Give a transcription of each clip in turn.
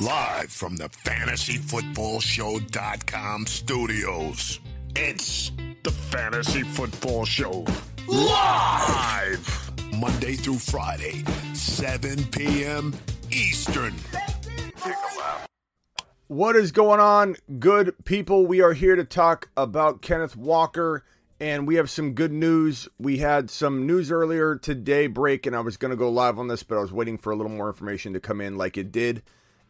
Live from the fantasyfootballshow.com studios. It's The Fantasy Football Show. live Monday through Friday, 7 p.m. Eastern. What is going on, good people? We are here to talk about Kenneth Walker, and we have some good news. We had some news earlier today break, and I was going to go live on this, but I was waiting for a little more information to come in, like it did,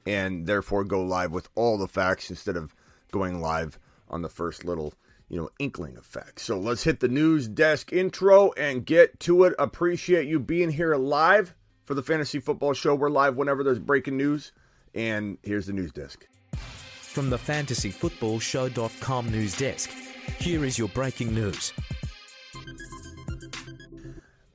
and therefore go live with all the facts instead of going live on the first little, you know, inkling of facts. So let's hit the news desk intro and get to it. Appreciate you being here live for the Fantasy Football Show. We're live whenever there's breaking news, and here's the news desk. From the fantasyfootballshow.com news desk, here is your breaking news.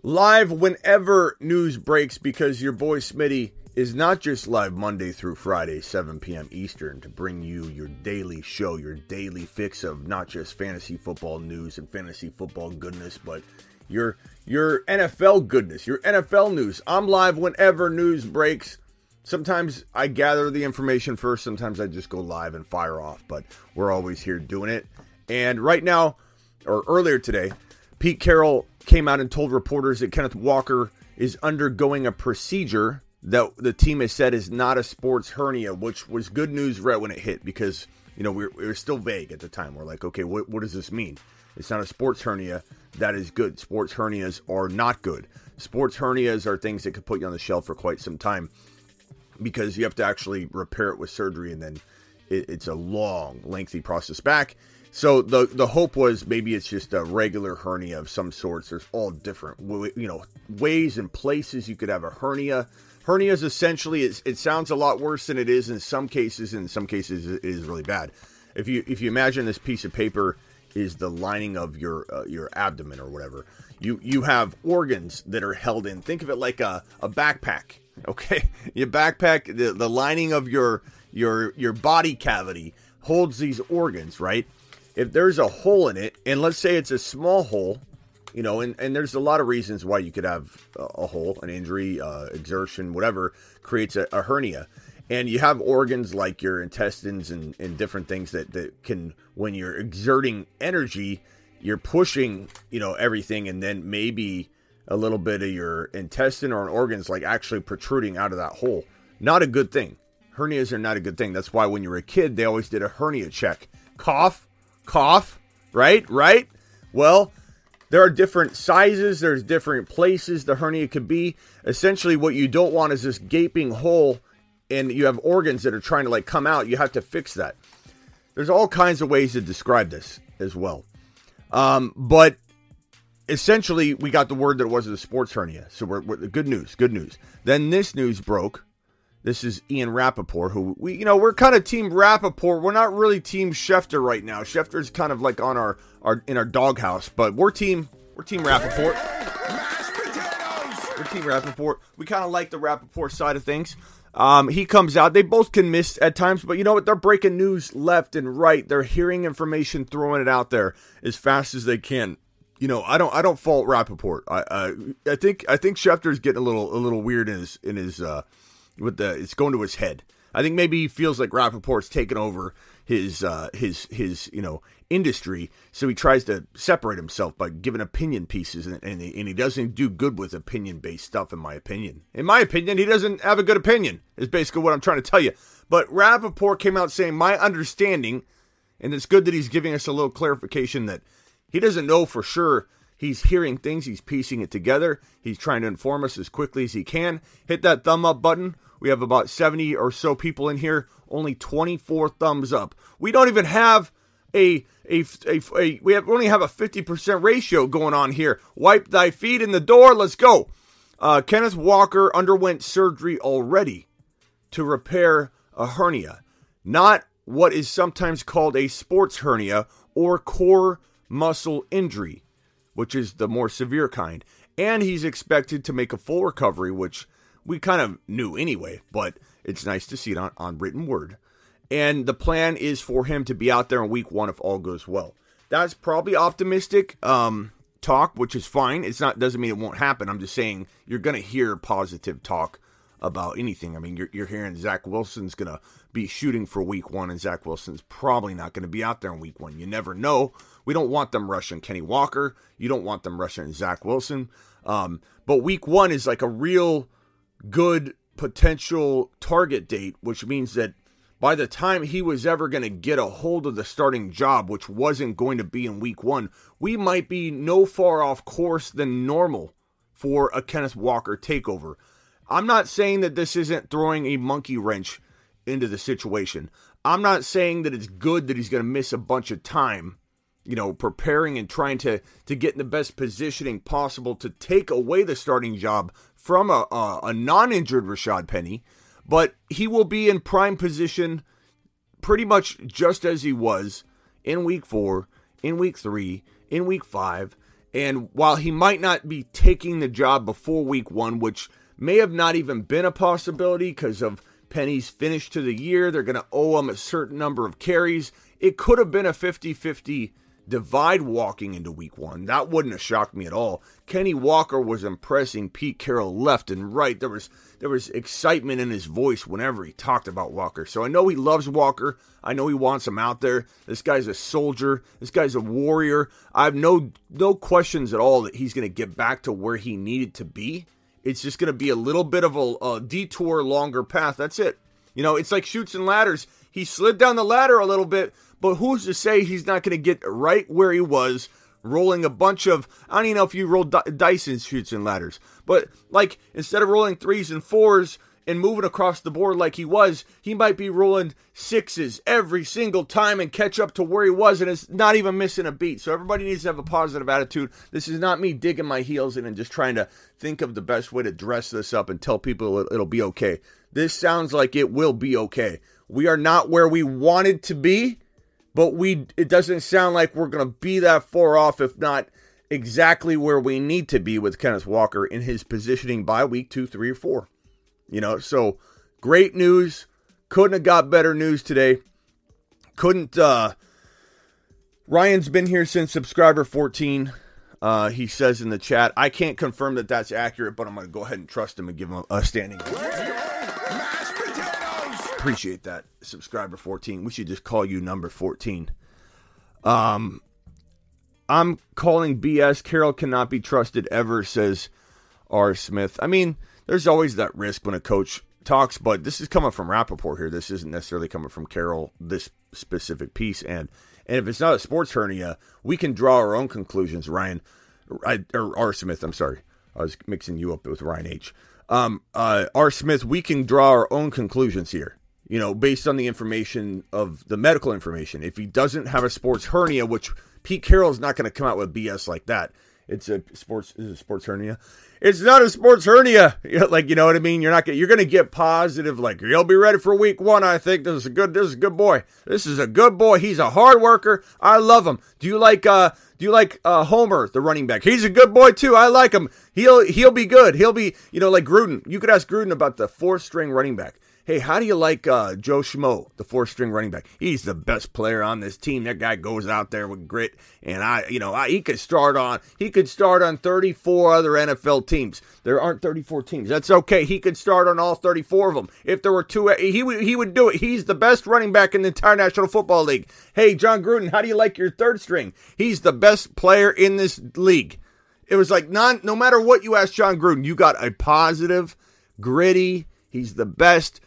live whenever news breaks because your boy Smitty is not just live Monday through Friday, 7 p.m. Eastern, to bring you your daily show, your daily fix of not just fantasy football news and fantasy football goodness, but your your NFL goodness, your NFL news. I'm live whenever news breaks. Sometimes I gather the information first, sometimes I just go live and fire off, but we're always here doing it. And right now, or earlier today, Pete Carroll came out and told reporters that Kenneth Walker is undergoing a procedure that the team has said is not a sports hernia, which was good news right when it hit because, you know, we were, we still vague at the time. We're like, okay, what, what does this mean? It's not a sports hernia. That is good. Sports hernias are not good. Sports hernias are things that could put you on the shelf for quite some time because you have to actually repair it with surgery and then it, it's a long, lengthy process back. So the the hope was maybe it's just a regular hernia of some sorts. There's all different you know ways and places you could have a hernia. Hernias essentially it's, it sounds a lot worse than it is in some cases. In some cases it is really bad. If you if you imagine this piece of paper is the lining of your uh, your abdomen or whatever, you you have organs that are held in. Think of it like a, a backpack. Okay, your backpack, the, the lining of your your your body cavity holds these organs, right? If there's a hole in it, and let's say it's a small hole, you know, and, and there's a lot of reasons why you could have a, hole, an injury, uh, exertion, whatever creates a, a hernia. And you have organs like your intestines and, and different things that, that can, when you're exerting energy, you're pushing, you know, everything, and then maybe a little bit of your intestine or an organ's like actually protruding out of that hole. Not a good thing. Hernias are not a good thing. That's why when you were a kid, they always did a hernia check. Cough, cough, right? Right? Well, there are different sizes, there's different places the hernia could be. Essentially, what you don't want is this gaping hole and you have organs that are trying to like come out. You have to fix that. There's all kinds of ways to describe this as well. Um, but essentially, we got the word that it wasn't a sports hernia. So we're, we're good news, good news. Then this news broke. This is Ian Rapoport, who we, you know, we're kind of team Rapoport. We're not really team Schefter right now. Schefter's kind of like on our, our in our doghouse, but we're team, we're team Rapoport. We're team Rapoport. We kind of like the Rapoport side of things. Um, he comes out. They both can miss at times, but you know what? They're breaking news left and right. They're hearing information, throwing it out there as fast as they can. You know, I don't, I don't fault Rapoport. I, I, I think, I think Schefter's getting a little, a little weird in his, in his, uh, with the, it's going to his head. I think maybe he feels like Rapoport's taken over his, uh, his, his, you know, industry. So he tries to separate himself by giving opinion pieces, and, and, he, and he doesn't do good with opinion based stuff, in my opinion. In my opinion, he doesn't have a good opinion, is basically what I'm trying to tell you. But Rapoport came out saying, My understanding, and it's good that he's giving us a little clarification that he doesn't know for sure. He's hearing things, he's piecing it together, he's trying to inform us as quickly as he can. Hit that thumb up button. We have about 70 or so people in here, only 24 thumbs up. We don't even have a a, a, a we have only have a 50% ratio going on here. Wipe thy feet in the door. Let's go. Uh, Kenneth Walker underwent surgery already to repair a hernia, not what is sometimes called a sports hernia or core muscle injury, which is the more severe kind. And he's expected to make a full recovery, which we kind of knew anyway, but it's nice to see it on, on written word. And the plan is for him to be out there in week one if all goes well. That's probably optimistic um, talk, which is fine. It's not doesn't mean it won't happen. I'm just saying you're to hear positive talk about anything. I mean, you're, you're hearing Zach Wilson's to be shooting for week one, and Zach Wilson's probably not to be out there in week one. You never know. We don't want them rushing Kenny Walker. You don't want them rushing Zach Wilson. Um, but week one is like a real good potential target date, which means that by the time he was ever going to get a hold of the starting job, which wasn't going to be in week one, we might be no far off course than normal for a Kenneth Walker takeover. I'm not saying that this isn't throwing a monkey wrench into the situation. I'm not saying that it's good that he's going to miss a bunch of time, you know, preparing and trying to to get in the best positioning possible to take away the starting job from a a, a non-injured Rashad Penny, but he will be in prime position pretty much just as he was in week 4, in week 3, in week 5, and while he might not be taking the job before week 1, which may have not even been a possibility because of Penny's finish to the year. They're going to owe him a certain number of carries. It could have been a 50 50 divide walking into week one. That wouldn't have shocked me at all. Kenny Walker was impressing Pete Carroll left and right. There was there was excitement in his voice whenever he talked about Walker. So I know he loves Walker. I know he wants him out there. This guy's a soldier. This guy's a warrior. I have no no questions at all that he's going to get back to where he needed to be. It's just going to be a little bit of a, a detour, longer path. That's it. You know, it's like Chutes and Ladders. He slid down the ladder a little bit, but who's to say he's not going to get right where he was rolling a bunch of I don't even know if you roll dice in Chutes and Ladders, but like instead of rolling threes and fours and moving across the board like he was, he might be rolling sixes every single time and catch up to where he was and it's not even missing a beat. So everybody needs to have a positive attitude. This is not me digging my heels in and just trying to think of the best way to dress this up and tell people it'll be okay. This sounds like it will be okay. We are not where we wanted to be, but we it doesn't sound like we're going to be that far off if not exactly where we need to be with Kenneth Walker in his positioning by week 2, 3 or 4. You know, so great news. Couldn't have got better news today. Couldn't uh Ryan's been here since subscriber 14. Uh, he says in the chat, I can't confirm that that's accurate, but I'm going to go ahead and trust him and give him a, a standing. Appreciate that, subscriber 14. We should just call you number 14. Um, I'm calling BS. Carroll cannot be trusted ever, says R. Smith. I mean, there's always that risk when a coach talks, but this is coming from Rapoport here. This isn't necessarily coming from Carroll, this specific piece. And and if it's not a sports hernia, we can draw our own conclusions, Ryan. I, or R. Smith, I'm sorry. I was mixing you up with Ryan H. Um, uh, R. Smith, we can draw our own conclusions here, you know, based on the information of the medical information. If he doesn't have a sports hernia, which Pete Carroll is not going to come out with BS like that, it's a sports is a sports hernia. It's not a sports hernia. Like you know what I mean. You're not you're going to get positive. Like you'll be ready for week one. I think this is a good. This is a good boy. This is a good boy. He's a hard worker. I love him. Do you like uh Do you like uh Homer, the running back? He's a good boy too. I like him. He'll he'll be good. He'll be you know like Gruden. You could ask Gruden about the fourth string running back. Hey, how do you like uh, Joe Schmo, the fourth string running back? He's the best player on this team. That guy goes out there with grit, and I, you know, I, he could start on he could start on 34 other NFL teams. There aren't 34 teams. That's okay. He could start on all 34 of them. If there were two, he would he would do it. He's the best running back in the entire National Football League. Hey, Jon Gruden, how do you like your third string? He's the best player in this league. It was like non, no matter what you ask Jon Gruden, you got a positive, gritty. He's the best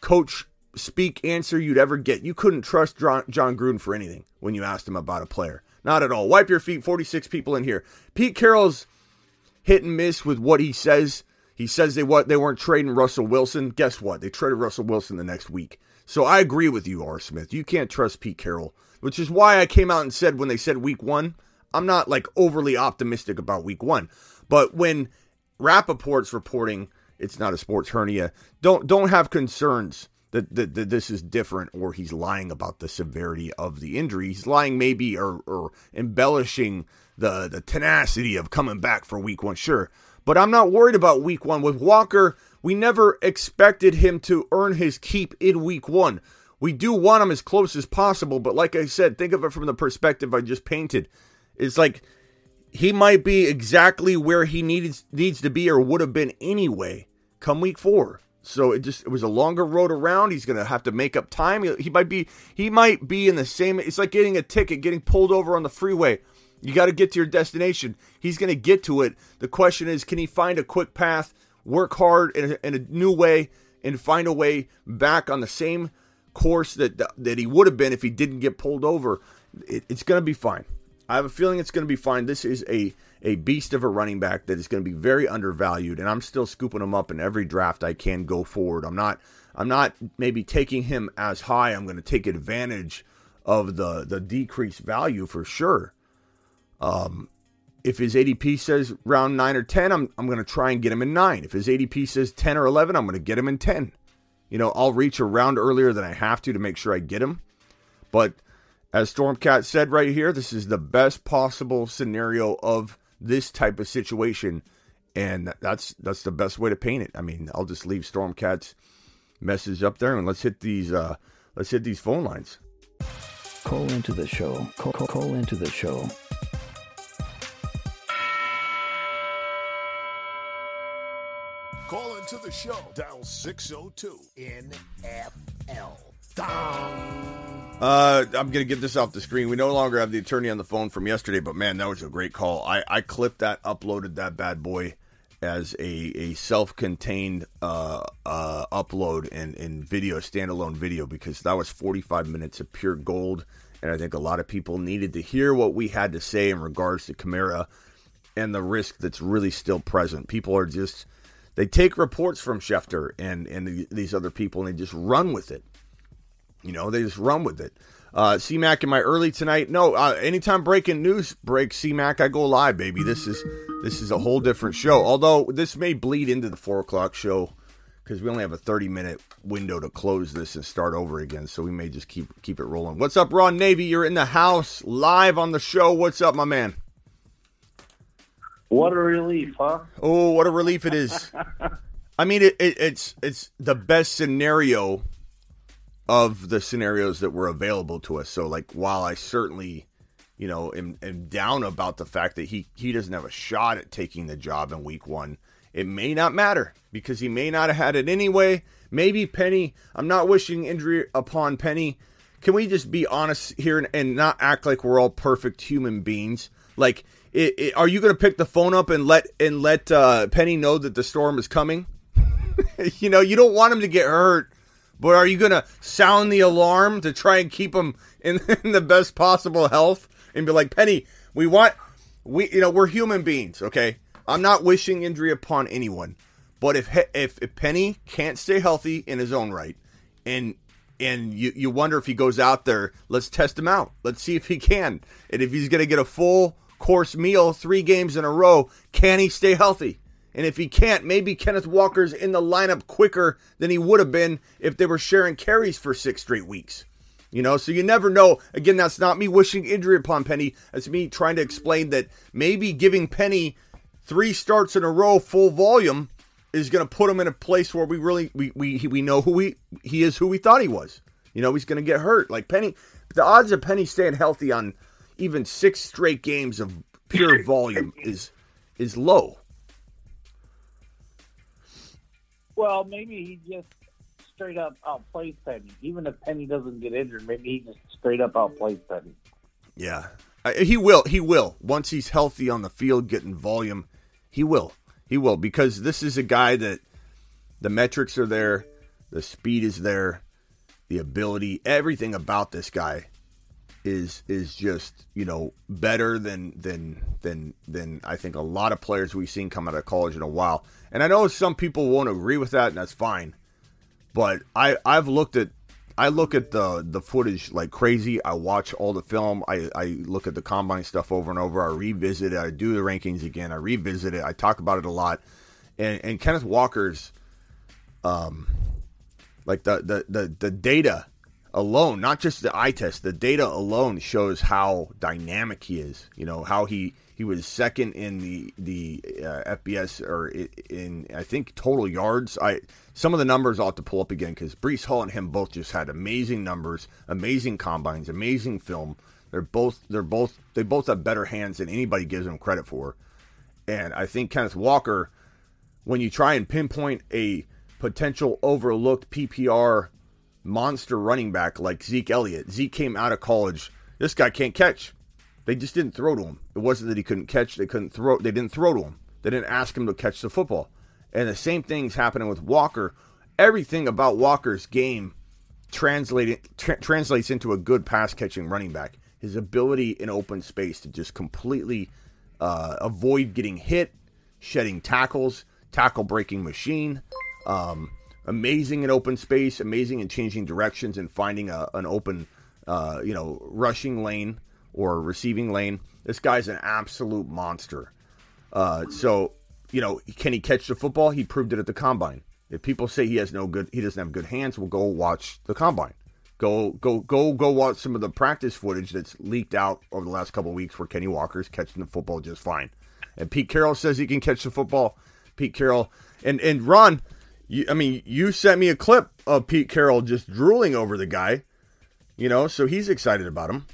coach speak answer you'd ever get. You couldn't trust Jon Gruden for anything when you asked him about a player. Not at all. Wipe your feet, 46 people in here. Pete Carroll's hit and miss with what he says. He says they what they weren't trading Russell Wilson. Guess what? They traded Russell Wilson the next week. So I agree with you, R. Smith. You can't trust Pete Carroll, which is why I came out and said when they said week one, I'm not like overly optimistic about week one. But when Rapoport's reporting it's not a sports hernia. Don't don't have concerns that, that, that this is different or he's lying about the severity of the injury. He's lying maybe or, or embellishing the the tenacity of coming back for week one, sure. But I'm not worried about week one. With Walker, we never expected him to earn his keep in week one. We do want him as close as possible, but like I said, think of it from the perspective I just painted. It's like he might be exactly where he needs needs to be or would have been anyway come week four. So it just it was a longer road around. He's gonna have to make up time. He, he might be he might be in the same. It's like getting a ticket, getting pulled over on the freeway. You got to get to your destination. He's gonna get to it. The question is, can he find a quick path, work hard in a, in a new way, and find a way back on the same course that that he would have been if he didn't get pulled over? It, it's gonna be fine. I have a feeling it's gonna be fine. This is a a beast of a running back that is going to be very undervalued, and I'm still scooping him up in every draft I can go forward. I'm not I'm not maybe taking him as high. I'm going to take advantage of the the decreased value for sure. Um, if his ADP says round nine or ten, I'm I'm going to try and get him in nine. If his ADP says ten or eleven, I'm going to get him in ten. You know, I'll reach a round earlier than I have to to make sure I get him. But as Stormcat said right here, this is the best possible scenario of this type of situation, and that's that's the best way to paint it. I mean, I'll just leave Stormcat's message up there, and let's hit these uh, let's hit these phone lines. Call into the show. Call, call, call into the show. Call into the show. Dial 602 NFL. Uh, I'm gonna get this off the screen. We no longer have the attorney on the phone from yesterday, but man, that was a great call. I I clipped that, uploaded that bad boy as a a self-contained uh uh upload and in video standalone video because that was 45 minutes of pure gold, and I think a lot of people needed to hear what we had to say in regards to Kamara and the risk that's really still present. People are just they take reports from Schefter and and these other people and they just run with it. You know, they just run with it. Uh, CMAC, am I early tonight? No. Uh, anytime breaking news breaks, CMAC, I go live, baby. This is this is a whole different show. Although this may bleed into the four o'clock show because we only have a thirty minute window to close this and start over again. So we may just keep keep it rolling. What's up, Ron Navy? You're in the house live on the show. What's up, my man? What a relief, huh? Oh, what a relief it is. I mean, it, it, it's it's the best scenario of the scenarios that were available to us. So, like, while I certainly, you know, am, am down about the fact that he he doesn't have a shot at taking the job in week one, it may not matter because he may not have had it anyway. Maybe Penny. I'm not wishing injury upon Penny. Can we just be honest here and, and not act like we're all perfect human beings? Like, it, it, are you going to pick the phone up and let and let uh, Penny know that the storm is coming? you know, you don't want him to get hurt but are you going to sound the alarm to try and keep them in, in, the best possible health and be like, Penny, we want, we, you know, we're human beings, okay? I'm not wishing injury upon anyone, but if if, if Penny can't stay healthy in his own right, and and you you wonder if he goes out there, let's test him out. Let's see if he can, and if he's going to get a full course meal three games in a row, can he stay healthy? And if he can't, maybe Kenneth Walker's in the lineup quicker than he would have been if they were sharing carries for six straight weeks. You know, so you never know. Again, that's not me wishing injury upon Penny. That's me trying to explain that maybe giving Penny three starts in a row full volume is going to put him in a place where we really we we we know who he he is who we thought he was. You know, he's going to get hurt. Like Penny, the odds of Penny staying healthy on even six straight games of pure volume is is low. Well, maybe he just straight up outplays Penny. Even if Penny doesn't get injured, maybe he just straight up outplays Penny. Yeah, he will. He will. Once he's healthy on the field, getting volume, he will. He will because this is a guy that the metrics are there, the speed is there, the ability, everything about this guy is is just you know better than than than than I think a lot of players we've seen come out of college in a while. And I know some people won't agree with that, and that's fine. But I I've looked at I look at the the footage like crazy. I watch all the film. I I look at the combine stuff over and over. I revisit it. I do the rankings again. I revisit it. I talk about it a lot. and and Kenneth Walker's, um, like the the the, the data alone, not just the eye test, the data alone shows how dynamic he is. You know how he he was second in the the uh, FBS or in I think total yards. I some of the numbers I'll have to pull up again because Breece Hall and him both just had amazing numbers, amazing combines, amazing film. They're both they're both they both have better hands than anybody gives them credit for. And I think Kenneth Walker, when you try and pinpoint a potential overlooked PPR monster running back like Zeke Elliott, Zeke came out of college. This guy can't catch. They just didn't throw to him. It wasn't that he couldn't catch; they couldn't throw. They didn't throw to him. They didn't ask him to catch the football. And the same thing's happening with Walker. Everything about Walker's game translated tra- translates into a good pass catching running back. His ability in open space to just completely uh, avoid getting hit, shedding tackles, tackle breaking machine. Um, amazing in open space, amazing in changing directions and finding a, an open, uh, you know, rushing lane or receiving lane. This guy's an absolute monster. Uh, so, you know, can he catch the football? He proved it at the combine. If people say he has no good, he doesn't have good hands, we'll go watch the combine. Go, go, go, go watch some of the practice footage that's leaked out over the last couple weeks where Kenny Walker's catching the football just fine. And Pete Carroll says he can catch the football. Pete Carroll and and Ron, you, I mean, you sent me a clip of Pete Carroll just drooling over the guy. You know, so he's excited about him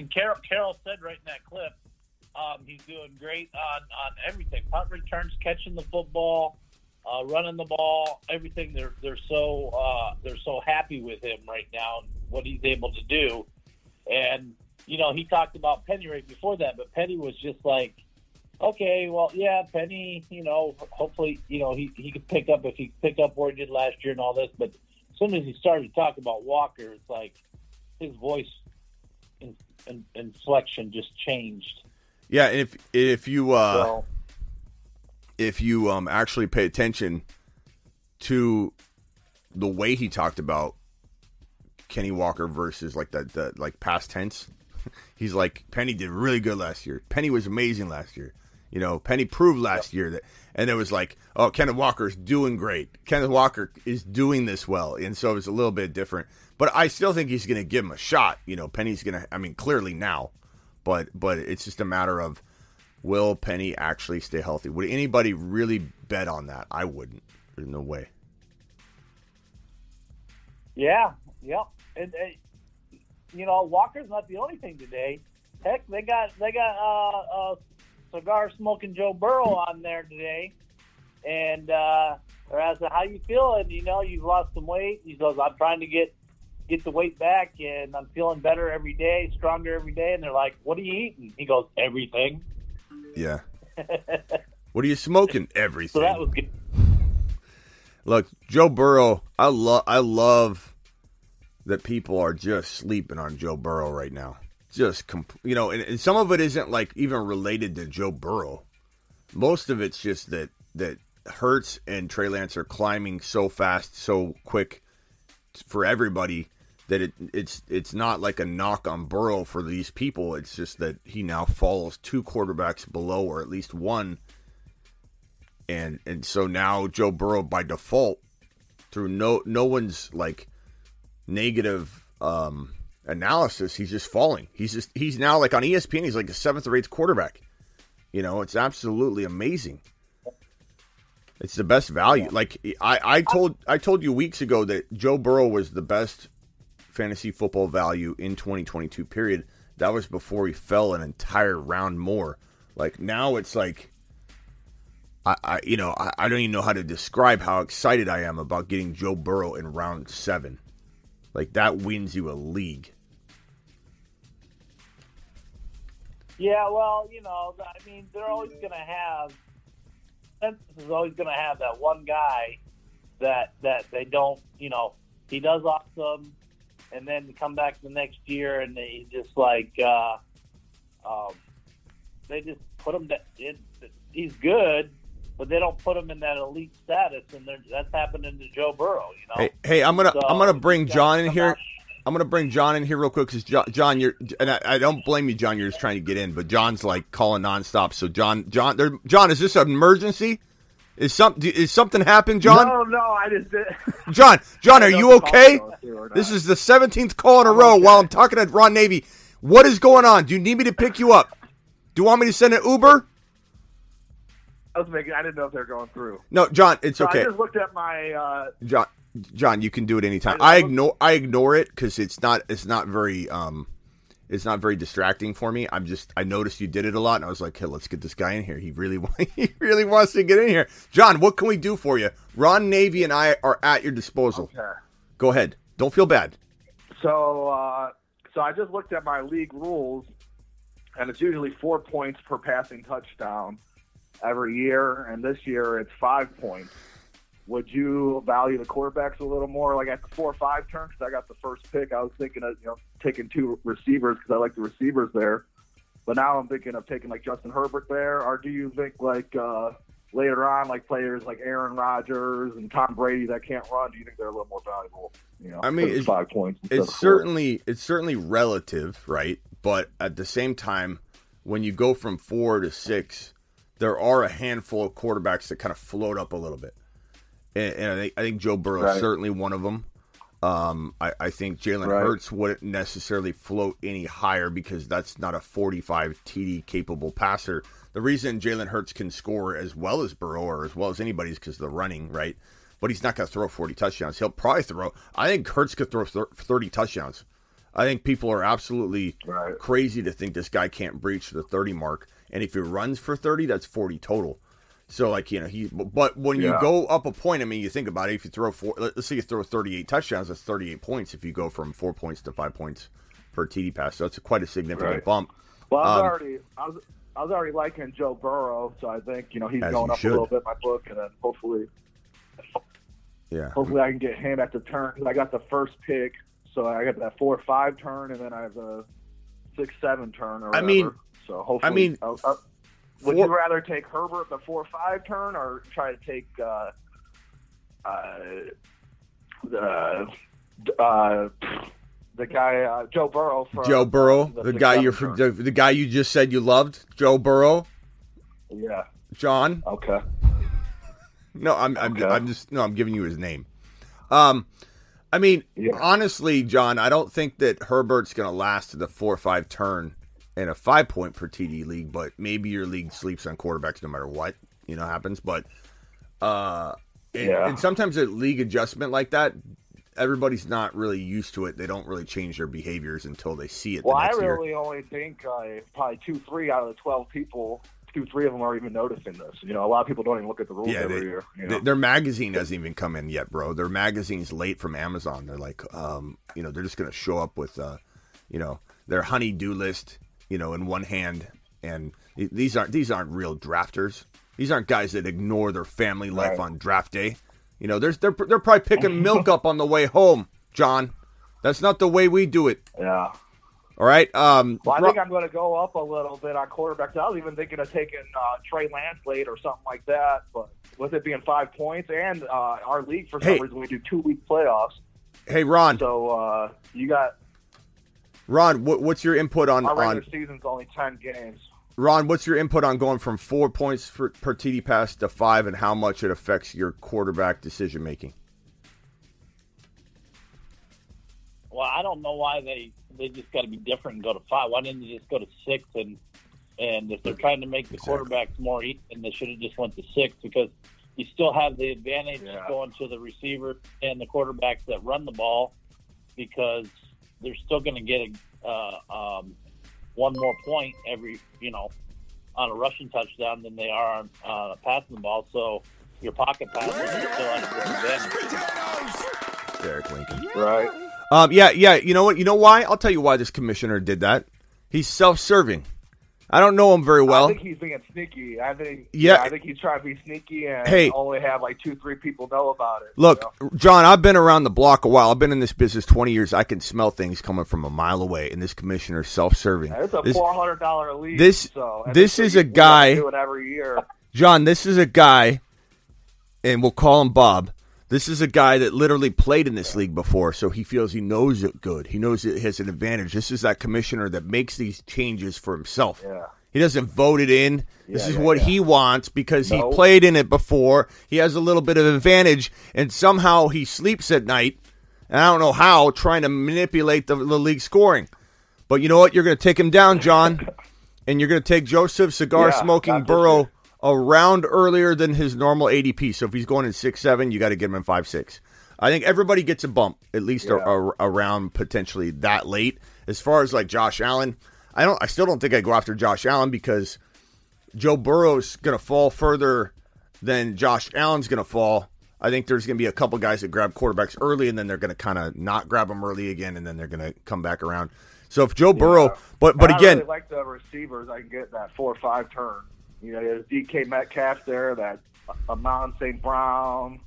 and Carroll, Carroll said right in that clip, um, he's doing great on, on everything: punt returns, catching the football, uh, running the ball, everything. They're they're so uh, they're so happy with him right now and what he's able to do. And you know, he talked about Penny right before that, but Penny was just like, okay, well, yeah, Penny, you know, hopefully, you know, he he could pick up if he pick up where he did last year and all this. But as soon as he started to talk about Walker, it's like his voice and inflection just changed. Yeah, if if you uh, so, if you um actually pay attention to the way he talked about Kenny Walker versus like that the like past tense, he's like Penny did really good last year. Penny was amazing last year. You know, Penny proved last year that, and it was like, oh, Kenneth Walker is doing great. Kenneth Walker is doing this well, and so it's a little bit different. But I still think he's going to give him a shot. You know, Penny's going to. I mean, clearly now, but but it's just a matter of will Penny actually stay healthy? Would anybody really bet on that? I wouldn't. There's no way. Yeah. Yep. And, and you know, Walker's not the only thing today. Heck, they got they got uh, uh, cigar smoking Joe Burrow on there today, and uh, they're asking how you feeling. You know, you've lost some weight. He goes, I'm trying to get get the weight back and I'm feeling better every day, stronger every day. And they're like, what are you eating? He goes, everything. Yeah. what are you smoking? Everything. So that was good. Look, Joe Burrow, I love, I love that people are just sleeping on Joe Burrow right now. Just, comp- you know, and, and some of it isn't like even related to Joe Burrow. Most of it's just that, that Hurts and Trey Lance are climbing so fast, so quick for everybody that it, it's it's not like a knock on Burrow for these people. It's just that he now falls two quarterbacks below, or at least one, and and so now Joe Burrow by default, through no no one's like negative um, analysis, he's just falling. He's just he's now like on ESPN. He's like a seventh or eighth quarterback. You know, it's absolutely amazing. It's the best value. Like I, I told I told you weeks ago that Joe Burrow was the best fantasy football value in 2022 period that was before he fell an entire round more like now it's like i, I you know I, I don't even know how to describe how excited i am about getting joe burrow in round seven like that wins you a league yeah well you know i mean they're always going to have Census is always going to have that one guy that that they don't you know he does awesome and then come back the next year and they just like uh, um, they just put him. That it, he's good, but they don't put him in that elite status, and that's happening to Joe Burrow. You know. Hey, hey I'm gonna so I'm gonna bring John in here. I'm gonna bring John in here real quick because John, John, you're and I, I don't blame you, John. You're just trying to get in, but John's like calling nonstop. So John, John, there, John, is this an emergency? Is some is something happened, John? No, no, I just did. John, John, are you okay? I'll go through or not. This is the 17th call in a row while I'm talking to Ron Navy. What is going on? Do you need me to pick you up? Do you want me to send an Uber? I was making. I didn't know if they were going through. No, John, it's So okay. I just looked at my. Uh, John, John, you can do it anytime. I- I ignore I ignore it because it's not it's not very um it's not very distracting for me. I'm just I noticed you did it a lot, and I was like, hey, let's get this guy in here. He really he really wants to get in here. John, what can we do for you? Ron Navy and I are at your disposal. okay. Go ahead. Don't feel bad. So, uh, so I just looked at my league rules, and it's usually four points per passing touchdown every year, and this year it's five points. Would you value the quarterbacks a little more, like at the four or five turn? Because I got the first pick. I was thinking of you know taking two receivers because I like the receivers there, but now I'm thinking of taking like Justin Herbert there. Or do you think like uh, later on, like players like Aaron Rodgers and Tom Brady that can't run? Do you think they're a little more valuable? You know, I mean, it's- five points. it's of four? certainly it's certainly relative, right? But at the same time, when you go from four to six, there are a handful of quarterbacks that kind of float up a little bit, and, and I think I think Joe Burrow is Right. certainly one of them. Um, I, I think Jalen Right. Hurts wouldn't necessarily float any higher because that's not a 45 TD capable passer. The reason Jalen Hurts can score as well as Burrow or as well as anybody is because of the running, right? But he's not going to throw 40 touchdowns. He'll probably throw. I think Hurts could throw 30 touchdowns. I think people are absolutely Right. crazy to think this guy can't breach the 30 mark. And if he runs for 30, that's 40 total. So like you know he, but when you go up a point, I mean, you think about it. If you throw four, let's say you throw 38 touchdowns, that's 38 points. If you go from four points to five points per TD pass, so that's quite a significant Right. bump. Well, I was Um, already, I was, I was already liking Joe Burrow, so I think you know he's going up should. a little bit in my book, and then hopefully, Yeah, hopefully I can get him at the turn. I got the first pick, so I got that four five turn, and then I have a six seven turn. Or I whatever. mean- so hopefully, I mean, uh, uh, would four- you rather take Herbert the four five turn, or try to take uh, uh, the uh, the guy uh, Joe Burrow from Joe Burrow, the the guy you the, the guy you just said you loved, Joe Burrow, yeah. John. Okay. No, I'm I'm, Okay. I'm just no, I'm giving you his name. Um, I mean, Yeah. honestly, John, I don't think that Herbert's going to last to the four or five turn in a five point per TD league, but maybe your league sleeps on quarterbacks no matter what you know happens. But uh, and, Yeah. and sometimes a league adjustment like that, everybody's not really used to it. They don't really change their behaviors until they see it Well, the I next year. really only think uh, probably two, three out of the twelve people, two, three of them are even noticing this. You know, a lot of people don't even look at the rules Yeah, every they- year. You know? Th- Their magazine hasn't even come in yet, bro. Their magazine's late from Amazon. They're like, um, you know, they're just gonna show up with, uh, you know, their honey-do list, you know, in one hand, and these aren't these aren't real drafters. These aren't guys that ignore their family life Right. on draft day. You know, there's they're they're probably picking milk up on the way home, John. That's not the way we do it. yeah. All right. Um, Well, I think I'm going to go up a little bit on quarterbacks. I was even thinking of taking uh, Trey Lance late or something like that. But with it being five points and uh, our league for some Hey. reason we do two week playoffs, hey, Ron. so uh, you got Ron, what, what's your input on our on regular season's only ten games. Ron, what's your input on going from four points for, per TD pass to five, and how much it affects your quarterback decision making? Well, I don't know why they they just got to be different and go to five. Why didn't they just go to six? And and if they're trying to make the Exactly. quarterbacks more even, they should have just went to six because you still have the advantage Yeah. going to the receiver and the quarterbacks that run the ball because they're still going to get a, uh, um, one more point every you know on a rushing touchdown than they are on uh, passing the ball. So your pocket passes is still at a disadvantage. Derek Lincoln. Right. Um, yeah, yeah. You know what? You know why? I'll tell you why this commissioner did that. He's self-serving. I don't know him very well. I think he's being sneaky. I think Yeah. yeah, I think he's trying to be sneaky and Hey. only have like two, three people know about it. you Look, know? John, I've been around the block a while. I've been in this business 20 years. I can smell things coming from a mile away, and this commissioner's self-serving. it's a This- four hundred dollar league. this- so, this is a guy- do it every year. John, this is a guy, and we'll call him Bob, This is a guy that literally played in this league before, so he feels he knows it good. He knows it has an advantage. This is that commissioner that makes these changes for himself. Yeah. He doesn't vote it in. This Yeah, is yeah, what yeah. he wants because No. he played in it before. He has a little bit of advantage, and somehow he sleeps at night. And I don't know how, trying to manipulate the, the league scoring. But you know what? You're going to take him down, John, and you're going to take Joseph cigar smoking Burrow. A round earlier than his normal ADP. So if he's going in six seven, you got to get him in five six. I think everybody gets a bump at least a, a, around potentially that late. As far as like Josh Allen, I don't. I still don't think I go after Josh Allen because Joe Burrow's going to fall further than Josh Allen's going to fall. I think there's going to be a couple guys that grab quarterbacks early, and then they're going to kind of not grab them early again, and then they're going to come back around. So if Joe Burrow, but but And again, I really like the receivers. I can get that four or five turn. You know, there's DK Metcalf there, that Amon St. Brown.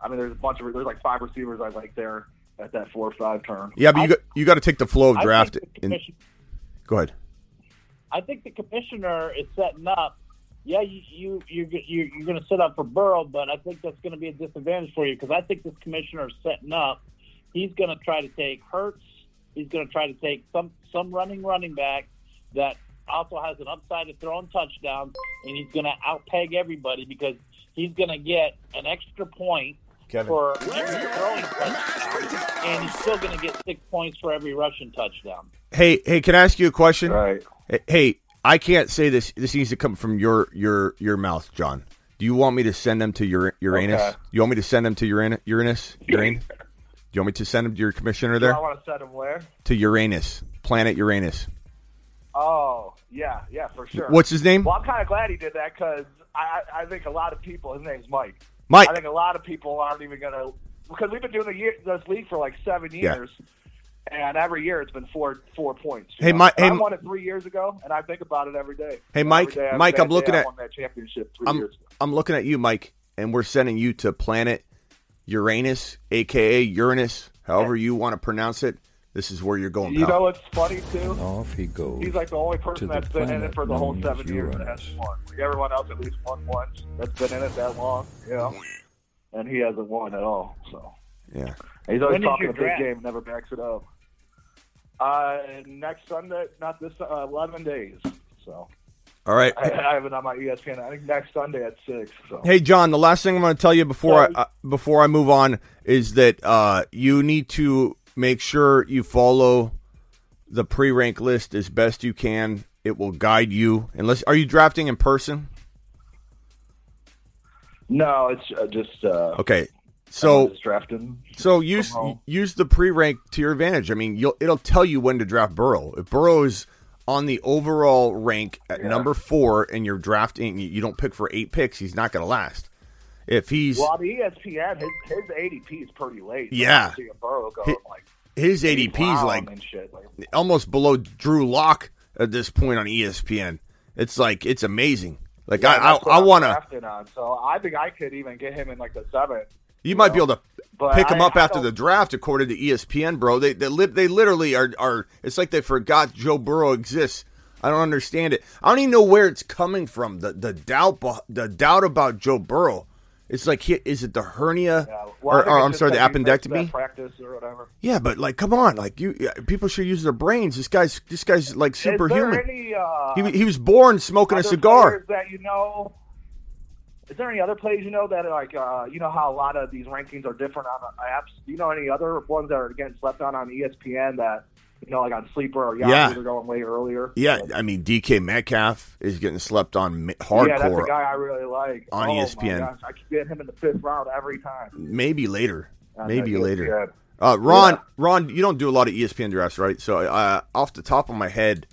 I mean, there's a bunch of there's like five receivers I like there at that four or five turn. yeah, but you got you got to take the flow of I draft. think the And, commission- go ahead. I think the commissioner is setting up. Yeah, you you you're you're, you're going to set up for Burrow, but I think that's going to be a disadvantage for you because I think this commissioner is setting up. He's going to try to take Hurts. He's going to try to take some some running running back that also has an upside of throwing touchdowns, and he's going to outpeg everybody because he's going to get an extra point Kevin. for every throwing touchdown, and he's still going to get six points for every rushing touchdown. Hey, hey, can I ask you a question? Right. Hey, Hey, I can't say this. This needs to come from your your your mouth, John. Do you want me to send them to Ur- Uranus? Okay. You want me to send them to Uranus? Uranus? Uranus? Do you want me to send them to your commissioner Do there? I want to set him where? To Uranus, planet Uranus. Oh, yeah, yeah, for sure. What's his name? Well, I'm kind of glad he did that because I, I think a lot of people. His name's Mike. Mike. I think a lot of people aren't even gonna because we've been doing the year, this league for like seven Yeah. years, and every year it's been four four points. Hey, know? Mike- hey, I won it three years ago, and I think about it every day. Hey, Mike- day Mike, I'm looking at- that championship 3 I'm years ago. I'm looking at you, Mike, and we're sending you to planet Uranus, aka Uranus, however you want to pronounce it. This is where you're going. You pal. know what's funny too? Off he goes. He's like the only person that's been in it for the whole seven years that hasn't won. Like everyone else at least won once that's been in it that long, you know. And he hasn't won at all. So yeah. And he's always When is talking your a big game, never backs it up. Uh, next Sunday, not this, uh, eleven days. So All right. I, I have it on my ESPN. I think next Sunday at six. So Hey John, the last thing I'm going to tell you before I uh, before I move on is that uh, you need to make sure you follow the pre-rank list as best you can. It will guide you. Unless are you drafting in person? no, it's uh, just uh, Okay. So drafting. so use use the pre-rank to your advantage. I mean, you'll it'll tell you when to draft Burrow. If Burrow is on the overall rank at Yeah. number 4 and you're drafting you don't pick for 8 picks, he's not going to last. If he's Well, the ESPN, his, his ADP is pretty late. Yeah. I'm seeing Burrow go Hi- like his is like. Like, almost below Drew Lock at this point on ESPN. It's like it's amazing. Like Yeah, I, I, I want to. So I think I could even get him in like the seventh. You might be able to but pick him up I after the draft, according to ESPN, bro. They they, li- they literally are are. It's like they forgot Joe Burrow exists. I don't understand it. I don't even know where it's coming from. The the doubt the doubt about Joe Burrow. It's like is it the hernia Yeah, well, or, or I'm sorry the that he missed that appendectomy? practice or whatever. Yeah, but like, come on, like you people should use their brains. This guy's this guy's like superhuman. any uh, He, he was born smoking a cigar. that you know? Is there any other plays you know that are like uh, you know how a lot of these rankings are different on the apps? Do you know any other ones that are getting slept on on ESPN that you know like on Sleeper or Yahoo Yeah. they're going way earlier? Yeah, So- I mean DK Metcalf is getting slept on ma- yeah, that's a guy I really like on oh, ESPN. I could get him in the fifth round every time. Maybe later. Maybe later. Uh, Ron, Yeah. Ron, you don't do a lot of ESPN drafts, right? So, uh, off the top of my head,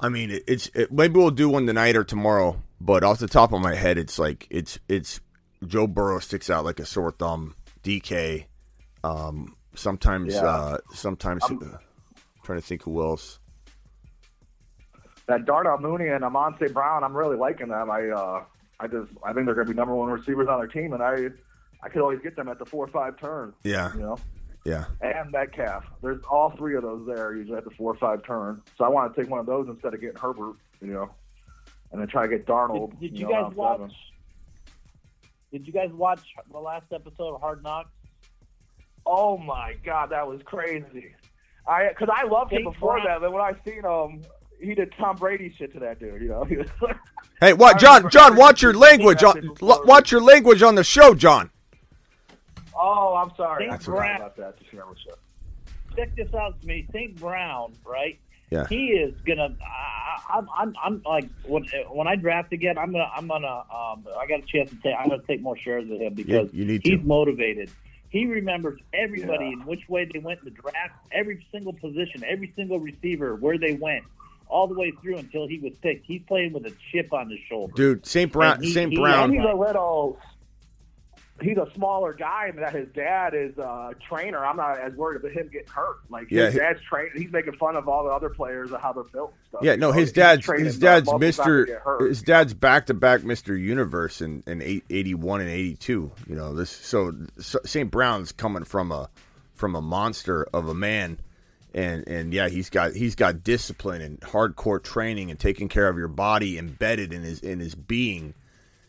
I mean, it, it's it, maybe we'll do one tonight or tomorrow. But off the top of my head, it's like it's it's Joe Burrow sticks out like a sore thumb. DK, um, sometimes, Yeah. uh, sometimes. uh, trying to think who else. that Darnell Mooney and Amonte Brown, I'm really liking them. I uh, I just I think they're going to be number one receivers on their team, and I I could always get them at the four or five turn. Yeah, You know, yeah. and Metcalf. There's all three of those there usually at the four or five turn. So I want to take one of those instead of getting Herbert. You know, and then try to get Darnold. Did, did you you know, guys watch? seven. Did you guys watch the last episode of Hard Knocks? Oh my god, that was crazy. I because I loved him before that, but when I seen him, he did Tom Brady shit to that dude. You know, He was- Hey, what, John? John, watch your language. On, watch your language on the show, John. oh, I'm sorry. I forgot Brown- about that. Just remember shit. Check this out to me. St. Brown, right? Yeah. He is gonna. I, I'm, I'm, I'm like when when I draft again, I'm gonna, I'm gonna. Um, I got a chance to take. I'm gonna take more shares of him because you need he's to. motivated. He remembers everybody Yeah. and which way they went in the draft, every single position, every single receiver, where they went, all the way through until he was picked. He's playing with a chip on his shoulder. Dude, St. Brown, St. he- And Brown. he's a little. He's a smaller guy, and that his dad is a trainer. I'm not as worried about him getting hurt. Like Yeah, his dad's training. He's making fun of all the other players and how they're built. And stuff. Yeah, no, You his dad's his dad's muscles not to Mister his dad's back to back Mister Universe in in eight, 81 and eighty two. You know this, so, so St. Brown's coming from a from a monster of a man, and and yeah, he's got he's got discipline and hardcore training and taking care of your body embedded in his in his being.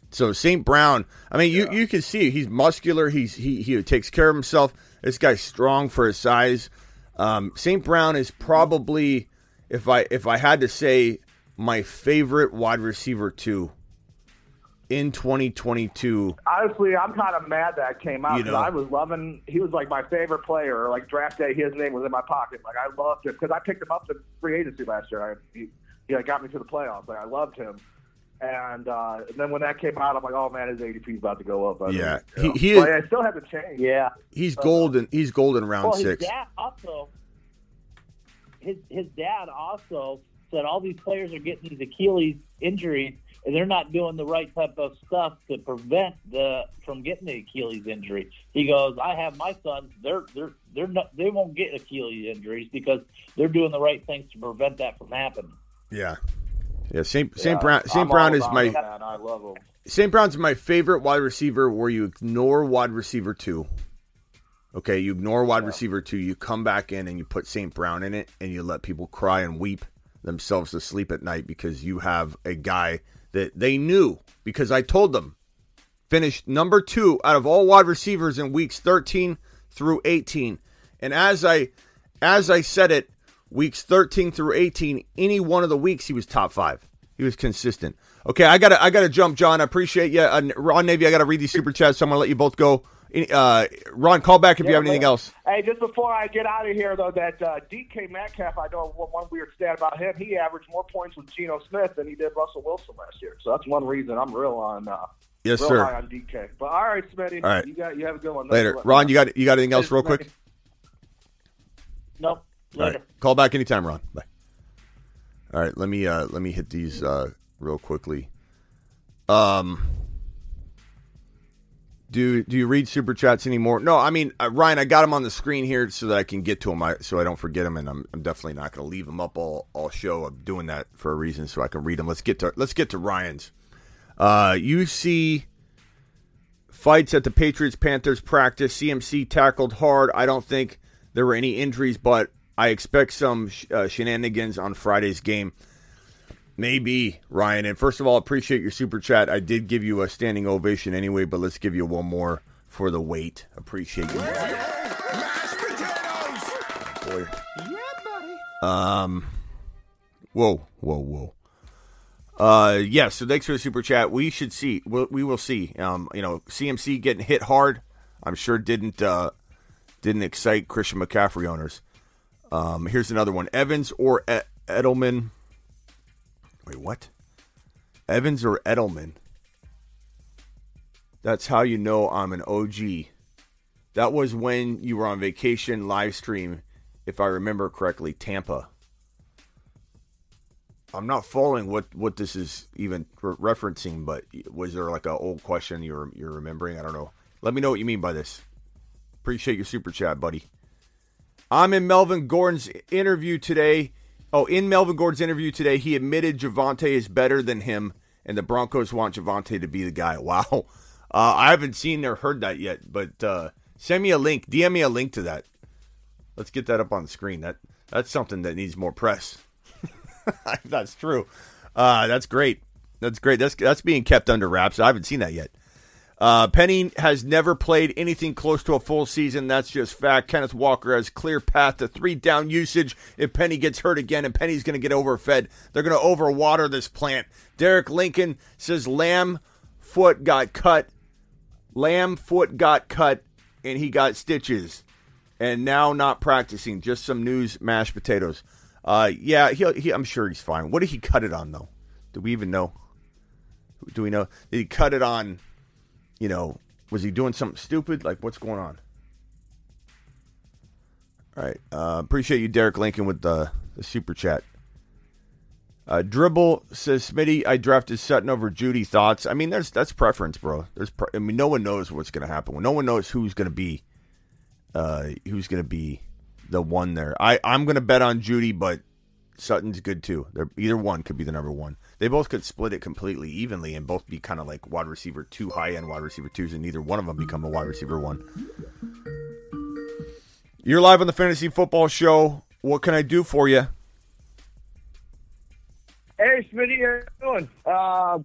So St. Brown, I mean, you, you can see he's muscular. He's he he takes care of himself. This guy's strong for his size. Um, St. Brown is probably, if I if I had to say, my favorite wide receiver two in 2022. Honestly, I'm kind of mad that came out You because know. I was loving. He was like my favorite player. Like draft day, his name was in my pocket. Like I loved him because I picked him up in free agency last year. I, he, he like, got me to the playoffs. Like I loved him. And, uh, and then when that came out, I'm like, oh man, his ADP is about to go up. I Yeah. you. He- he But is- I still have to change. Yeah. He's golden. He's golden round Well, his six. dad also, his his dad also said all these players are getting these Achilles injuries, and they're not doing the right type of stuff to prevent the from getting the Achilles injury. He goes, I have my sons; they're they're they're not they won't get Achilles injuries because they're doing the right things to prevent that from happening. Yeah. Yeah. St. St. Yeah, Brown. St. Brown is my. I love him. St. Brown's my favorite wide receiver where you ignore wide receiver two. Okay, you ignore wide receiver two, you come back in and you put St. Brown in it and you let people cry and weep themselves to sleep at night because you have a guy that they knew because I told them finished number two out of all wide receivers in weeks 13 through 18. And as I as I said it, weeks 13 through 18, any one of the weeks he was top five. He was consistent. Okay, I gotta I gotta jump, John. I appreciate you, uh, Ron Navy. I gotta read these super chats. So I'm gonna let you both go. Uh, Ron, call back if you have anything but- else. Hey, just before I get out of here, though, that uh, DK Metcalf, I know one, one weird stat about him. He averaged more points with Geno Smith than he did Russell Wilson last year. So that's one reason I'm real on uh, Yes, real sir. high on DK. But all right, Smitty, All right. you got you have a good one. Later, Ron. You got you got anything else, real quick? Smitty. All Later. right, call back anytime, Ron. Bye. All right, let me uh, let me hit these uh, real quickly. Um, do do you read super chats anymore? No, I mean uh, Ryan, I got them on the screen here so that I can get to them, I, so I don't forget them, and I'm, I'm definitely not going to leave them up all all show. I'm doing that for a reason so I can read them. Let's get to let's get to Ryan's. Uh, you see fights at the Patriots Panthers practice. CMC tackled hard. I don't think there were any injuries, but I expect some sh- uh, shenanigans on Friday's game. Maybe, Ryan. And first of all, appreciate your super chat. I did give you a standing ovation anyway, but let's give you one more for the wait. Appreciate you. Mashed potatoes. Boy. Um. Whoa, whoa, whoa. Uh, yeah. So thanks for the super chat. We should see. We'll, we will see. Um, you know, CMC getting hit hard. I'm sure didn't uh didn't excite Christian McCaffrey owners. Um, here's another one: Evans or e- Edelman. Wait, what? Evans or Edelman? That's how you know I'm an OG. That was when you were on vacation live stream, if I remember correctly, Tampa. I'm not following what, what this is even re- referencing, but was there like an old question you're you're remembering? I don't know. Let me know what you mean by this. Appreciate your super chat, buddy. I'm in Melvin Gordon's interview today. Oh, in Melvin Gordon's interview today, he admitted Javonte is better than him, and the Broncos want Javonte to be the guy. Wow. Uh, I haven't seen or heard that yet, but uh, send me a link. DM me a link to that. Let's get that up on the screen. That that's something that needs more press. that's true. Uh, that's great. That's great. That's that's being kept under wraps. I haven't seen that yet. Uh, Penny has never played anything close to a full season. That's just fact. Kenneth Walker has clear path to three down usage if Penny gets hurt again, and Penny's going to get overfed. They're going to overwater this plant. Derek Lincoln says Lamb foot got cut. Lamb foot got cut, and he got stitches, and now not practicing. Just some news, mashed potatoes. Uh, yeah, he, I'm sure he's fine. What did he cut it on though? Do we even know? Do we know? Did he cut it on? You know, was he doing something stupid? Like, what's going on? All right. Uh, appreciate you, Derek Lincoln, with the, the super chat. Uh, Dribble says, Smitty, I drafted Sutton over Judy. Thoughts? I mean, there's that's preference, bro. There's, pre- I mean, no one knows what's going to happen. No one knows who's going to be, uh, who's going to be the one there. I I'm going to bet on Judy, but Sutton's good too. They're, either one could be the number one. They both could split it completely evenly and both be kind of like wide receiver two, high end wide receiver twos, and neither one of them become a wide receiver one. You're live on the Fantasy Football Show. What can I do for you? Hey, Smitty, how you doing? Uh,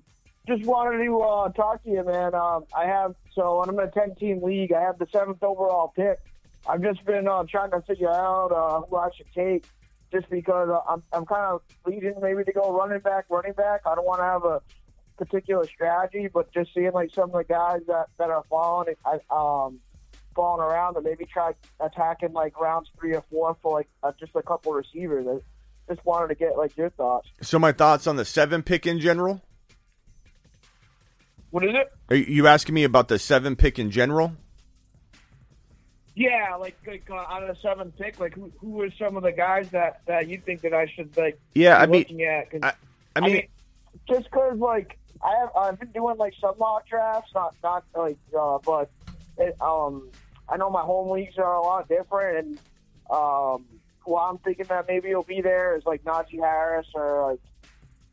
just wanted to uh, talk to you, man. Um, I have so I'm in a 10 team league. I have the seventh overall pick. I've just been uh, trying to figure out uh, who I should take, just because uh, I'm I'm kind of leading maybe to go running back, running back. I don't want to have a particular strategy, but just seeing like some of the guys that that are falling, um, falling around, and maybe try attacking like rounds three or four for like uh, just a couple receivers. I just wanted to get like your thoughts. So my thoughts on the seven pick in general. What is it? Are you asking me about the seven pick in general? Yeah, like like uh, out of the seventh pick, like who who are some of the guys that that you think that I should like? Yeah, be I mean, looking at. 'Cause, I, I mean, just because like I have I've been doing like some mock drafts, not not like uh, but it, um I know my home leagues are a lot different, and um well I'm thinking that maybe he'll be there is like Najee Harris or like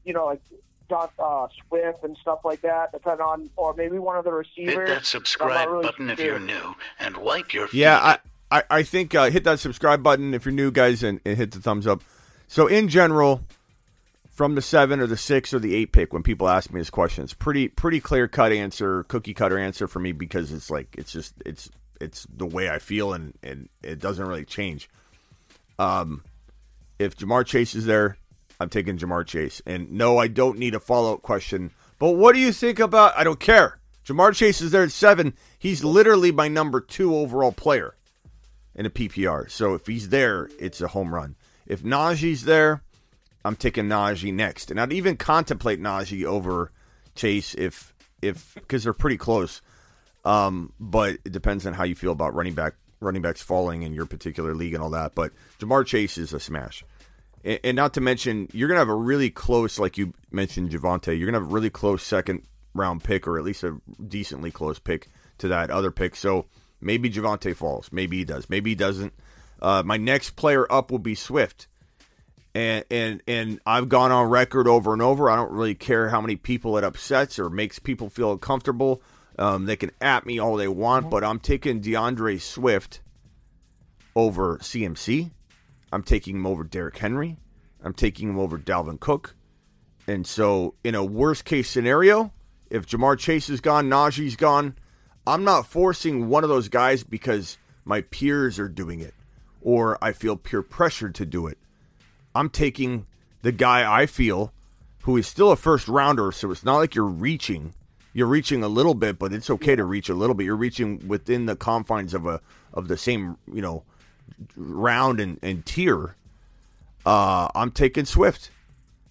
you know like Don uh, Swift and stuff like that, depending on or maybe one of the receivers. Hit receivers. that subscribe really button if you're new and wipe your feet. Yeah, I, I, I think uh, hit that subscribe button if you're new, guys, and, and hit the thumbs up. So, in general, from the seven or the six or the eight pick, when people ask me this question, it's pretty pretty clear cut answer, cookie cutter answer for me because it's like it's just it's it's the way I feel and and it doesn't really change. Um, if Ja'Marr Chase is there, I'm taking Ja'Marr Chase. And no, I don't need a follow up question. But what do you think about? I don't care. Ja'Marr Chase is there at seven. He's literally my number two overall player in a PPR. So if he's there, it's a home run. If Najee's there, I'm taking Najee next, and I'd even contemplate Najee over Chase if if because they're pretty close. Um, but it depends on how you feel about running back running backs falling in your particular league and all that. But Ja'Marr Chase is a smash. And, and not to mention, you're gonna have a really close, like you mentioned, Javonte. You're gonna have a really close second round pick, or at least a decently close pick to that other pick. So maybe Javonte falls. Maybe he does. Maybe he doesn't. Uh, my next player up will be Swift. And, and and I've gone on record over and over. I don't really care how many people it upsets or makes people feel uncomfortable. Um, they can at me all they want, but I'm taking D'Andre Swift over CMC. I'm taking him over Derrick Henry. I'm taking him over Dalvin Cook. And so, in a worst case scenario, if Ja'Marr Chase is gone, Najee's gone, I'm not forcing one of those guys because my peers are doing it or I feel peer pressured to do it. I'm taking the guy I feel who is still a first rounder, so it's not like you're reaching. You're reaching a little bit, but it's okay to reach a little bit. You're reaching within the confines of a of the same, you know, round and, and tier. Uh, I'm taking Swift.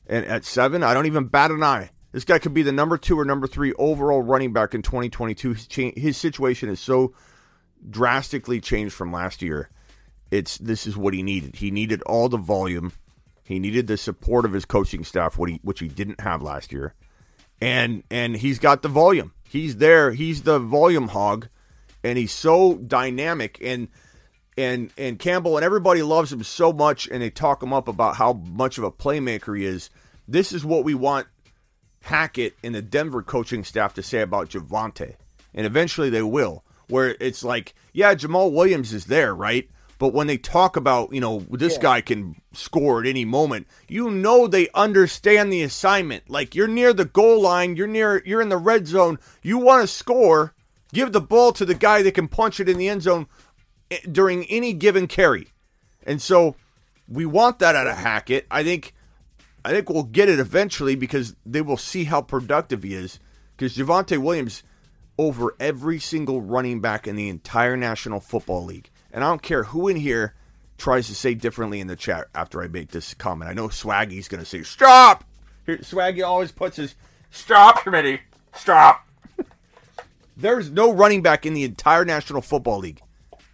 And at seven, I don't even bat an eye. This guy could be the number two or number three overall running back in 2022. His, cha- his situation is so drastically changed from last year. It's this is what he needed. He needed all the volume. He needed the support of his coaching staff, what he which he didn't have last year. And and he's got the volume. He's there. He's the volume hog, and he's so dynamic. And and and Campbell and everybody loves him so much, and they talk him up about how much of a playmaker he is. This is what we want Hackett and the Denver coaching staff to say about Javonte, and eventually they will. Where it's like, yeah, Jamaal Williams is there, right? But when they talk about, you know, this guy can score at any moment, you know they understand the assignment. Like you're near the goal line, you're near, you're in the red zone, you want to score. Give the ball to the guy that can punch it in the end zone during any given carry. And so we want that out of Hackett. I think I think we'll get it eventually because they will see how productive he is. Because Javonte Williams over every single running back in the entire National Football League. And I don't care who in here tries to say differently in the chat after I make this comment. I know Swaggy's going to say, Stop! Here, Swaggy always puts his, Stop, committee. Stop. There's no running back in the entire National Football League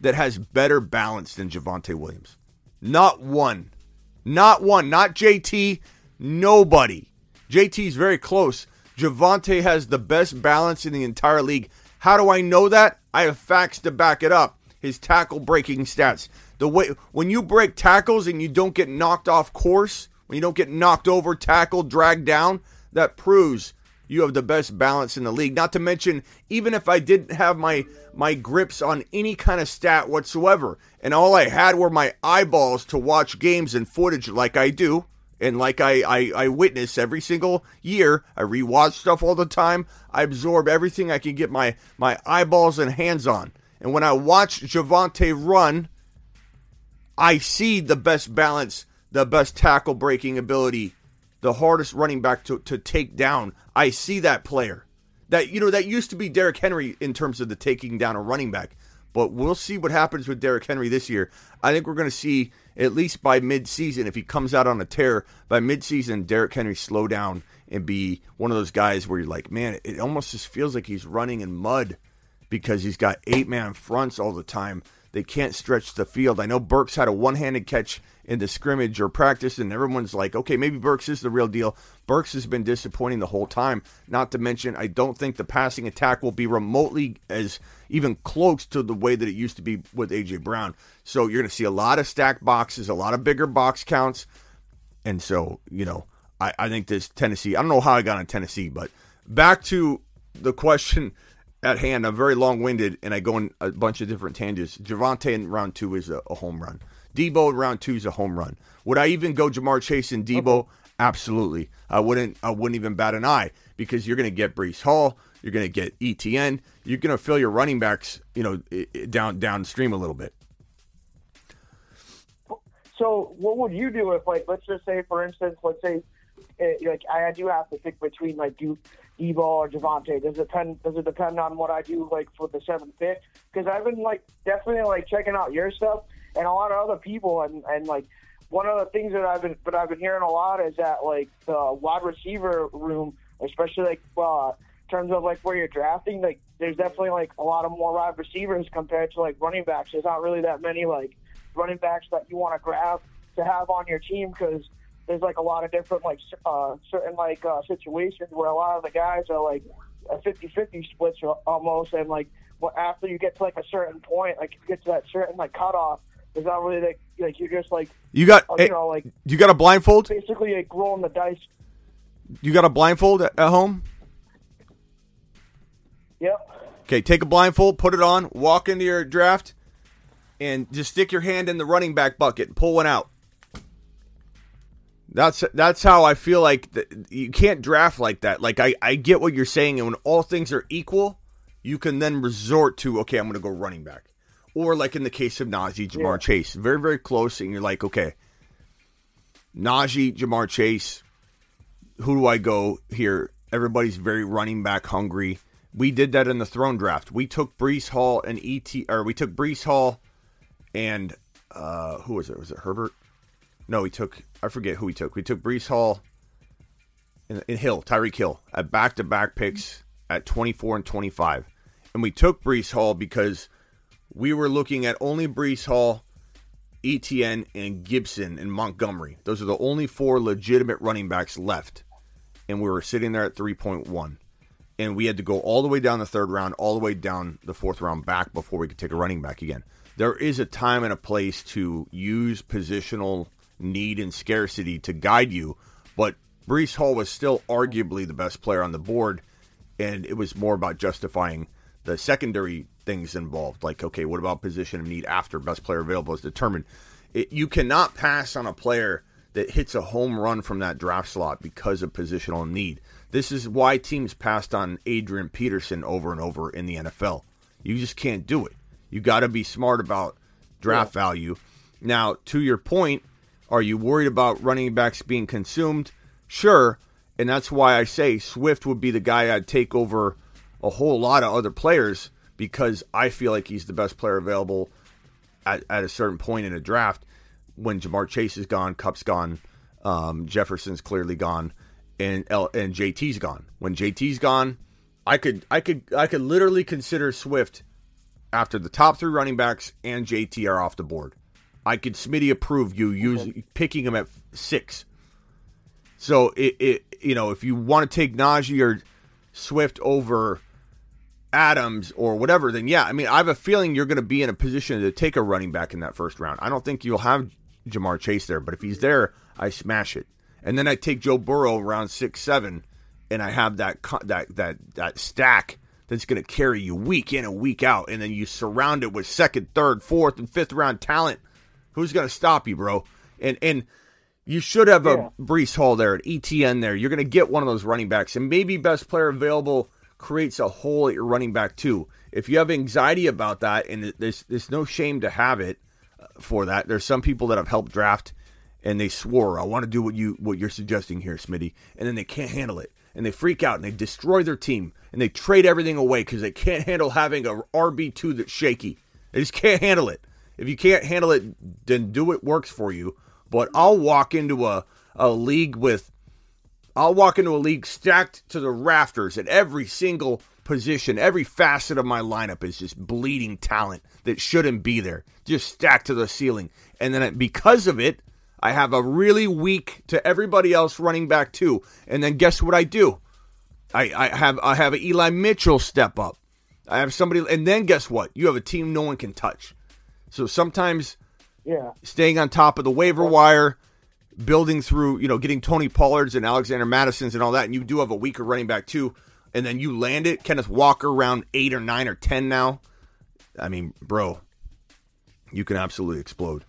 that has better balance than Javonte Williams. Not one. Not one. Not JT. Nobody. JT's very close. Javonte has the best balance in the entire league. How do I know that? I have facts to back it up. His tackle breaking stats. The way when you break tackles and you don't get knocked off course, when you don't get knocked over, tackled, dragged down, that proves you have the best balance in the league. Not to mention, even if I didn't have my my grips on any kind of stat whatsoever, and all I had were my eyeballs to watch games and footage like I do, and like I, I, I witness every single year, I rewatch stuff all the time. I absorb everything I can get my, my eyeballs and hands on. And when I watch Javonte run, I see the best balance, the best tackle breaking ability, the hardest running back to, to take down. I see that player. That you know that used to be Derrick Henry in terms of the taking down a running back. But we'll see what happens with Derrick Henry this year. I think we're going to see at least by midseason, if he comes out on a tear, by midseason, Derrick Henry slow down and be one of those guys where you're like, man, it almost just feels like he's running in mud because he's got eight man fronts all the time. They can't stretch the field. I know Burks had a one handed catch in the scrimmage or practice, and everyone's like, okay, maybe Burks is the real deal. Burks has been disappointing the whole time. Not to mention, I don't think the passing attack will be remotely as even close to the way that it used to be with AJ Brown. So you're going to see a lot of stacked boxes, a lot of bigger box counts. And so, you know, I, I think this Tennessee, I don't know how I got on Tennessee, but back to the question at hand. I'm very long winded and I go in a bunch of different tangents. Javonte in round two is a, a home run. Deebo in round two is a home run. Would I even go Ja'Marr Chase and Deebo? Okay. Absolutely. I wouldn't I wouldn't even bat an eye because you're going to get Breece Hall, you're going to get ETN, you're going to fill your running backs, you know, down downstream a little bit. So, what would you do if, like, let's just say, for instance, let's say, eh, like, I do have to pick between like Duke, Deebo, or Javonte. Does it depend? Does it depend on what I do, like, for the seventh pick? Because I've been like definitely like checking out your stuff and a lot of other people, and and like one of the things that I've been, but I've been hearing a lot is that like the wide receiver room, especially like uh, in terms of like where you're drafting, like there's definitely like a lot of more wide receivers compared to like running backs. There's not really that many like running backs that you want to grab to have on your team because there's like a lot of different like uh, certain like uh, situations where a lot of the guys are like a 50-50 splits almost, and like well, after you get to like a certain point, like you get to that certain like cutoff it's not really like like you're just like you got uh, you know like you got a blindfold. Basically, like rolling the dice. You got a blindfold at, at home. Yep. Okay, take a blindfold, put it on, walk into your draft, and just stick your hand in the running back bucket and pull one out. That's that's how I feel like the, you can't draft like that. Like I, I get what you're saying, and when all things are equal, you can then resort to okay, I'm going to go running back or like in the case of Najee, Ja'Marr yeah. Chase, very very close, and you're like, okay, Najee, Ja'Marr Chase, who do I go here? Everybody's very running back hungry. We did that in the throne draft. We took Breece Hall and ET, or we took Breece Hall and uh, who was it? Was it Herbert? No, we took I forget who we took. We took Breece Hall and, and Hill, Tyreek Hill, at back to back picks at 24 and 25, and we took Breece Hall because we were looking at only Breece Hall, ETN, and Gibson and Montgomery. Those are the only four legitimate running backs left. And we were sitting there at 3.1. And we had to go all the way down the third round, all the way down the fourth round back before we could take a running back again. There is a time and a place to use positional need and scarcity to guide you, but Breece Hall was still arguably the best player on the board, and it was more about justifying the secondary things involved. Like, okay, what about position of need after best player available is determined? It, you cannot pass on a player that hits a home run from that draft slot because of positional need. This is why teams passed on Adrian Peterson over and over in the NFL. You just can't do it. You got to be smart about draft yeah. value. Now, to your point, are you worried about running backs being consumed? Sure, and that's why I say Swift would be the guy I'd take over a whole lot of other players because I feel like he's the best player available at, at a certain point in a draft when Ja'Marr Chase is gone, Kupp's gone, um, Jefferson's clearly gone, and L- and JT's gone. When JT's gone, I could I could I could literally consider Swift after the top three running backs and JT are off the board. I could Smitty approve you using picking him at six. So it, it you know if you want to take Najee or Swift over Adams or whatever, then yeah, I mean I have a feeling you're going to be in a position to take a running back in that first round. I don't think you'll have Ja'Marr Chase there, but if he's there, I smash it. And then I take Joe Burrow around six seven, and I have that that that that stack that's going to carry you week in and week out, and then you surround it with second, third, fourth, and fifth round talent. Who's going to stop you, bro? And and you should have a Breece Hall there, an ETN there. You're going to get one of those running backs, and maybe best player available creates a hole at your running back too. If you have anxiety about that, and there's there's no shame to have it uh, for that. There's some people that have helped draft, and they swore, "I want to do what you what you're suggesting here, Smitty," and then they can't handle it, and they freak out, and they destroy their team, and they trade everything away because they can't handle having a RB two that's shaky. They just can't handle it. If you can't handle it, then do what works for you. But I'll walk into a, a league with I'll walk into a league stacked to the rafters at every single position. Every facet of my lineup is just bleeding talent that shouldn't be there, just stacked to the ceiling. And then because of it, I have a really weak to everybody else running back too. And then guess what I do? I, I have I have Eli Mitchell step up. I have somebody, and then guess what? You have a team no one can touch. So sometimes, yeah, staying on top of the waiver wire building through, you know, getting Tony Pollards and Alexander Mattison's and all that, and you do have a weaker running back too, and then you land it, Kenneth Walker around eight or nine or ten now. I mean, bro, you can absolutely explode.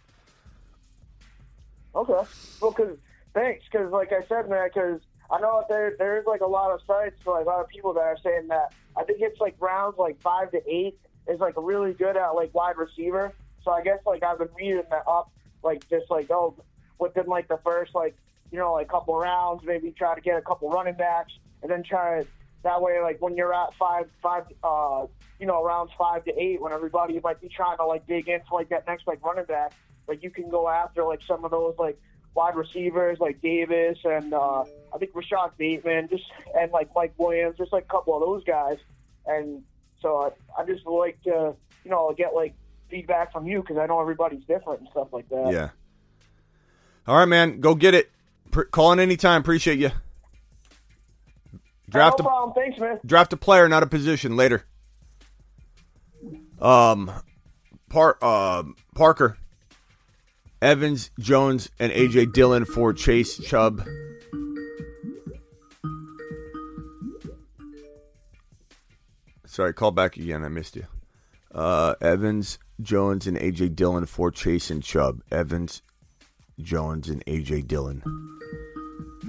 Okay, well, cause thanks, because like I said, man, because I know there there's like a lot of sites, like a lot of people that are saying that. I think it's like rounds like five to eight is like really good at like wide receiver. So I guess like I've been reading that up, like just like oh within like the first like you know like couple rounds, maybe try to get a couple running backs, and then try that way like when you're at five five uh you know rounds five to eight when everybody might be trying to like dig into like that next like running back, like you can go after like some of those like wide receivers like Davis and uh I think Rashod Bateman, just and like Mike Williams, just like a couple of those guys, and so I, I just like to you know get like feedback from you because I know everybody's different and stuff like that. Yeah. All right, man. Go get it. Pre- call in anytime. Appreciate you. Draft no problem. A, Thanks, man. Draft a player, not a position. Later. Um, Par- uh, Parker, Evans, Jones, and AJ Dillon for Chase Chubb. Sorry, call back again. I missed you. Uh, Evans, Jones, and AJ Dillon for Chase and Chubb. Evans, Jones and AJ Dillon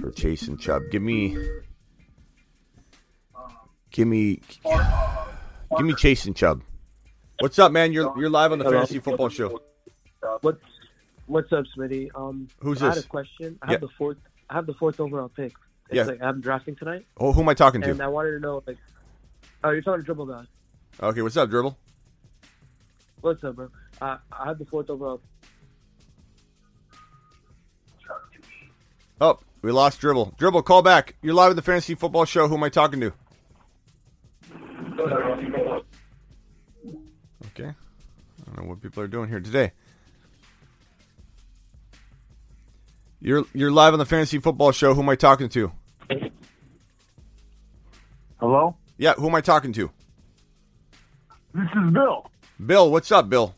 for Chase and Chubb. Give me, give me, give me Chase and Chubb. What's up, man? You're you're live on the Hello. Fantasy Football Show. What's What's up, Smitty? Um, Who's I this? had a question. I have the fourth. I have the fourth overall pick. It's yeah. Like I'm drafting tonight. Oh, who am I talking to? And I wanted to know, like, oh, you're talking to Dribble guy. Okay, what's up, Dribble? What's up, bro? Uh, I have the fourth overall Oh, we lost Dribble. Dribble, call back. You're live at the Fantasy Football Show. Who am I talking to? Okay. I don't know what people are doing here today. You're you're live on the Fantasy Football Show. Who am I talking to? Hello? Yeah, who am I talking to? This is Bill. Bill, what's up, Bill?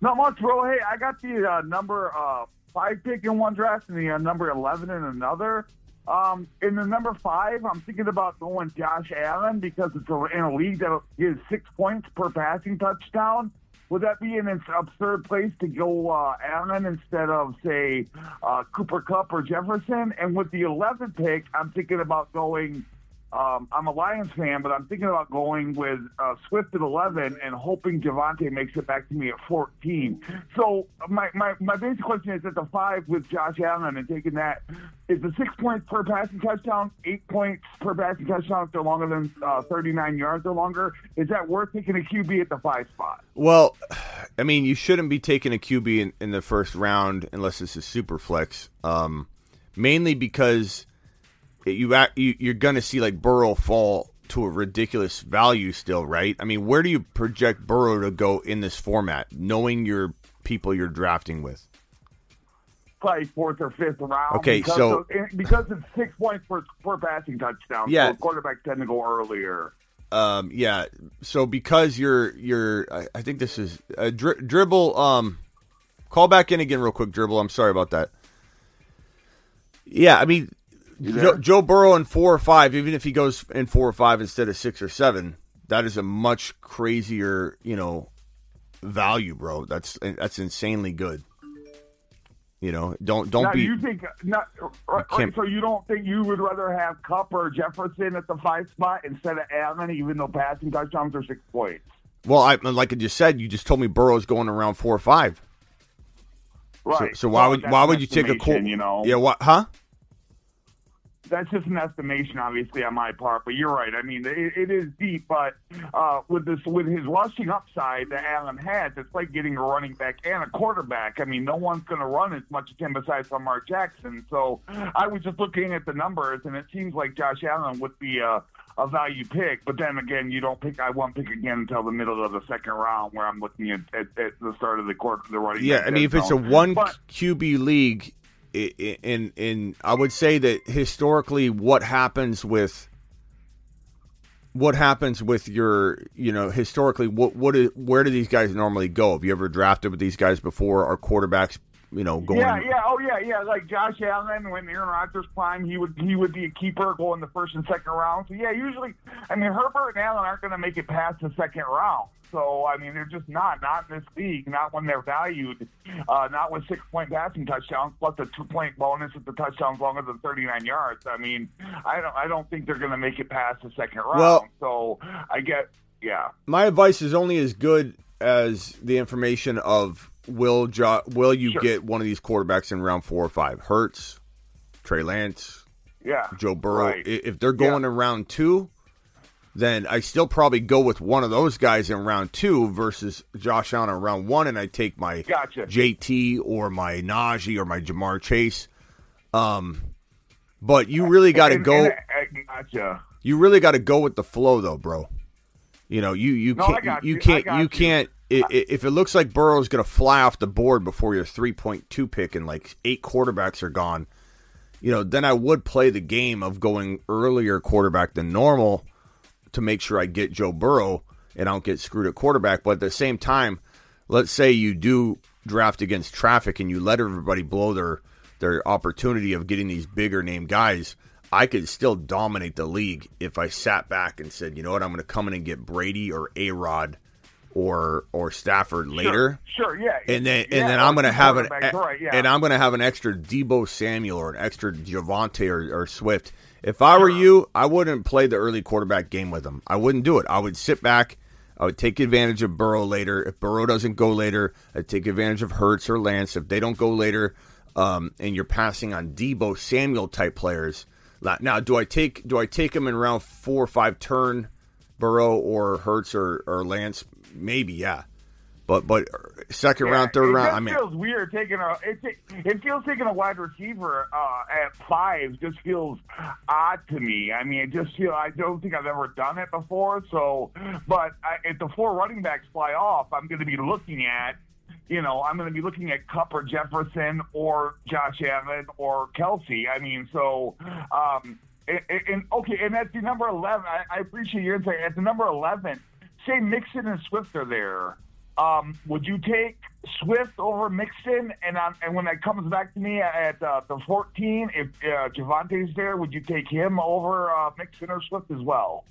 Not much, bro. Hey, I got the uh, number uh, five pick in one draft and the uh, number 11 in another. Um, in the number five, I'm thinking about going Josh Allen because it's in a league that gives six points per passing touchdown. would that be an absurd place to go uh, Allen instead of say uh, Cooper Kupp or Jefferson? And with the 11th pick, I'm thinking about going. Um, I'm a Lions fan, but I'm thinking about going with uh, Swift at 11 and hoping Javonte makes it back to me at 14. So my, my, my basic question is at the five with Josh Allen and taking that, is the six points per passing touchdown, eight points per passing touchdown if they're longer than uh, 39 yards or longer? Is that worth taking a QB at the five spot? Well, I mean, you shouldn't be taking a QB in, in the first round unless it's a super flex, um, mainly because – you, you you're going to see like Burrow fall to a ridiculous value still, right? I mean, where do you project Burrow to go in this format, knowing your people you're drafting with? Probably fourth or fifth round. Okay, because so of, because it's six points per, per passing touchdown. Yeah, so quarterbacks tend to go earlier. Um, yeah. So because you're you're, I, I think this is a dri- dribble. Um, call back in again real quick, dribble. I'm sorry about that. Yeah, I mean, Joe, Joe, Burrow in four or five, even if he goes in four or five instead of six or seven, that is a much crazier, you know, value, bro. That's that's insanely good. You know, don't don't now, be. You think not? Right, right, so you don't think you would rather have Kupp or Jefferson at the five spot instead of Allen, even though passing touchdowns are six points? Well, I like I just said, you just told me Burrow's going around four or five. Right. So, so why would why would you take a court? You know. Yeah. What? Huh? That's just an estimation, obviously, on my part. But you're right. I mean, it, it is deep, but uh, with this, with his rushing upside that Allen has, it's like getting a running back and a quarterback. I mean, no one's going to run as much as him besides Lamar Jackson. So I was just looking at the numbers, and it seems like Josh Allen would be a, a value pick. But then again, you don't pick. I won't pick again until the middle of the second round, where I'm looking at, at, at the start of the quarter, the running. Yeah, I mean, if it's a one but, QB league in in I would say that historically what happens with what happens with your you know historically what what is, where do these guys normally go? Have you ever drafted with these guys before? Are quarterbacks you know going? Yeah, yeah, oh yeah, yeah. Like Josh Allen when Aaron Rodgers prime, he would he would be a keeper going the first and second round. So yeah, usually I mean Herbert and Allen aren't going to make it past the second round. So I mean, they're just not not in this league. Not when they're valued. Uh, not with six point passing touchdowns plus a two point bonus if the touchdown's longer than thirty nine yards. I mean, I don't I don't think they're going to make it past the second round. Well, so I get yeah. My advice is only as good as the information of will jo- will you sure. get one of these quarterbacks in round four or five? Hurts, Trey Lance, yeah, Joe Burrow. Right. If they're going yeah. in round two then I still probably go with one of those guys in round two versus Josh Allen in round one, and I take my gotcha. JT or my Najee or my Ja'Marr Chase. Um, but you really got to go. Gotcha. You really got to go with the flow, though, bro. You know, you you no, can't you. you can't you, you can't. If it looks like Burrow is going to fly off the board before your three point two pick and like eight quarterbacks are gone, you know, then I would play the game of going earlier quarterback than normal to make sure I get Joe Burrow and I don't get screwed at quarterback. But at the same time, let's say you do draft against traffic and you let everybody blow their their opportunity of getting these bigger name guys. I could still dominate the league if I sat back and said, you know what, I'm going to come in and get Brady or A Rod or or Stafford later. Sure, sure yeah. And then yeah, and then I'm going to have an right, yeah. and I'm to have an extra Deebo Samuel or an extra Javonte or, or Swift if I were you, I wouldn't play the early quarterback game with them. I wouldn't do it. I would sit back. I would take advantage of Burrow later. If Burrow doesn't go later, I'd take advantage of Hurts or Lance. If they don't go later, um, and you're passing on Deebo Samuel type players. Now, do I take do I take him in round four or five turn Burrow or Hurts or, or Lance? Maybe, yeah. But but second yeah, round, third round. I mean, it feels weird taking a. It, it feels taking a wide receiver uh, at five just feels odd to me. I mean, it just feel. I don't think I've ever done it before. So, but I, if the four running backs fly off, I'm going to be looking at. You know, I'm going to be looking at Kupp or Jefferson or Josh Allen or Kelce. I mean, so um, and, and okay, and at the number eleven, I, I appreciate your insight. At the number eleven, say Mixon and Swift are there um, would you take Swift over Mixon? And um, and when that comes back to me at uh, the 14, if uh, Javonte's there, would you take him over uh, Mixon or Swift as well?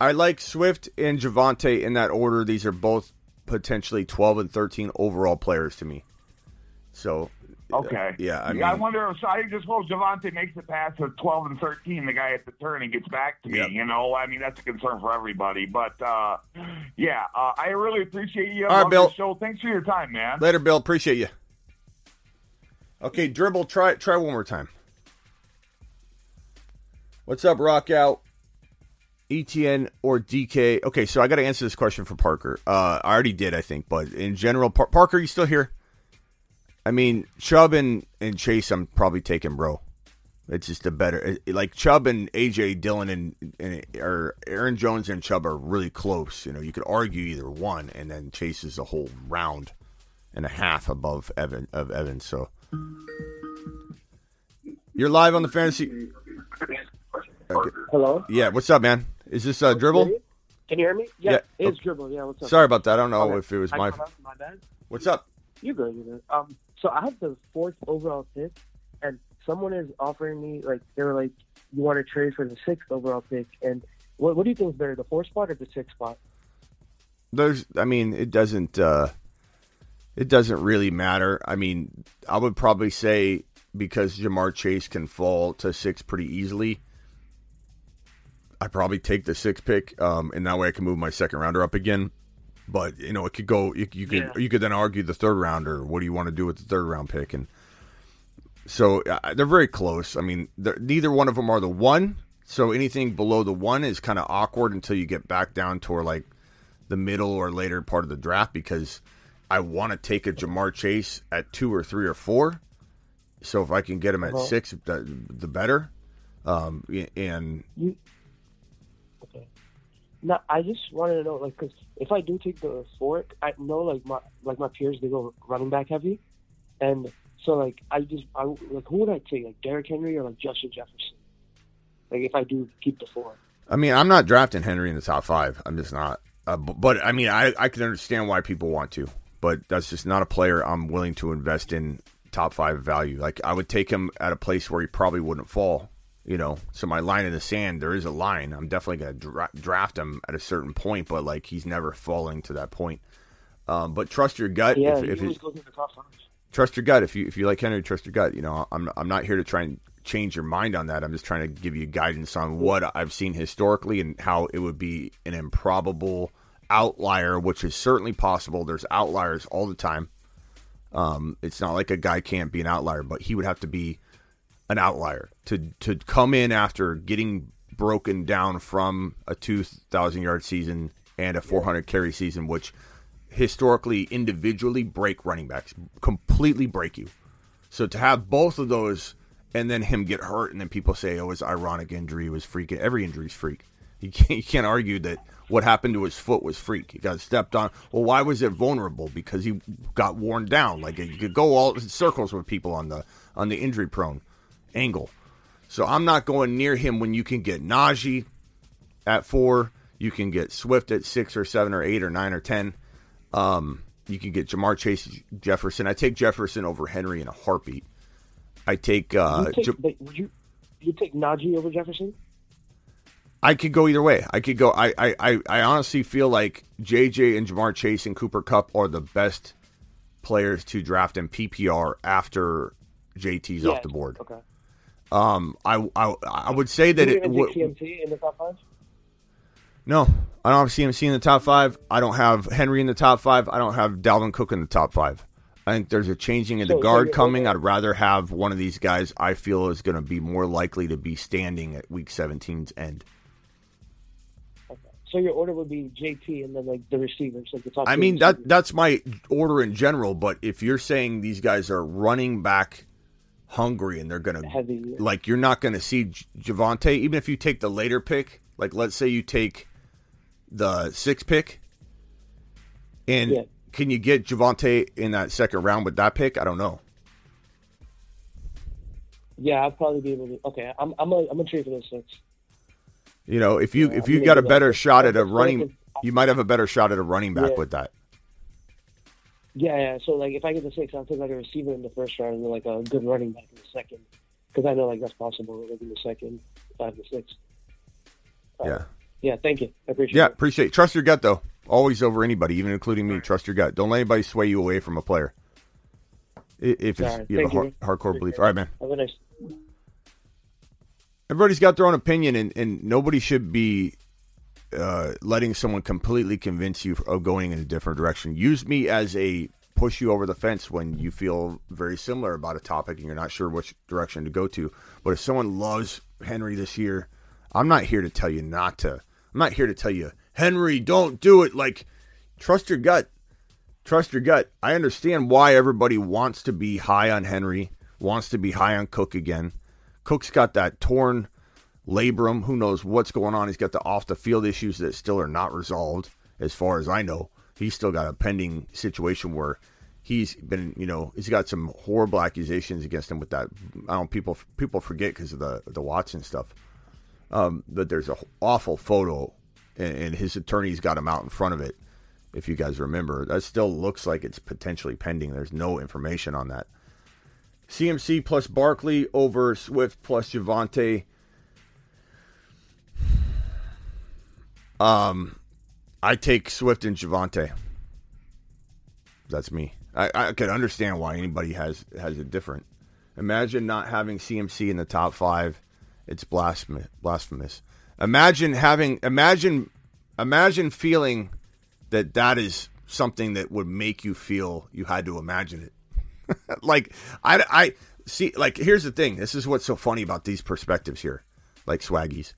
I like Swift and Javonte in that order. These are both potentially 12 and 13 overall players to me. So, Okay. yeah, I I wonder if so I just hope Javonte makes it past the twelve and thirteen. The guy at the turn and gets back to me. Yep. You know, I mean that's a concern for everybody. But uh, yeah, uh, I really appreciate you. All right, Bill. Show. Thanks for your time, man. later, Bill. Appreciate you. Okay, dribble. Try try one more time. What's up, Rock Out? ETN or DK? Okay, so I got to answer this question for Parker. Uh, I already did, I think, but in general, Par- Parker, you still here? I mean, Chubb and, and Chase, I'm probably taking, bro. It's just a better like Chubb and AJ Dillon and, and or Aaron Jones and Chubb are really close. You know, you could argue either one, and then Chase is a whole round and a half above Evan of Evans. So you're live on the fantasy. Okay. Hello? Yeah, what's up, man? Is this uh, dribble? Can you hear me? Yeah, Yeah, it's okay. dribble. Yeah, what's up? Sorry about that. I don't know Okay. if it was my. my bad. What's up? You good? You good? Um, so I have the fourth overall pick, and someone is offering me like they were like, "You want to trade for the sixth overall pick?" And what what do you think is better, the fourth spot or the sixth spot? There's, I mean, it doesn't, uh, it doesn't really matter. I mean, I would probably say because Ja'Marr Chase can fall to six pretty easily. I probably take the six pick, um, and that way I can move my second rounder up again. But you know, it could go. You, you could Yeah. you could then argue the third rounder. What do you want to do with the third round pick? And so uh, they're very close. I mean, neither one of them are the one. So anything below the one is kind of awkward until you get back down toward like the middle or later part of the draft because I want to take a Ja'Marr Chase at two or three or four. So if I can get him at Uh-huh. six, the, the better. Um, and You? No, I just wanted to know, like, because if I do take the fork, I know like my like my peers they go running back heavy, and so like I just I like who would I take, like Derrick Henry or like Justin Jefferson? Like if I do keep the fork. I mean, I'm not drafting Henry in the top five. I'm just not. Uh, b- but I mean, I, I can understand why people want to, but that's just not a player I'm willing to invest in top five value. Like I would take him at a place where he probably wouldn't fall. You know, so my line in the sand, there is a line. I'm definitely going to dra- draft him at a certain point, but like he's never falling to that point. Um, but trust your gut. Yeah, if, if it, go through the top five. trust your gut. If you if you like Henry, trust your gut. You know, I'm I'm not here to try and change your mind on that. I'm just trying to give you guidance on what I've seen historically and how it would be an improbable outlier, which is certainly possible. There's outliers all the time. Um, it's not like a guy can't be an outlier, but he would have to be an outlier to to come in after getting broken down from a 2,000 yard season and a 400 carry season, which historically individually break running backs, completely break you. So to have both of those and then him get hurt and then people say, oh, was ironic injury, was freak. Every injury's freak. You can't, you can't argue that what happened to his foot was freak. He got stepped on. Well, why was it vulnerable? Because he got worn down. Like you could go all circles with people on the on the injury prone angle. So I'm not going near him when you can get Najee at four. You can get Swift at six or seven or eight or nine or ten. Um, you can get Ja'Marr Chase Jefferson. I take Jefferson over Henry in a heartbeat. I take. Uh, you take, you you take Najee over Jefferson? I could go either way. I could go. I, I, I, I honestly feel like JJ and Ja'Marr Chase and Cooper Kupp are the best players to draft in PPR after JT's Yeah, off the board. Okay. Um, I, I, I would say that it. even would in the top five? No, I don't have CMC in the top five. I don't have Henry in the top five. I don't have Dalvin Cook in the top five. I think there's a changing of the So- so guard you're coming. over- I'd rather have one of these guys I feel is going to be more likely to be standing at week 17's end. Okay. So your order would be JT and then like the receivers, like the top. I mean receivers. that that's my order in general, but if you're saying these guys are running back hungry and they're going to like you're not going to see J- Javonte even if you take the later pick, like let's say you take the sixth pick and Yeah. can you get Javonte in that second round with that pick? I don't know. Yeah, I'd probably be able to. Okay, I'm I'm a, I'm gonna trade for those six. You know, if you Yeah, if you got a better shot at a running, you might have a better shot at a running back Yeah. with that. Yeah, yeah. So like, if I get the six, I'll take like a receiver in the first round and then like a good running back in the second, because I know like that's possible. Like in the second, five to six. Uh, yeah. Yeah, thank you. I appreciate it. Yeah, it. appreciate. Trust your gut though. Always over anybody, even including me. Trust your gut. Don't let anybody sway you away from a player. If it's Alright, you have a hard, hardcore belief. All right, man. Have a nice. Everybody's got their own opinion, and, and nobody should be uh, letting someone completely convince you of going in a different direction. Use me as a push you over the fence when you feel very similar about a topic and you're not sure which direction to go to. But if someone loves Henry this year, I'm not here to tell you not to. I'm not here to tell you, Henry, don't do it. Like, trust your gut. Trust your gut. I understand why everybody wants to be high on Henry, wants to be high on Cook again. Cook's got that torn labrum. Who knows what's going on? He's got the off the field issues that still are not resolved, as far as I know. He's still got a pending situation where he's been, you know, he's got some horrible accusations against him with that. I don't people people forget because of the the Watson stuff. Um, but there's a awful photo, and, and his attorney's got him out in front of it. If you guys remember, that still looks like it's potentially pending. There's no information on that. CMC plus Barkley over Swift plus Javonte. Um, I take Swift and Javonte. That's me. I, I can understand why anybody has has it different. Imagine not having CMC in the top five. It's blasphemous. Blasphemous. Imagine having. Imagine. Imagine feeling that that is something that would make you feel you had to imagine it. like I, I see. Like here's the thing. This is what's so funny about these perspectives here. Like Swaggies,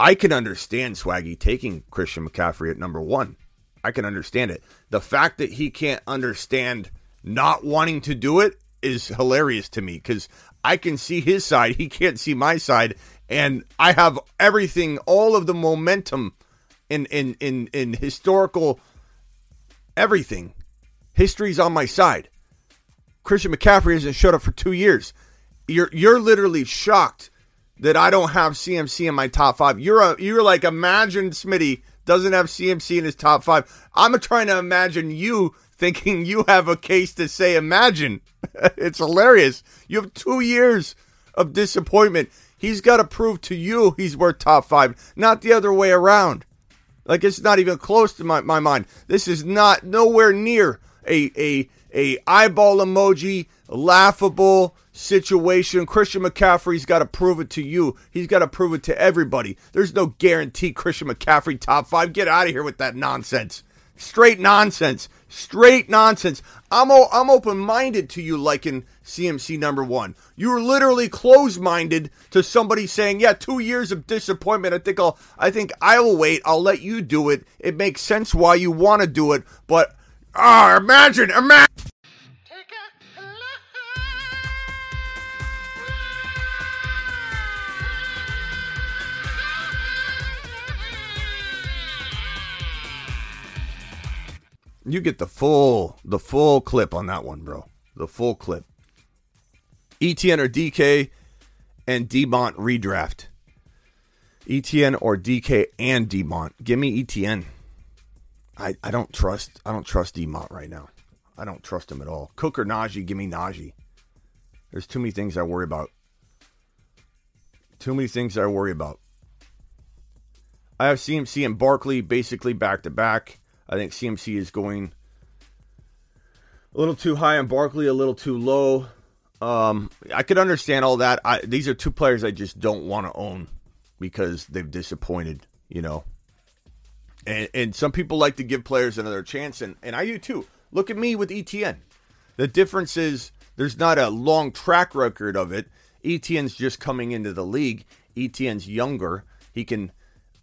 I can understand Swaggy taking Christian McCaffrey at number one. I can understand it. The fact that he can't understand not wanting to do it is hilarious to me because I can see his side, he can't see my side, and I have everything, all of the momentum in in in in historical everything. History's on my side. Christian McCaffrey hasn't showed up for two years. You're you're literally shocked that I don't have CMC in my top five. You're a you're like imagine Smitty doesn't have CMC in his top five. I'm trying to imagine you thinking you have a case to say imagine. it's hilarious. You have two years of disappointment. He's got to prove to you he's worth top five, not the other way around. Like it's not even close to my, my mind. This is not nowhere near a a a eyeball emoji, laughable situation. Christian McCaffrey's got to prove it to you. He's got to prove it to everybody. There's no guarantee Christian McCaffrey top five. Get out of here with that nonsense. Straight nonsense. Straight nonsense. I'm o- I'm open minded to you liking CMC number one. You're literally closed minded to somebody saying, "Yeah, two years of disappointment. I think I'll I think I'll wait. I'll let you do it. It makes sense why you want to do it, but ah, imagine, imagine." You get the full the full clip on that one, bro. The full clip. ETN or DK and Demont redraft. ETN or DK and Demont. Give me ETN. I, I don't trust I don't trust Demont right now. I don't trust him at all. Cook or Najee, give me Najee. There's too many things I worry about. Too many things I worry about. I have CMC and Barkley basically back to back. I think CMC is going a little too high on Barkley, a little too low. Um, I could understand all that. I, these are two players I just don't want to own because they've disappointed, you know. And, and some people like to give players another chance, and, and I do too. Look at me with ETN. The difference is there's not a long track record of it. ETN's just coming into the league. ETN's younger. He can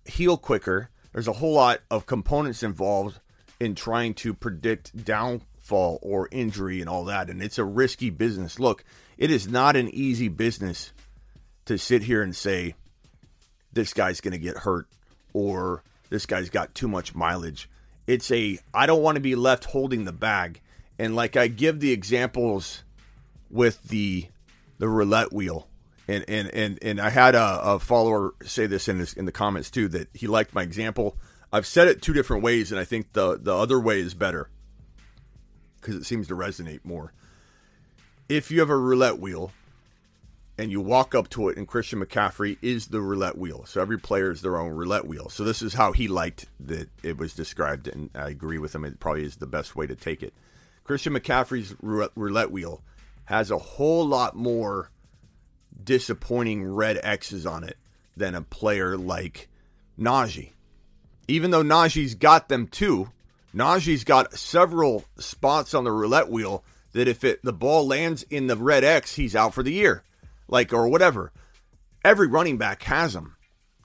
heal quicker. There's a whole lot of components involved in trying to predict downfall or injury and all that. And it's a risky business. Look, it is not an easy business to sit here and say, this guy's going to get hurt or this guy's got too much mileage. It's a, I don't want to be left holding the bag. And like I give the examples with the, the roulette wheel and and and and I had a, a follower say this in in the comments too that he liked my example. I've said it two different ways, and I think the the other way is better because it seems to resonate more. If you have a roulette wheel and you walk up to it, and Christian McCaffrey is the roulette wheel. So every player is their own roulette wheel. So this is how he liked that it was described, and I agree with him. It probably is the best way to take it. Christian McCaffrey's roulette wheel has a whole lot more disappointing red X's on it than a player like Najee. Even though Najee's got them too, Najee's got several spots on the roulette wheel that if it the ball lands in the red X, he's out for the year like or whatever. Every running back has them.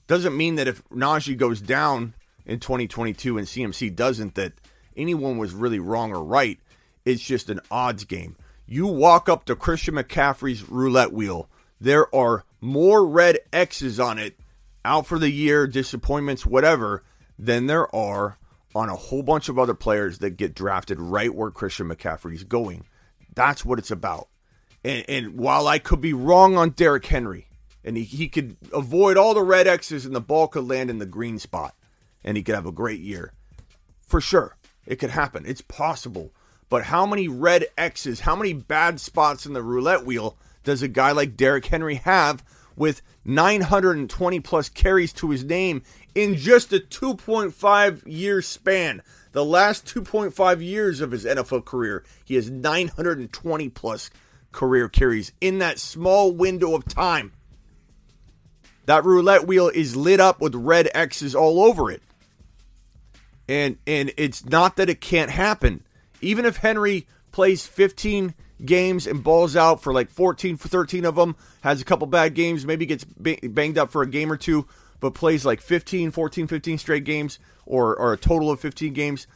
Doesn't mean that if Najee goes down in 2022 and CMC doesn't, that anyone was really wrong or right. It's just an odds game. You walk up to Christian McCaffrey's roulette wheel, there are more red X's on it, out for the year, disappointments, whatever, than there are on a whole bunch of other players that get drafted right where Christian McCaffrey's going. That's what it's about. And, and while I could be wrong on Derrick Henry, and he, he could avoid all the red X's and the ball could land in the green spot, and he could have a great year. For sure. It could happen. It's possible. But how many red X's, how many bad spots in the roulette wheel does a guy like Derrick Henry have with 920 plus carries to his name in just a 2.5 year span? The last 2.5 years of his NFL career, he has 920 plus career carries in that small window of time. That roulette wheel is lit up with red X's all over it. And and it's not that it can't happen. Even if Henry plays 15 games and balls out for like 14 for 13 of them, has a couple bad games, maybe gets banged up for a game or two, but plays like 15, 14, 15 straight games or or a total of 15 games,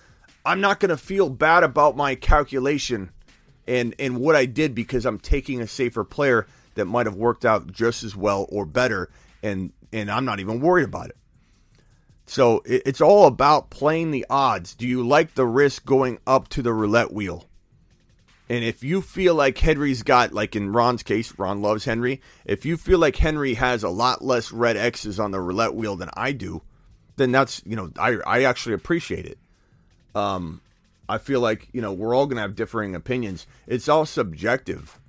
I'm not going to feel bad about my calculation and and what I did because I'm taking a safer player that might have worked out just as well or better, and and I'm not even worried about it. So it, it's all about playing the odds. Do you like the risk going up to the roulette wheel? And if you feel like Henry's got, like in Ron's case, Ron loves Henry. If you feel like Henry has a lot less red X's on the roulette wheel than I do, then that's you know I I actually appreciate it. Um, I feel like, you know, we're all to have differing opinions. It's all subjective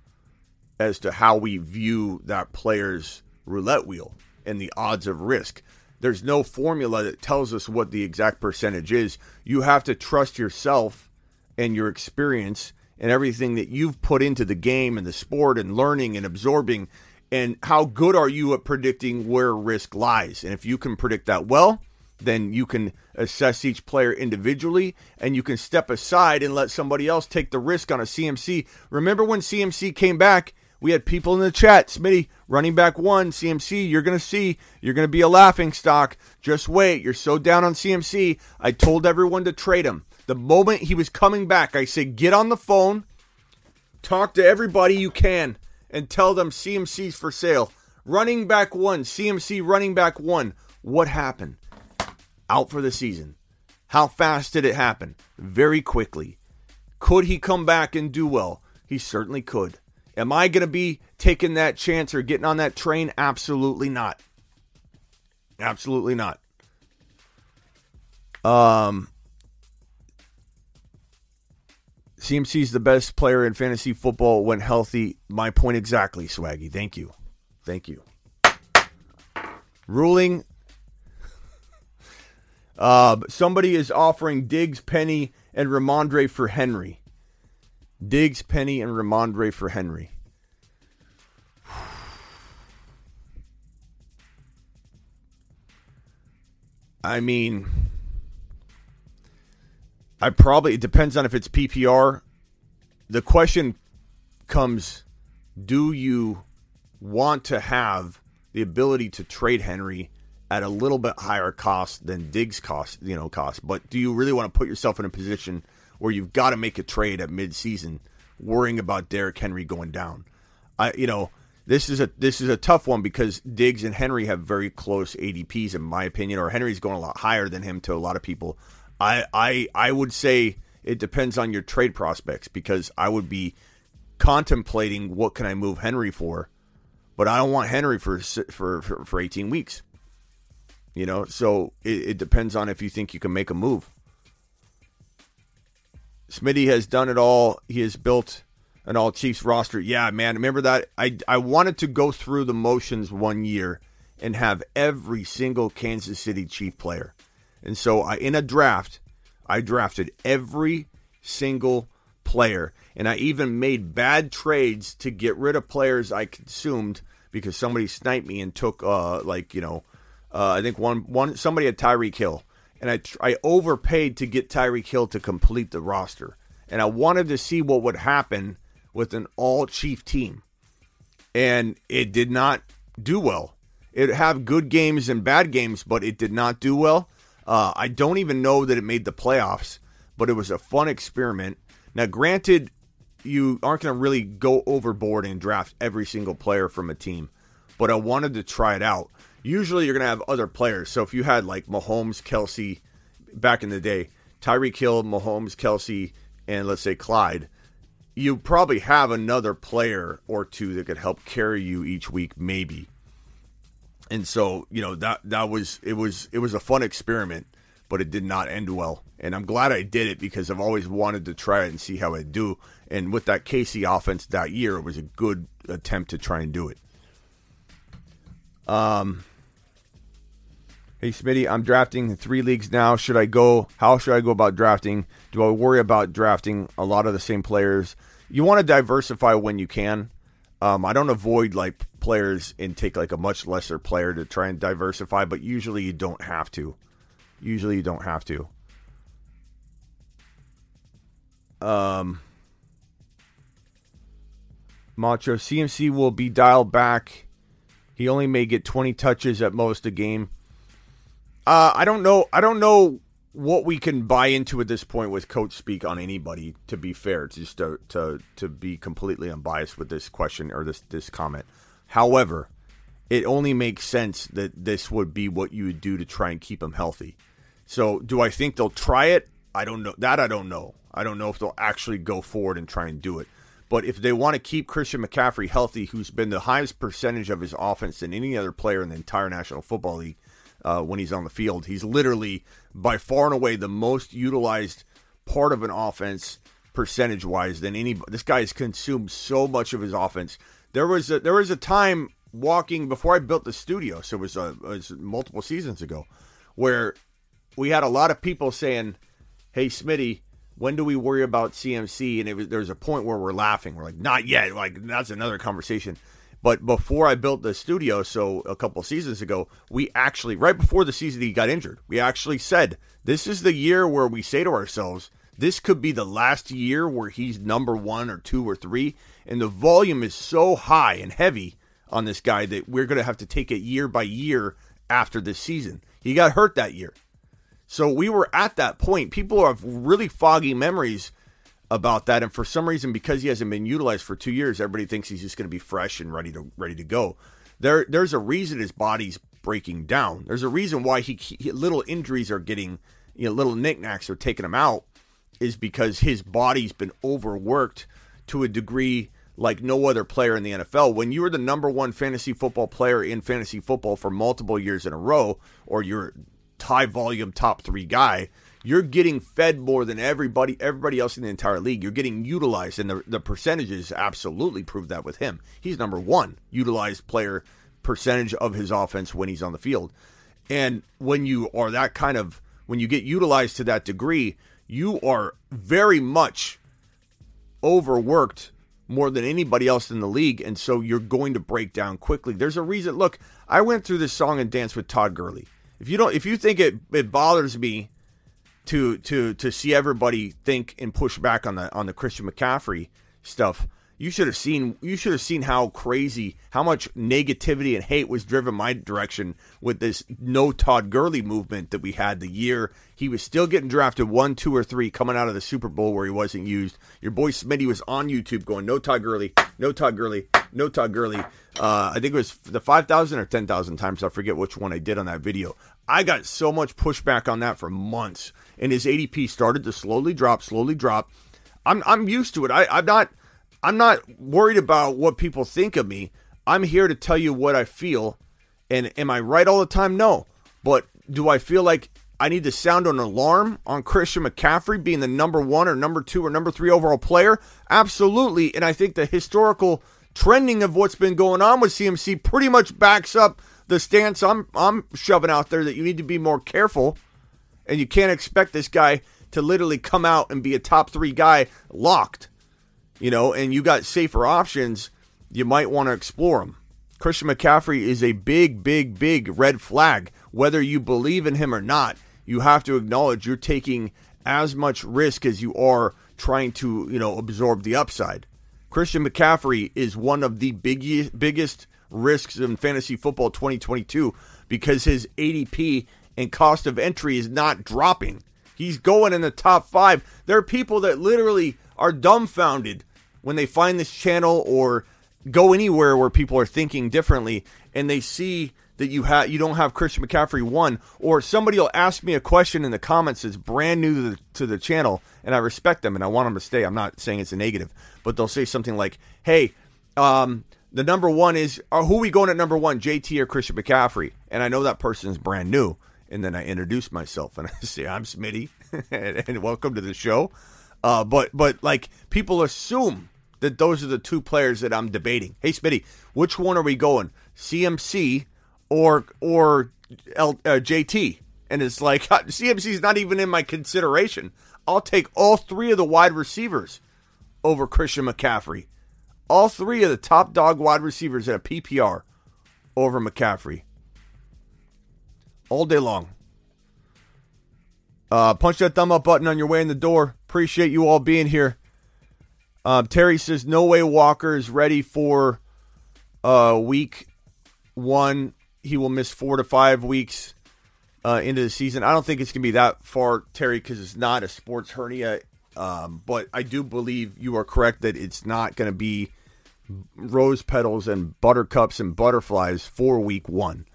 as to how we view that player's roulette wheel and the odds of risk. There's no formula that tells us what the exact percentage is. You have to trust yourself and your experience and everything that you've put into the game and the sport and learning and absorbing. And how good are you at predicting where risk lies? And if you can predict that well, then you can assess each player individually and you can step aside and let somebody else take the risk on a CMC. Remember when CMC came back? We had people in the chat, Smitty, running back one, CMC, you're going to see, you're going to be a laughing stock. Just wait. You're so down on CMC. I told everyone to trade him. The moment he was coming back, I said, get on the phone, talk to everybody you can, and tell them CMC's for sale. Running back one, CMC running back one. What happened? out for the season. How fast did it happen? Very quickly. Could he come back and do well? He certainly could. Am I going to be taking that chance or getting on that train? Absolutely not. Absolutely not. Um, CMC's the best player in fantasy football when healthy. My point exactly, Swaggy. Thank you. Thank you. Ruling uh, somebody is offering Diggs, Penny, and Rhamondre for Henry. Diggs, Penny, and Rhamondre for Henry. I mean, I probably, it depends on if it's PPR. The question comes do you want to have the ability to trade Henry at a little bit higher cost than Diggs cost, you know, cost. But do you really want to put yourself in a position where you've got to make a trade at midseason, worrying about Derrick Henry going down? I, you know, this is a this is a tough one because Diggs and Henry have very close ADPs in my opinion, or Henry's going a lot higher than him to a lot of people. I I I would say it depends on your trade prospects because I would be contemplating what can I move Henry for, but I don't want Henry for for for, for 18 weeks. You know, so it, it depends on if you think you can make a move. Smitty has done it all. He has built an all Chiefs roster. Yeah, man, remember that? I I wanted to go through the motions one year and have every single Kansas City Chief player. And so I in a draft, I drafted every single player and I even made bad trades to get rid of players I consumed because somebody sniped me and took uh like, you know, uh, I think one one somebody had Tyreek Hill and I I overpaid to get Tyreek Hill to complete the roster. And I wanted to see what would happen with an all chief team. And it did not do well. It have good games and bad games, but it did not do well. Uh, I don't even know that it made the playoffs, but it was a fun experiment. Now, granted, you aren't going to really go overboard and draft every single player from a team, but I wanted to try it out. Usually, you're going to have other players. So if you had like Mahomes, Kelce, back in the day, Tyreek Hill, Mahomes, Kelce, and let's say Clyde, you probably have another player or two that could help carry you each week, maybe. And so, you know, that that was it was it was a fun experiment, but it did not end well. And I'm glad I did it because I've always wanted to try it and see how it do. And with that KC offense that year, it was a good attempt to try and do it. Um, Hey Smitty, I'm drafting three leagues now. Should I go? How should I go about drafting? Do I worry about drafting a lot of the same players? You want to diversify when you can. Um, I don't avoid like players and take like a much lesser player to try and diversify, but usually you don't have to. Usually you don't have to. Um, Macho CMC will be dialed back. He only may get 20 touches at most a game. Uh, I don't know. I don't know what we can buy into at this point with coach speak on anybody. To be fair, just to to to be completely unbiased with this question or this this comment. However, it only makes sense that this would be what you would do to try and keep him healthy. So, do I think they'll try it? I don't know. That I don't know. I don't know if they'll actually go forward and try and do it. But if they want to keep Christian McCaffrey healthy, who's been the highest percentage of his offense than any other player in the entire National Football League, uh, when he's on the field. He's literally by far and away the most utilized part of an offense percentage wise than any. This guy has consumed so much of his offense. There was a, there was a time walking before I built the studio, so it was, uh, it was multiple seasons ago, where we had a lot of people saying, "Hey, Smitty." When do we worry about CMC? And it was, there was a point where we're laughing. We're like, not yet. Like that's another conversation. But before I built the studio, so a couple seasons ago, we actually, right before the season he got injured, we actually said, this is the year where we say to ourselves, this could be the last year where he's number one or two or three. And the volume is so high and heavy on this guy that we're going to have to take it year by year after this season. He got hurt that year. So we were at that point. People have really foggy memories about that. And for some reason, because he hasn't been utilized for two years, everybody thinks he's just going to be fresh and ready to ready to go. There, there's a reason his body's breaking down. There's a reason why he, he little injuries are getting, you know, little knickknacks are taking him out, is because his body's been overworked to a degree like no other player in the NFL. When you are the number one fantasy football player in fantasy football for multiple years in a row, or you're high volume top three guy, you're getting fed more than everybody everybody else in the entire league. You're getting utilized, and the the percentages absolutely prove that with him. He's number one utilized player percentage of his offense when he's on the field. And when you are that kind of when you get utilized to that degree, you are very much overworked more than anybody else in the league, and so you're going to break down quickly. There's a reason. Look, I went through this song and dance with Todd Gurley. If you don't, if you think it it bothers me to to to see everybody think and push back on the on the Christian McCaffrey stuff. You should have seen you should have seen how crazy how much negativity and hate was driven my direction with this no Todd Gurley movement that we had the year he was still getting drafted one, two, or three coming out of the Super Bowl where he wasn't used. Your boy Smitty was on YouTube going no Todd Gurley, no Todd Gurley, no Todd Gurley. Uh, I think it was the five thousand or ten thousand times. I forget which one I did on that video. I got so much pushback on that for months and his ADP started to slowly drop, slowly drop. I'm I'm used to it. I, I'm not I'm not worried about what people think of me. I'm here to tell you what I feel. And am I right all the time? No. But do I feel like I need to sound an alarm on Christian McCaffrey being the number one or number two or number three overall player? Absolutely. And I think the historical trending of what's been going on with CMC pretty much backs up the stance I'm I'm shoving out there that you need to be more careful and you can't expect this guy to literally come out and be a top 3 guy locked. You know, and you got safer options, you might want to explore them. Christian McCaffrey is a big big big red flag whether you believe in him or not. You have to acknowledge you're taking as much risk as you are trying to, you know, absorb the upside. Christian McCaffrey is one of the biggest biggest risks in fantasy football 2022 because his ADP and cost of entry is not dropping. He's going in the top five. There are people that literally are dumbfounded when they find this channel or go anywhere where people are thinking differently and they see that you have you don't have Christian McCaffrey one, or somebody will ask me a question in the comments that's brand new to the, to the channel, and I respect them and I want them to stay. I'm not saying it's a negative, but they'll say something like, "Hey, um, the number one is uh, who we going at number one, JT or Christian McCaffrey?" And I know that person is brand new, and then I introduce myself and I say, "I'm Smitty, and welcome to the show." Uh, but but like people assume that those are the two players that I'm debating. Hey, Smitty, which one are we going? CMC or or L, uh, JT, and it's like CMC is not even in my consideration. I'll take all three of the wide receivers over Christian McCaffrey. All three of the top dog wide receivers at a PPR over McCaffrey. All day long. Uh, punch that thumb up button on your way in the door. Appreciate you all being here. Uh, Terry says no way Walker is ready for uh, week one he will miss four to five weeks uh, into the season. I don't think it's going to be that far, Terry, because it's not a sports hernia. Um, but I do believe you are correct that it's not going to be rose petals and buttercups and butterflies for week one.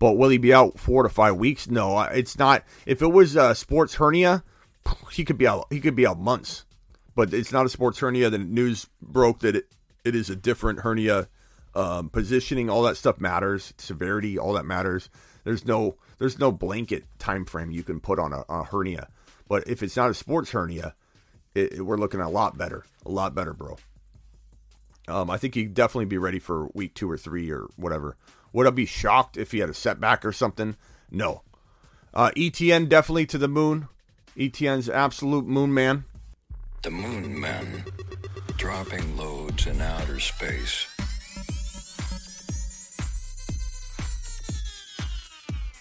But will he be out four to five weeks? No, it's not. If it was a sports hernia, he could be out. He could be out months. But it's not a sports hernia. The news broke that it, it is a different hernia um, positioning, all that stuff matters. Severity, all that matters. There's no there's no blanket time frame you can put on a, a hernia. But if it's not a sports hernia, it, it, we're looking a lot better, a lot better, bro. Um, I think he'd definitely be ready for week two or three or whatever. Would I be shocked if he had a setback or something? No. Uh, ETN definitely to the moon. ETN's absolute moon man. The moon man dropping loads in outer space.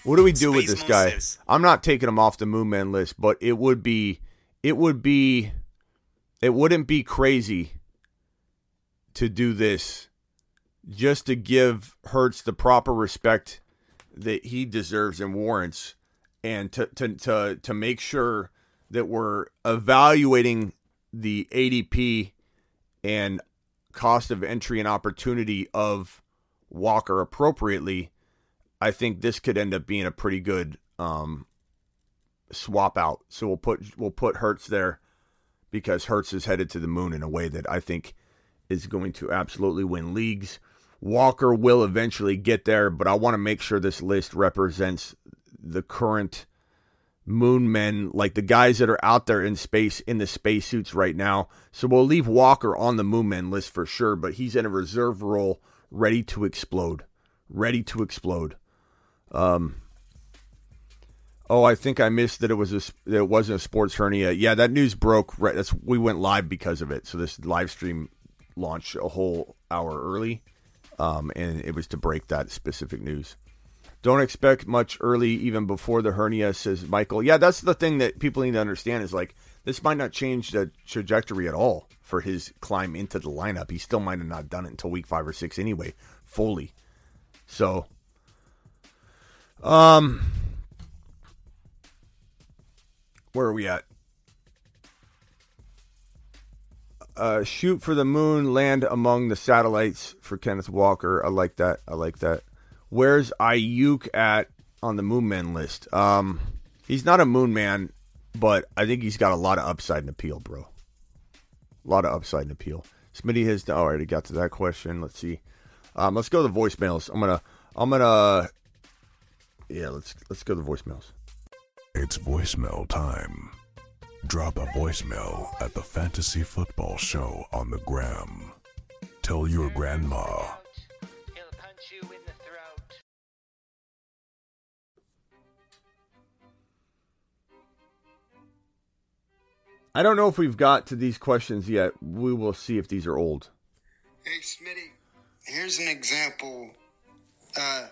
What do we do with this guy? I'm not taking him off the Moon Man list, but it would be, it would be, it wouldn't be crazy to do this just to give Hurts the proper respect that he deserves and warrants, and to to to to make sure that we're evaluating the ADP and cost of entry and opportunity of Walker appropriately I think this could end up being a pretty good um, swap out. So we'll put we'll put Hurts there because Hurts is headed to the moon in a way that I think is going to absolutely win leagues. Walker will eventually get there, but I want to make sure this list represents the current moon men, like the guys that are out there in space in the spacesuits right now. So we'll leave Walker on the moon men list for sure, but he's in a reserve role ready to explode. Ready to explode. Um, oh, I think I missed that it was a that it wasn't a sports hernia. Yeah, that news broke. Right, that's we went live because of it. So this live stream launched a whole hour early, um, and it was to break that specific news. Don't expect much early, even before the hernia, says Michael. Yeah, that's the thing that people need to understand is like this might not change the trajectory at all for his climb into the lineup. He still might have not done it until week five or six anyway, fully. So um, where are we at? Uh, shoot for the moon, land among the satellites for Kenneth Walker. I like that. I like that. Where's Aiyuk at on the Moon Man list? Um, he's not a Moon Man, but I think he's got a lot of upside and appeal, bro. A lot of upside and appeal. Smitty has. Oh, already got to that question. Let's see. Um, let's go to the voicemails. I'm gonna. I'm gonna yeah, let's let's go to voicemails. It's voicemail time. Drop a voicemail at the Fantasy Football Show on the gram. Tell your grandma. You I don't know if we've got to these questions yet. We will see if these are old. Hey, Smitty, here's an example. Uh,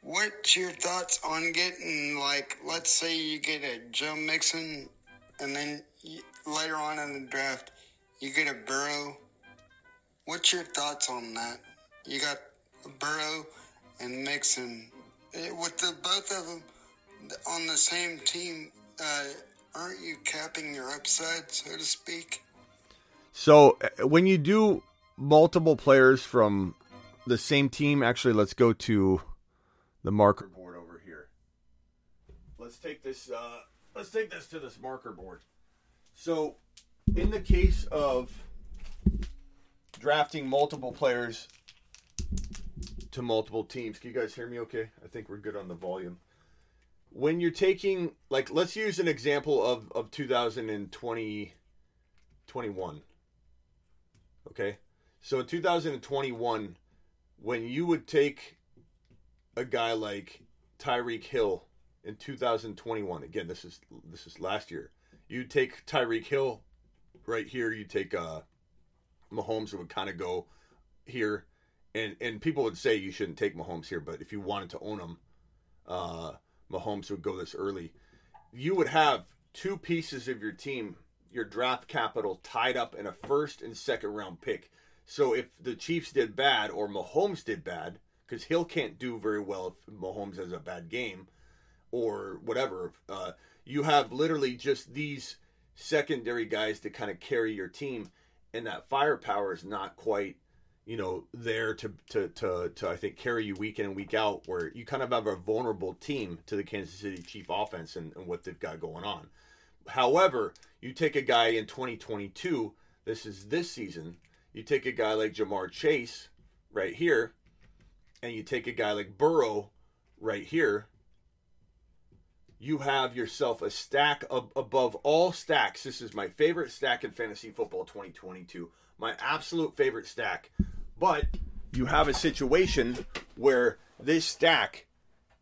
what's your thoughts on getting, like, let's say you get a Joe Mixon, and then later on in the draft, you get a Burrow? What's your thoughts on that? You got Burrow and Mixon. Eh, With the both of them on the same team, uh, aren't you capping your upside, so to speak? So uh, when you do multiple players from the same team, actually, let's go to the marker board over here. Let's take this. Uh, let's take this to this marker board. So, in the case of drafting multiple players to multiple teams, can you guys hear me? Okay, I think we're good on the volume. When you're taking, like, let's use an example of of 2020, 21. Okay, so in 2021, when you would take a guy like Tyreek Hill in 2021, again, this is this is last year. You take Tyreek Hill right here. You take uh, Mahomes would kind of go here, and and people would say you shouldn't take Mahomes here, but if you wanted to own him, uh, Mahomes would go this early. You would have two pieces of your team, your draft capital tied up in a first and second round pick. So if the Chiefs did bad or Mahomes did bad, because Hill can't do very well if Mahomes has a bad game or whatever, uh, you have literally just these secondary guys to kind of carry your team, and that firepower is not quite, you know, there to to to, to I think carry you week in and week out, where you kind of have a vulnerable team to the Kansas City Chief offense and, and what they've got going on. However, you take a guy in 2022, this is this season, you take a guy like Ja'Marr Chase right here, and you take a guy like Burrow right here, you have yourself a stack of, above all stacks. This is my favorite stack in fantasy football 2022. My absolute favorite stack. But you have a situation where this stack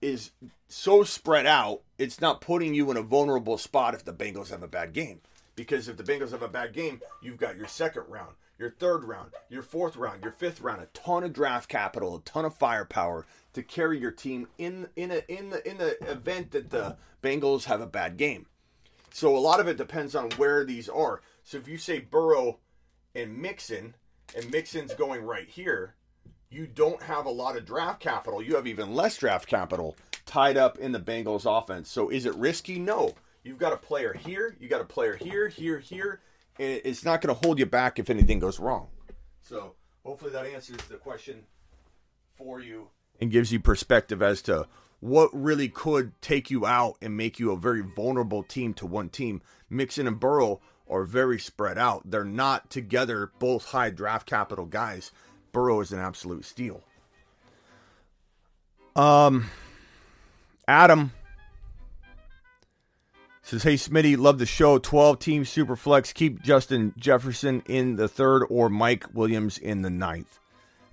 is so spread out, it's not putting you in a vulnerable spot if the Bengals have a bad game. Because if the Bengals have a bad game, you've got your second round, your third round, your fourth round, your fifth round, a ton of draft capital, a ton of firepower to carry your team in in a in the in the event that the Bengals have a bad game. So a lot of it depends on where these are. So if you say Burrow and Mixon, and Mixon's going right here, you don't have a lot of draft capital. You have even less draft capital tied up in the Bengals offense. So is it risky? No. You've got a player here, you got a player here, here, here, and it's not going to hold you back if anything goes wrong. So hopefully that answers the question for you and gives you perspective as to what really could take you out and make you a very vulnerable team to one team. Mixon and Burrow are very spread out. They're not together, both high draft capital guys. Burrow is an absolute steal. Um, Adam says, "Hey Smitty, love the show. Twelve team super flex. Keep Justin Jefferson in the third or Mike Williams in the ninth.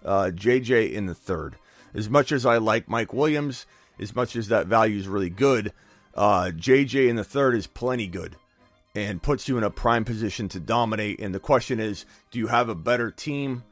Uh, JJ in the third. As much as I like Mike Williams, as much as that value is really good, uh, JJ in the third is plenty good." And puts you in a prime position to dominate. And the question is, do you have a better team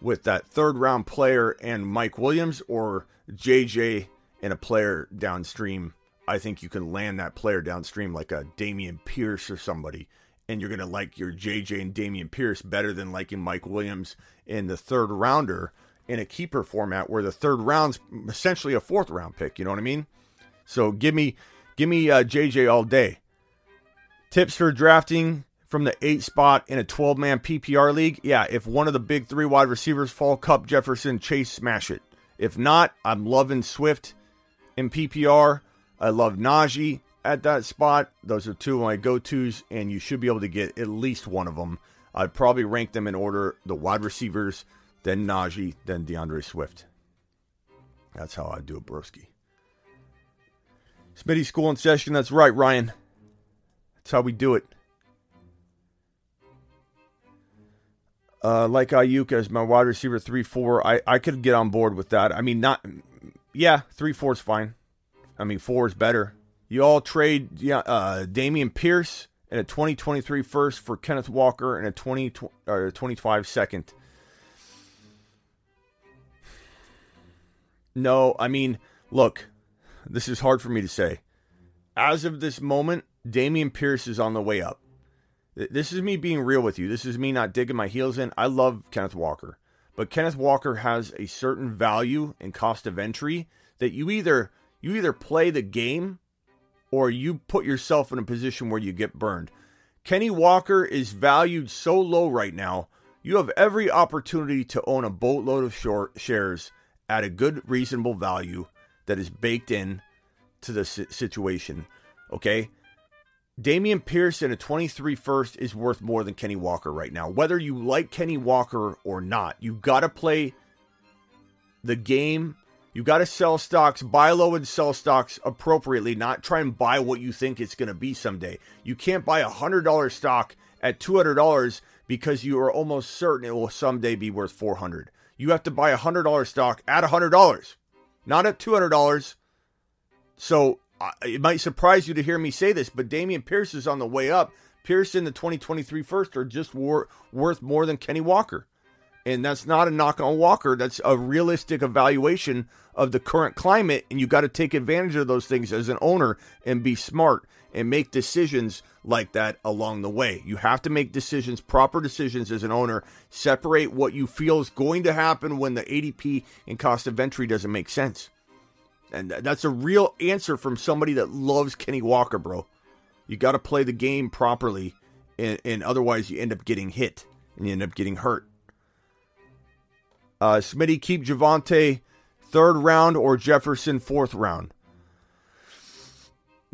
with that third round player and Mike Williams or JJ and a player downstream? I think you can land that player downstream like a Dameon Pierce or somebody, and you're going to like your JJ and Dameon Pierce better than liking Mike Williams in the third rounder in a keeper format where the third round's essentially a fourth round pick. You know what I mean? So give me give me uh, JJ all day. Tips for drafting from the eight spot in a 12 man PPR league. Yeah, if one of the big three wide receivers fall, Kupp, Jefferson, Chase, smash it. If not, I'm loving Swift in PPR. I love Najee at that spot. Those are two of my go tos, and you should be able to get at least one of them. I'd probably rank them in order the wide receivers, then Najee, then D'Andre Swift. That's how I do it, broski. Smitty school in session. That's right, Ryan. That's how we do it. Uh, like Aiyuk as my wide receiver three four, I I could get on board with that. I mean, not yeah, three four is fine. I mean, four is better. You all trade yeah, uh, Dameon Pierce and a 2023 first for Kenneth Walker and a 20 or 25 second. No, I mean, look, this is hard for me to say. As of this moment, Dameon Pierce is on the way up. This is me being real with you. This is me not digging my heels in. I love Kenneth Walker, but Kenneth Walker has a certain value and cost of entry that you either you either play the game or you put yourself in a position where you get burned. Kenny Walker is valued so low right now. You have every opportunity to own a boatload of short shares at a good, reasonable value that is baked in to the situation. Okay. Dameon Pearson in a 23 first is worth more than Kenny Walker right now. Whether you like Kenny Walker or not, you got to play the game. You got to sell stocks, buy low and sell stocks appropriately, not try and buy what you think it's going to be someday. You can't buy a $100 stock at $200 because you are almost certain it will someday be worth 400. You have to buy a $100 stock at a $100, not at $200. So it might surprise you to hear me say this, but Dameon Pierce is on the way up. Pierce in the 2023 first are just wor- worth more than Kenny Walker. And that's not a knock on Walker. That's a realistic evaluation of the current climate. And you got to take advantage of those things as an owner and be smart and make decisions like that along the way. You have to make decisions, proper decisions as an owner. Separate what you feel is going to happen when the ADP and cost of entry doesn't make sense. And that's a real answer from somebody that loves Kenny Walker, bro. You got to play the game properly, and, and, otherwise you end up getting hit and you end up getting hurt. Uh, Smitty, keep Javonte third round or Jefferson fourth round.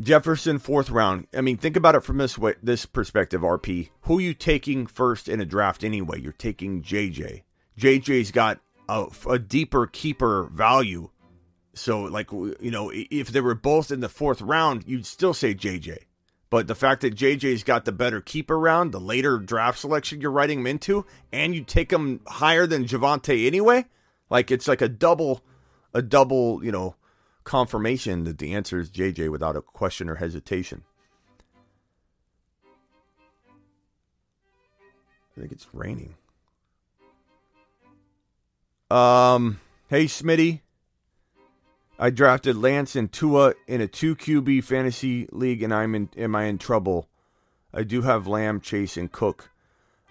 Jefferson fourth round. I mean, think about it from this way, this perspective. RP, who are you taking first in a draft anyway? You're taking JJ. JJ's got a, a deeper keeper value so, like, you know, if they were both in the fourth round, you'd still say JJ. But the fact that JJ's got the better keeper round, the later draft selection you're writing him into, and you take him higher than Javonte anyway, like it's like a double, a double, you know, confirmation that the answer is JJ without a question or hesitation. I think it's raining. Um, hey Smitty, I drafted Lance and Tua in a two QB fantasy league, and I'm in. Am I in trouble? I do have Lamb, Chase, and Cook.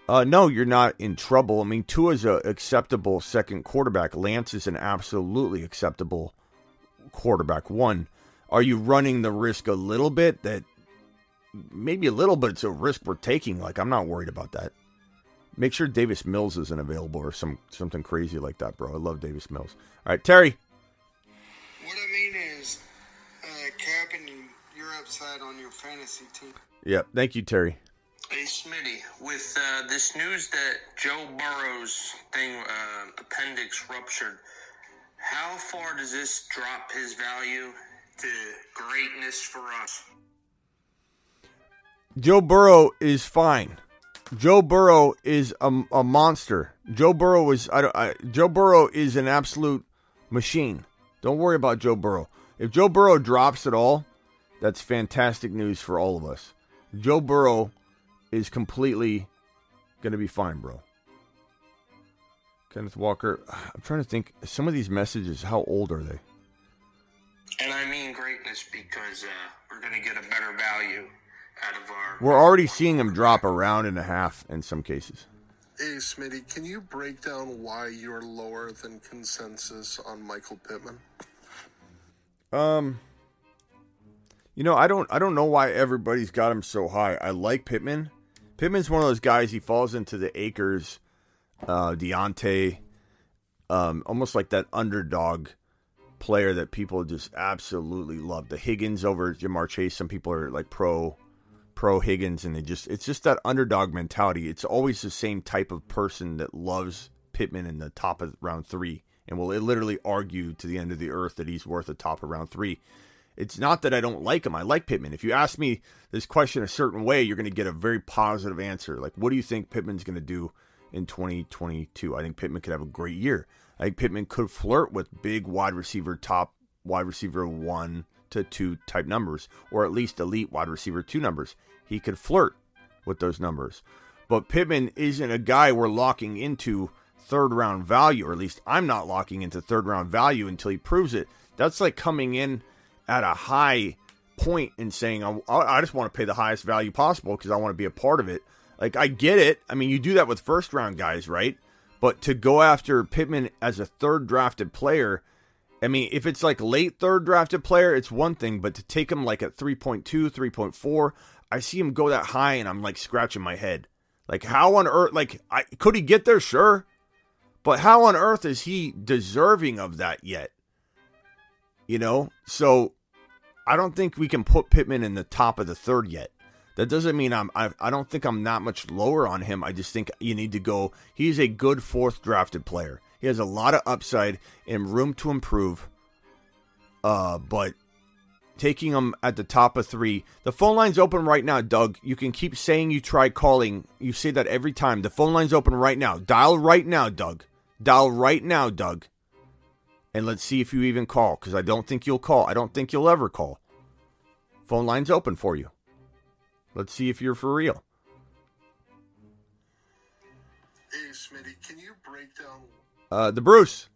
Uh, no, you're not in trouble. I mean, Tua's a acceptable second quarterback. Lance is an absolutely acceptable quarterback. One, are you running the risk a little bit that maybe a little bit it's a risk we're taking? Like, I'm not worried about that. Make sure Davis Mills isn't available or some something crazy like that, bro. I love Davis Mills. All right, Terry. What I mean is, uh, Captain, you're upside on your fantasy team. Yep. Thank you, Terry. Hey, Smitty, with uh, this news that Joe Burrow's thing, uh, appendix ruptured, how far does this drop his value to greatness for us? Joe Burrow is fine. Joe Burrow is a, a monster. Joe Burrow is I, I, Joe Burrow is an absolute machine. Don't worry about Joe Burrow. If Joe Burrow drops at all, that's fantastic news for all of us. Joe Burrow is completely going to be fine, bro. Kenneth Walker, I'm trying to think. Some of these messages, how old are they? And I mean greatness because uh, we're going to get a better value out of our. We're already seeing him drop a round and a half in some cases. Hey, Smitty, can you break down why you're lower than consensus on Michael Pittman? Um, you know, I don't I don't know why everybody's got him so high. I like Pittman. Pittman's one of those guys. He falls into the Akers, uh, Diontae, um, almost like that underdog player that people just absolutely love. The Higgins over Ja'Marr Chase. Some people are like pro pro Higgins, and they just it's just that underdog mentality. It's always the same type of person that loves Pittman in the top of round three, and will literally argue to the end of the earth that he's worth a top of round three. It's not that I don't like him. I like Pittman. If you ask me this question a certain way, you're going to get a very positive answer. Like, what do you think Pittman's going to do in 2022? I think Pittman could have a great year. I think Pittman could flirt with big wide receiver, top wide receiver one to two type numbers, or at least elite wide receiver two numbers. He could flirt with those numbers. But Pittman isn't a guy we're locking into third round value, or at least I'm not locking into third round value until he proves it. That's like coming in at a high point and saying, I, I just want to pay the highest value possible because I want to be a part of it. Like, I get it. I mean, you do that with first round guys, right? But to go after Pittman as a third drafted player, I mean, if it's like late third drafted player, it's one thing, but to take him like at 3.2, 3.4, I see him go that high and I'm like scratching my head. Like, how on earth, like, I, could he get there? Sure. But how on earth is he deserving of that yet? You know? So I don't think we can put Pittman in the top of the third yet. That doesn't mean I'm. I, I don't think I'm not much lower on him. I just think you need to go. He's a good fourth drafted player. He has a lot of upside and room to improve. Uh, but taking him at the top of three, the phone line's open right now, Doug. You can keep saying you try calling. You say that every time. The phone line's open right now. Dial right now, Doug. Dial right now, Doug. And let's see if you even call, because I don't think you'll call. I don't think you'll ever call. Phone line's open for you. Let's see if you're for real. Hey, Smitty, can you break down? Uh, the Bruce.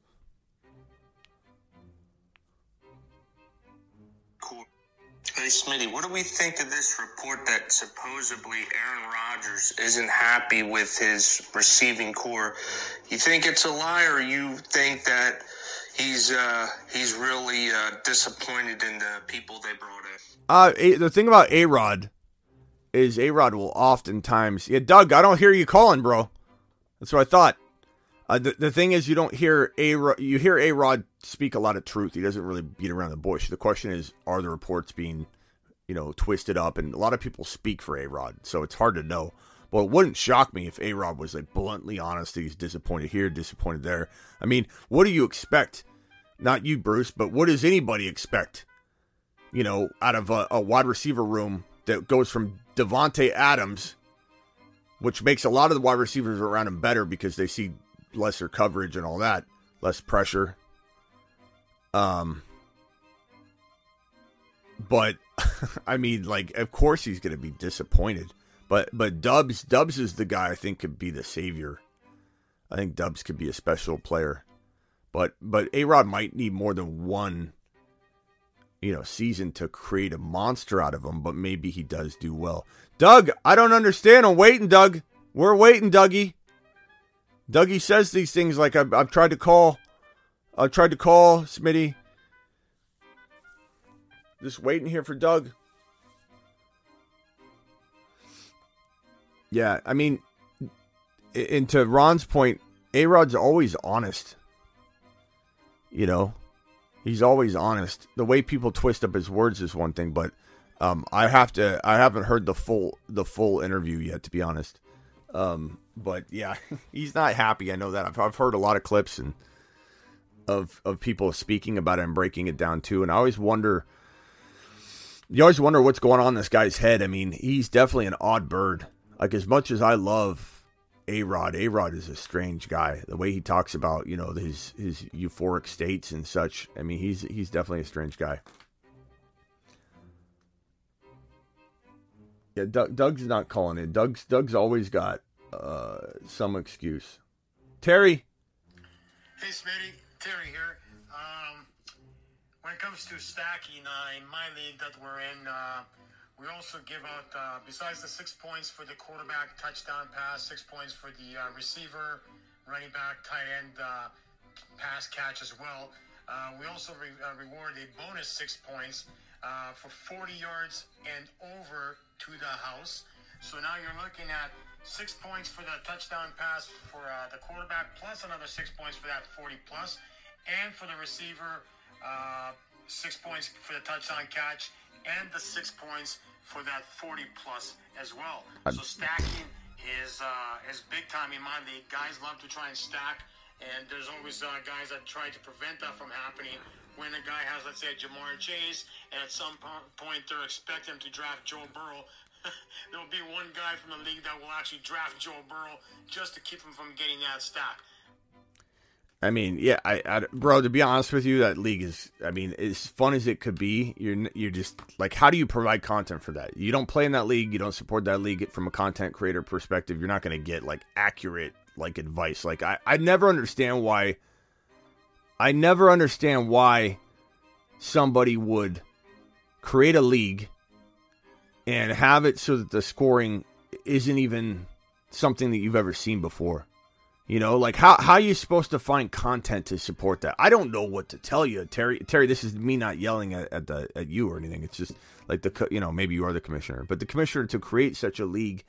Cool. Hey, Smitty, what do we think of this report that supposedly Aaron Rodgers isn't happy with his receiving corps? You think it's a lie, or you think that he's uh, he's really uh, disappointed in the people they brought in? Uh, the thing about A Rod is A Rod will oftentimes. Yeah, Doug, I don't hear you calling, bro. That's what I thought. Uh, the, the thing is, you don't hear A you hear A Rod speak a lot of truth. He doesn't really beat around the bush. The question is, are the reports being, you know, twisted up? And a lot of people speak for A Rod, so it's hard to know. But it wouldn't shock me if A Rod was like bluntly honest. He's disappointed here, disappointed there. I mean, what do you expect? Not you, Bruce, but what does anybody expect? You know, out of a, a wide receiver room that goes from Davante Adams, which makes a lot of the wide receivers around him better because they see lesser coverage and all that, less pressure. Um, but I mean, like, of course he's going to be disappointed. But but Dubs Dubs is the guy I think could be the savior. I think Dubs could be a special player. But but A Rod might need more than one you know, season to create a monster out of him, but maybe he does do well. Doug, I don't understand. I'm waiting, Doug. We're waiting, Dougie. Dougie says these things like I've, I've tried to call. I've tried to call Smitty. Just waiting here for Doug. Yeah, I mean, and to Ron's point, A Rod's always honest. You know, he's always honest. The way people twist up his words is one thing, but um, I have to. I haven't heard the full the full interview yet, to be honest. Um, but yeah, he's not happy. I know that. I've, I've heard a lot of clips and of of people speaking about it and breaking it down too. And I always wonder. You always wonder what's going on in this guy's head. I mean, he's definitely an odd bird. Like as much as I love A Rod, A Rod is a strange guy. The way he talks about you know his his euphoric states and such. I mean, he's he's definitely a strange guy. Yeah, Doug, Doug's not calling in. Doug's Doug's always got uh, some excuse. Terry, Hey, Smitty, Terry here. Um, when it comes to stacking, uh, in my league that we're in, uh, we also give out, uh, besides the six points for the quarterback touchdown pass, six points for the uh, receiver, running back, tight end uh, pass catch as well. Uh, we also re- uh, reward a bonus six points uh, for 40 yards and over to the house. So now you're looking at six points for the touchdown pass for the quarterback, plus another six points for that 40 plus, and for the receiver, six points for the touchdown catch, and the six points for that 40 plus as well. So stacking is uh, is big time in my league. Guys love to try and stack, and there's always uh, guys that try to prevent that from happening. when a guy has, let's say, Ja'Marr Chase, and at some point they're expecting him to draft Joe Burrow. There'll be one guy from the league that will actually draft Joe Burrow just to keep him from getting that stack. I mean, yeah, I, I, bro. To be honest with you, that league is. I mean, as fun as it could be, you're you're just like, how do you provide content for that? You don't play in that league. You don't support that league from a content creator perspective. You're not going to get like accurate like advice. Like I, I never understand why. I never understand why somebody would create a league and have it so that the scoring isn't even something that you've ever seen before. You know, like how how are you supposed to find content to support that? I don't know what to tell you, Terry. Terry, this is me not yelling at, at the at you or anything. It's just like the you know maybe you are the commissioner, but the commissioner to create such a league,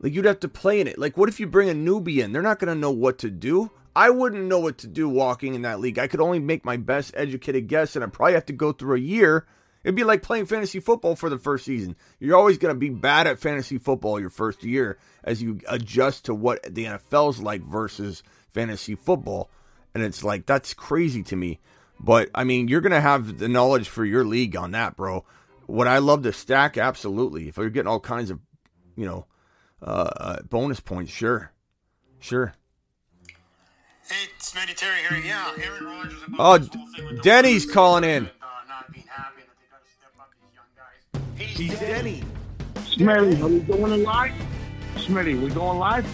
like you'd have to play in it. Like what if you bring a newbie in? They're not to know what to do. I wouldn't know what to do walking in that league. I could only make my best educated guess, and I'd probably have to go through a year. It'd be like playing fantasy football for the first season. You're always going to be bad at fantasy football your first year as you adjust to what the NFL's like versus fantasy football. And it's like, that's crazy to me. But I mean, you're going to have the knowledge for your league on that, bro. Would I love to stack? Absolutely. If you're getting all kinds of, you know, uh, uh, bonus points, sure. Sure. Hey, Smitty Terry here. Yeah, Aaron Rodgers. Oh, this whole thing with the Denny's calling in. Young guys. He's Denny. Smitty, are we going live? Smitty, we going live?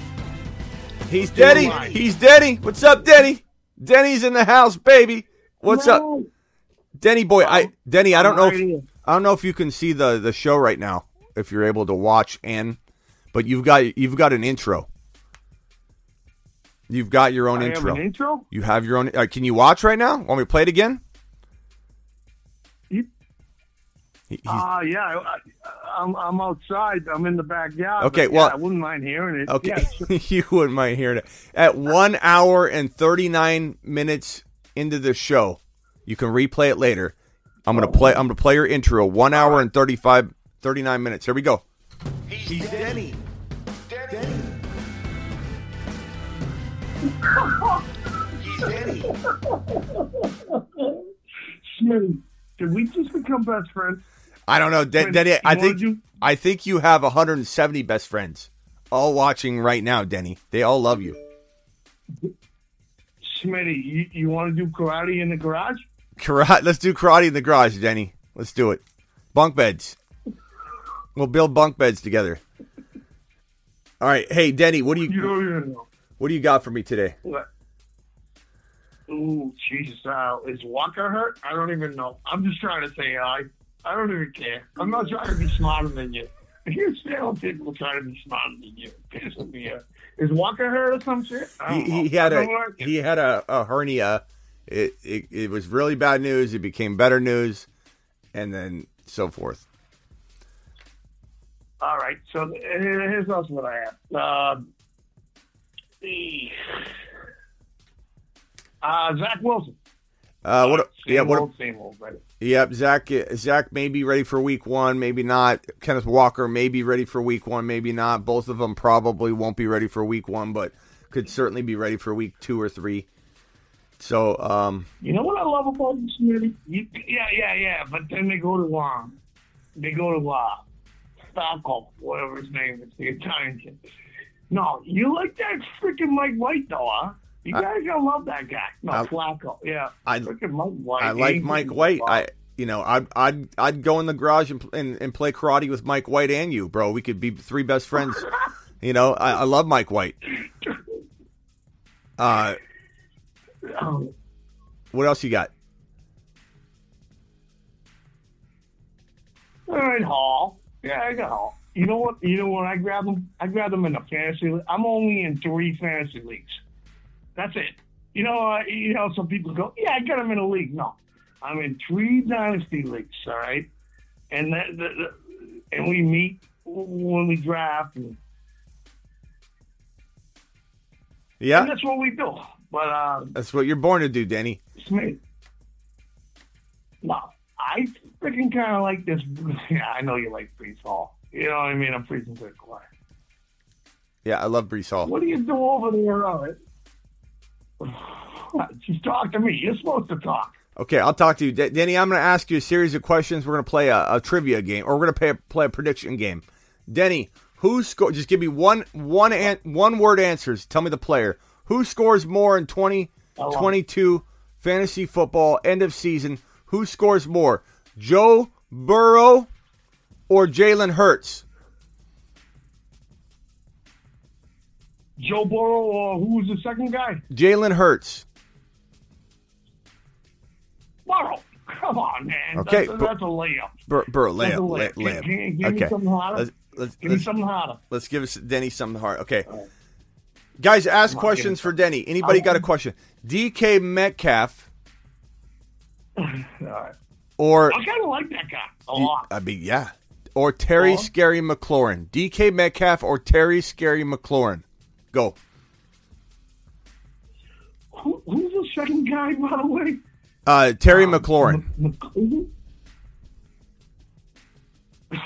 He's Denny. He's Denny. What's up, Denny? Denny's in the house, baby. What's up, Denny boy? I Denny. I don't know. If, I don't know if you can see the the show right now. If you're able to watch and, but you've got you've got an intro. You've got your own I have intro. an intro? You have your own. Uh, can you watch right now? Want me to play it again? He- Ah, yeah. I, I, I'm I'm outside. I'm in the backyard. Okay, but yeah, well- I wouldn't mind hearing it. Okay, Yeah, you wouldn't mind hearing it. At one hour and thirty nine minutes into the show, you can replay it later. I'm gonna play. I'm gonna play your intro. One hour and 35, 39 minutes. Here we go. He's Denny. Denny. He's Denny. Smitty, did we just become best friends? I don't know, Den- Denny. I think do- I think you have 170 best friends, all watching right now, Denny. They all love you. Smitty, you, you want to do karate in the garage? Karate. Let's do karate in the garage, Denny. Let's do it. Bunk beds. We'll build bunk beds together. All right. Hey, Denny. What do you, You don't even know. what do you got for me today? What? Ooh, Jesus. Uh, is Walker hurt? I don't even know. I'm just trying to say hi. I don't even care. I'm not trying to be smarter than you. Hear still people trying to be smarter than you. Pissing me off. Is Walker hurt or some shit? I He, he had a don't like it. he had a, a hernia. It, it it was really bad news. It became better news, and then so forth. All right, so here's also what I have. Um, the uh, Zach Wilson. Uh, what? Same Yeah, what? old, same old, right? Yep, Zach. Zach may be ready for week one, maybe not. Kenneth Walker may be ready for week one, maybe not. Both of them probably won't be ready for week one, but could certainly be ready for week two or three. So, um, You know what I love about you, Smitty? You, yeah, yeah, yeah. But then they go to um, they go to uh, Falco, whatever his name is, the Italian kid. No, you like that freaking Mike White though, huh? You I- guys gotta love that guy. No, I- Flacco. Yeah, I- Mike White. I like Mike White. I, you know, I'd I'd I'd go in the garage and, and and play karate with Mike White and you, bro. We could be three best friends. you know, I, I love Mike White. Uh, Um, what else you got? All right, Hall. Yeah, I got Hall. You know what? You know when I grab them, I grab them in a fantasy. league. I'm only in three fantasy leagues. That's it. You know, uh, you know, some people go, "Yeah, I got them in a league." No, I'm in three dynasty leagues. All right, and that, the, the, and we meet when we draft, and, Yeah, and that's what we do. But uh, that's what you're born to do, Denny. Smith, no, I freaking kind of like this. Yeah, I know you like Breece Hall. You know what I mean? I'm freezing to the quiet. Yeah, I love Breece Hall. What do you do over there? All right. Just talk to me. You're supposed to talk. Okay, I'll talk to you, D- Denny. I'm going to ask you a series of questions. We're going to play a, a trivia game, or we're going to play a, play a prediction game. Denny, who score? Just give me one one an- one word answers. Tell me the player who scores more in 2022 fantasy football end of season. Who scores more, Joe Burrow or Jalen Hurts? Joe Burrow or who was the second guy? Jalen Hurts. Burrow. Come on, man. Okay, that's, that's a layup. Bur- Burrow, That's layup, a layup. layup. Give- give- give me something harder. let's let's Give me let's, something harder. let's give us Denny something hard. Okay, guys, ask Come questions for Denny. Anybody got a question? DK Metcalf All right. or I kind of like that guy a lot. I mean, yeah, or Terry Uh-huh. Scary McLaurin. DK Metcalf or Terry Scary McLaurin. Go. Who, who's the second guy, by the way? Uh, Terry McLaurin.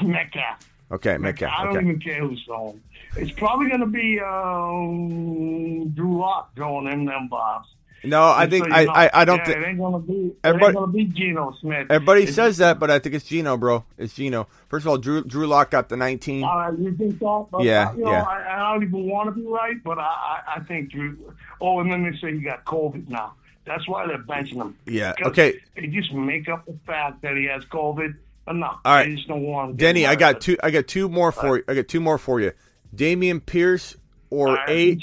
Metcalf. Okay, Metcalf. I don't Okay. even care who's throwing. It's probably going to be um, Drew Lock throwing in them bobs. No, I think so I, know. I I don't yeah, think it ain't gonna be. Everybody- gonna be Geno Smith. everybody It's- says that, but I think it's Geno, bro. It's Geno. First of all, Drew Drew Lock got the 19. All right, you think that? But, Yeah, uh, you know, yeah. I, I don't even want to be right, but I, I, I think Drew. Oh, and then they say he got COVID now. That's why they're benching him. Yeah, okay. They just make up the fact that he has COVID. No, All right. they just don't want. Denny, I got two. I got two more for you. I got two more for you. Dameon Pierce or right, A.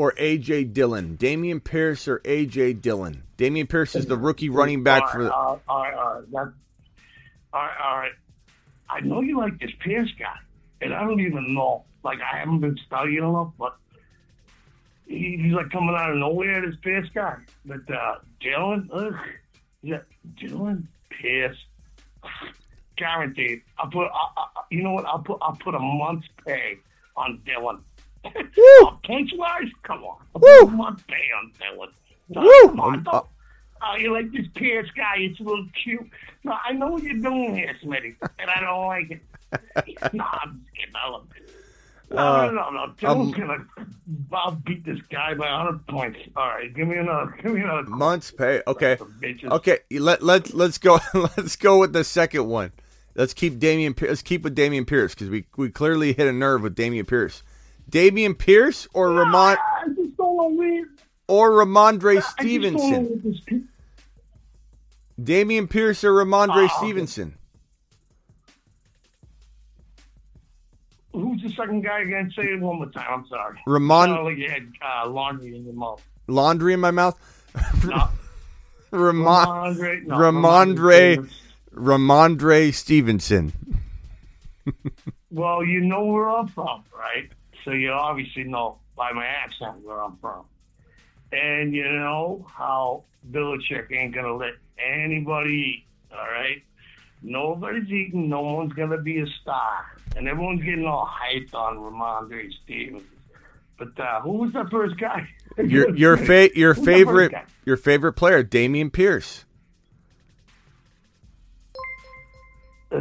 or AJ Dillon. Dameon Pierce or AJ Dillon. Dameon Pierce is the rookie running back all for the. all right, all right, all right. That, all right, all right. I know you like this Pierce guy, and I don't even know. Like I haven't been studying enough, but he, he's like coming out of nowhere. This Pierce guy, but uh, Dillon, ugh, yeah, Dillon Pierce, guaranteed. I'll put. I, I, you know what? I'll put. I'll put a month's pay on Dillon. Oh, points wise, come on. I'll put a month's pay on Dillon. No, Woo! Come on, Um, don't, Oh, you like this Pierce guy? It's a little cute. No, I know what you're doing here, Smitty, and I don't like it. no, I'm just kidding. I love it. No, Uh, no, no, no. Dillon's um, gonna. I'll beat this guy by 100 points. All right, give me another. Give me another. Months pay. Okay. Okay. Let let let's go. Let's go with the second one. Let's keep Dameon. Let's keep with Dameon Pierce because we we clearly hit a nerve with Dameon Pierce. Dameon Pierce or Ramon I just don't know where. or Rhamondre I just don't know Stevenson. pe- Dameon Pierce or Rhamondre Oh. Stevenson. Who's the second guy again? Say it one more time. I'm sorry. Ramon- Sounded like you had uh, laundry in your mouth. Laundry in my mouth. No. Ramon Rhamondre- no, Rhamondre Rhamondre Rhamondre Stevenson. Well, you know where I'm from, right? So you obviously know by my accent where I'm from. And you know how Belichick ain't going to let anybody eat, all right? Nobody's eating. No one's going to be a star. And everyone's getting all hyped on Rhamondre Stevens. But uh, who was that first guy? Your your fa- your Who's favorite your favorite player, Dameon Pierce.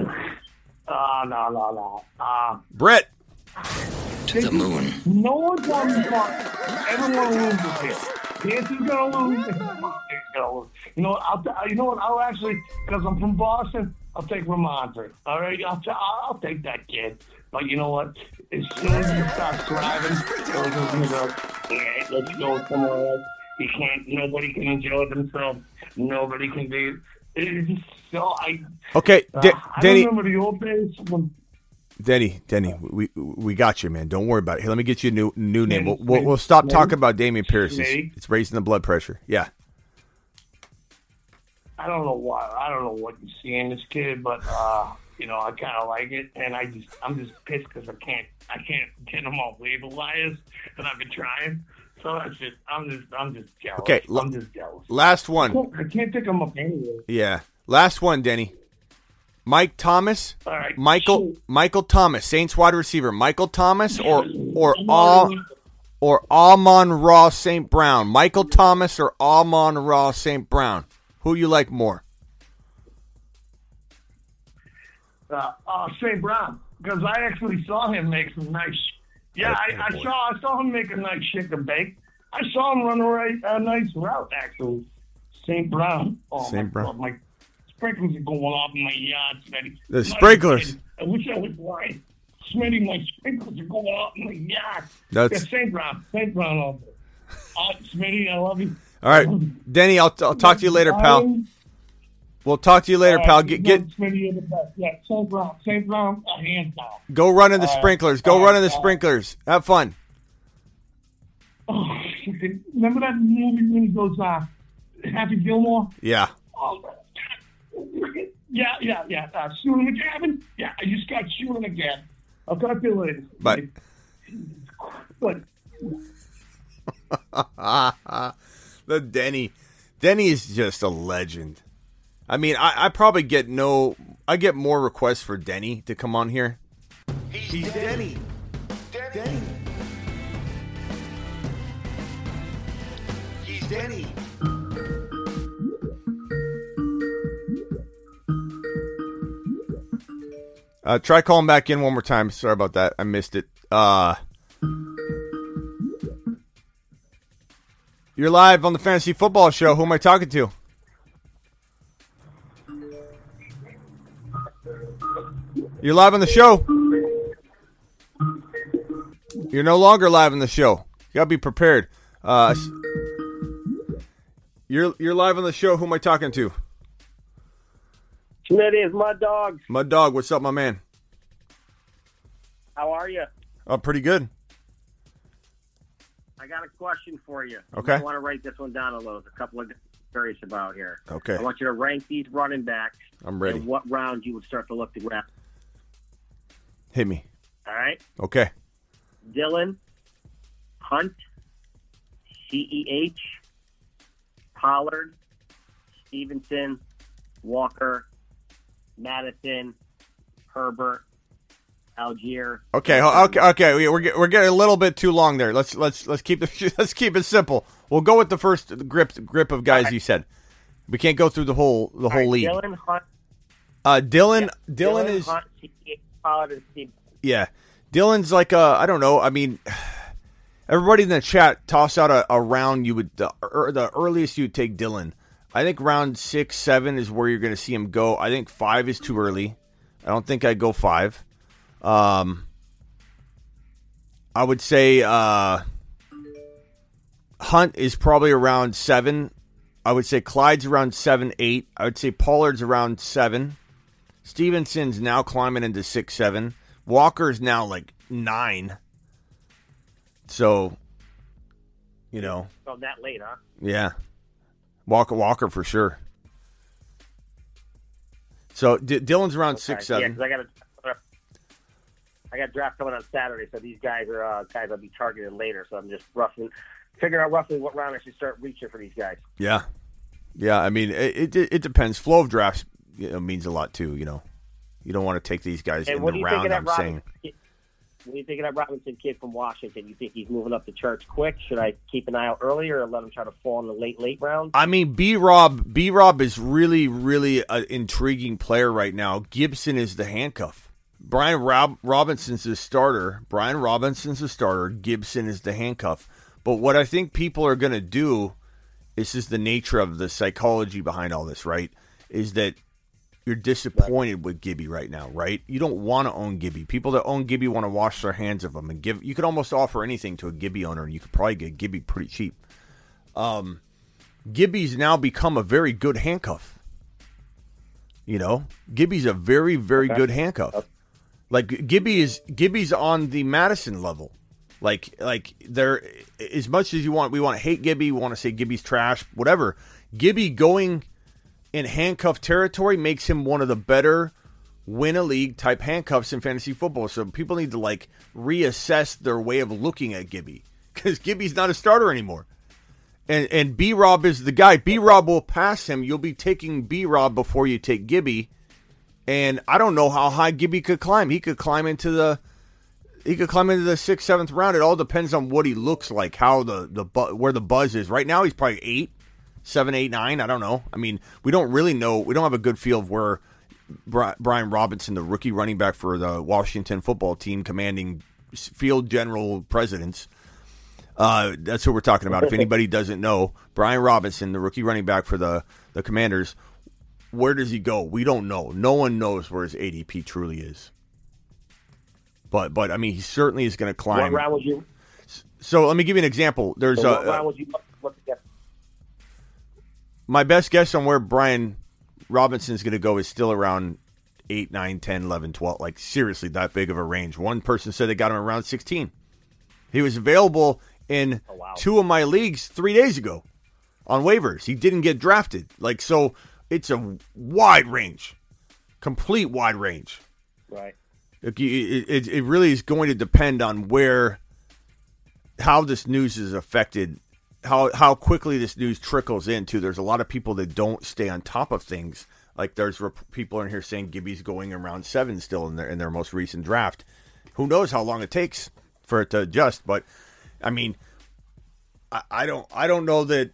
Uh, no, no, no. Uh, Brett. To the moon. No one's on the front. Everyone loses here. Pierce is gonna lose. He's gonna lose. You know, what, I'll t- you know what? I'll actually, because I'm from Boston, I'll take Rhamondre. All right, I'll, t- I'll I'll take that kid. But you know what? As soon as he starts driving, those are gonna go. "Yeah, Let's go somewhere else. He can't. Nobody can enjoy themselves. Nobody can be. It's just so I. Okay, Uh, Da- I Danny. remember the old days when Denny, Denny, we we got you, man. Don't worry about it. Here, let me get you a new new name. We'll we'll, we'll stop talking about Dameon Pierce. It's, it's raising the blood pressure. Yeah. I don't know why. I don't know what you see in this kid, but uh, you know, I kind of like it, and I just, I'm just pissed because I can't, I can't get him off waiver wires, and I've been trying. So that's just, I'm just, I'm just jealous. Okay, l- I'm just jealous. Last one. I can't pick him up anyway. Yeah. Last one, Denny. Mike Thomas. All right, Michael Michael Thomas, Saints wide receiver. Michael Thomas or or all or Amon-Ra St. Brown. Michael Thomas or Amon-Ra St. Brown. Who you like more? Uh, uh, St. Brown, because I actually saw him make some nice. Yeah, I, I saw, I saw him make a nice chicken bake. I saw him run a right, a nice route actually. St. Brown. Oh St. my Brown. God, my sprinklers are going off in my yard, Smitty. The sprinklers. I wish I was blind. Smitty, my sprinklers are going off in my yard. That's- yeah, St. Brown. St. Brown all day. Uh, Smitty, I love you. All right, Denny. I'll, I'll talk to you later, pal. We'll talk to you later, pal. Get get know Smitty, you're the best. Yeah, St. Brown. St. Brown, uh, hands down. go run in the All right. sprinklers. Go run in the right. sprinklers. Have fun. Oh, remember that movie when he goes, uh, Happy Gilmore? Yeah. Oh, yeah, yeah, yeah. Uh, shooting the cabin? Yeah, I just got shooting again. I'll talk to you later. But But the Denny, Denny is just a legend. I mean, I, I probably get no. I get more requests for Denny to come on here. He's Denny. Denny. He's Denny. Uh, try calling back in one more time. Sorry about that. I missed it. Uh, you're live on the Fantasy Football Show. Who am I talking to? You're live on the show. You're no longer live on the show. You gotta be prepared. Uh, you're you're live on the show. Who am I talking to? Smitty is my dog. Mud Dog. What's up, my man? How are you? Oh, pretty good. I got a question for you. Okay. I want to write this one down a little. There's a couple of curious about here. Okay. I want you to rank these running backs. I'm ready. And what round you would start to look to grab. Hit me. All right. Okay. Dillon, Hunt, CEH, Pollard, Stevenson, Walker, Mattison, Herbert, Allgeier. Okay, okay, okay. we- We're we're getting a little bit too long there. Let's let's let's keep the let's keep it simple. We'll go with the first grip grip of guys you said. We can't go through the whole the All whole right, league. Dillon, Hunt, Uh, Dillon Dillon is Hunt, Pollard, and yeah. Dillon's like uh I don't know. I mean, everybody in the chat toss out a, a round you would the, er, the earliest you'd take Dillon. I think round six seven is where you're going to see him go. I think five is too early. I don't think I'd go five. Um, I would say uh, Hunt is probably around seven. I would say Clyde's around seven, eight. I would say Pollard's around seven. Stevenson's now climbing into six, seven. Walker's now like nine. So, you know, Oh, that late, huh? yeah, Walker, Walker for sure. So D- Dillon's around six, Okay, seven. Yeah, I got a, I got draft coming on Saturday, so these guys are uh, guys I'll be targeting later. So I'm just roughly figuring out roughly what round I should start reaching for these guys. Yeah, yeah. I mean, it it, it depends. Flow of drafts you know, means a lot too. You know, you don't want to take these guys And in the round. I'm saying. What you think of that Robinson kid from Washington? You think he's moving up the charts quick? Should I keep an eye out earlier or let him try to fall in the late late round? I mean, B Rob B Rob is really really an intriguing player right now. Gibson is the handcuff. Brian Rob- Robinson's the starter. Brian Robinson's the starter. Gibson is the handcuff. But what I think people are going to do, this is the nature of the psychology behind all this, right? Is that you're disappointed with Gibby right now, right? You don't want to own Gibby. People that own Gibby want to wash their hands of him and give. You could almost offer anything to a Gibby owner, and you could probably get Gibby pretty cheap. Um, Gibby's now become a very good handcuff. You know, Gibby's a very, very good handcuff. Like Gibby is Gibby's on the Mattison level. Like like there as much as you want we want to hate Gibby, we want to say Gibby's trash, whatever. Gibby going in handcuff territory makes him one of the better win a league type handcuffs in fantasy football. So people need to like reassess their way of looking at Gibby because Gibby's not a starter anymore. And and B Rob is the guy. B Rob will pass him. You'll be taking B Rob before you take Gibby. And I don't know how high Gibby could climb. He could climb into the he could climb into the sixth, seventh round. It all depends on what he looks like, how the the where the buzz is. Right now, he's probably eight, seven, eight, nine. I don't know. I mean, we don't really know. We don't have a good feel of where Brian Robinson, the rookie running back for the Washington football team, commanding field general presidents. Uh, that's what we're talking about. If anybody doesn't know, Brian Robinson, the rookie running back for the the Commanders, where does he go? We don't know. No one knows where his ADP truly is. But but I mean, he certainly is going to climb. What round would you? So let me give you an example. There's so a, what round would you look to get? My best guess on where Brian Robinson's going to go is still around 8, 9, 10, 11, 12. Like, seriously, that big of a range. One person said they got him around 16. He was available in oh, two of my leagues three days ago on waivers. He didn't get drafted. Like, so it's a wide range, complete wide range. Right. It, it, it really is going to depend on where, how this news is affected, how how quickly this news trickles into. There's a lot of people that don't stay on top of things. Like there's rep- people in here saying Gibby's going around seven still in their in their most recent draft. Who knows how long it takes for it to adjust? But I mean, I, I don't I don't know that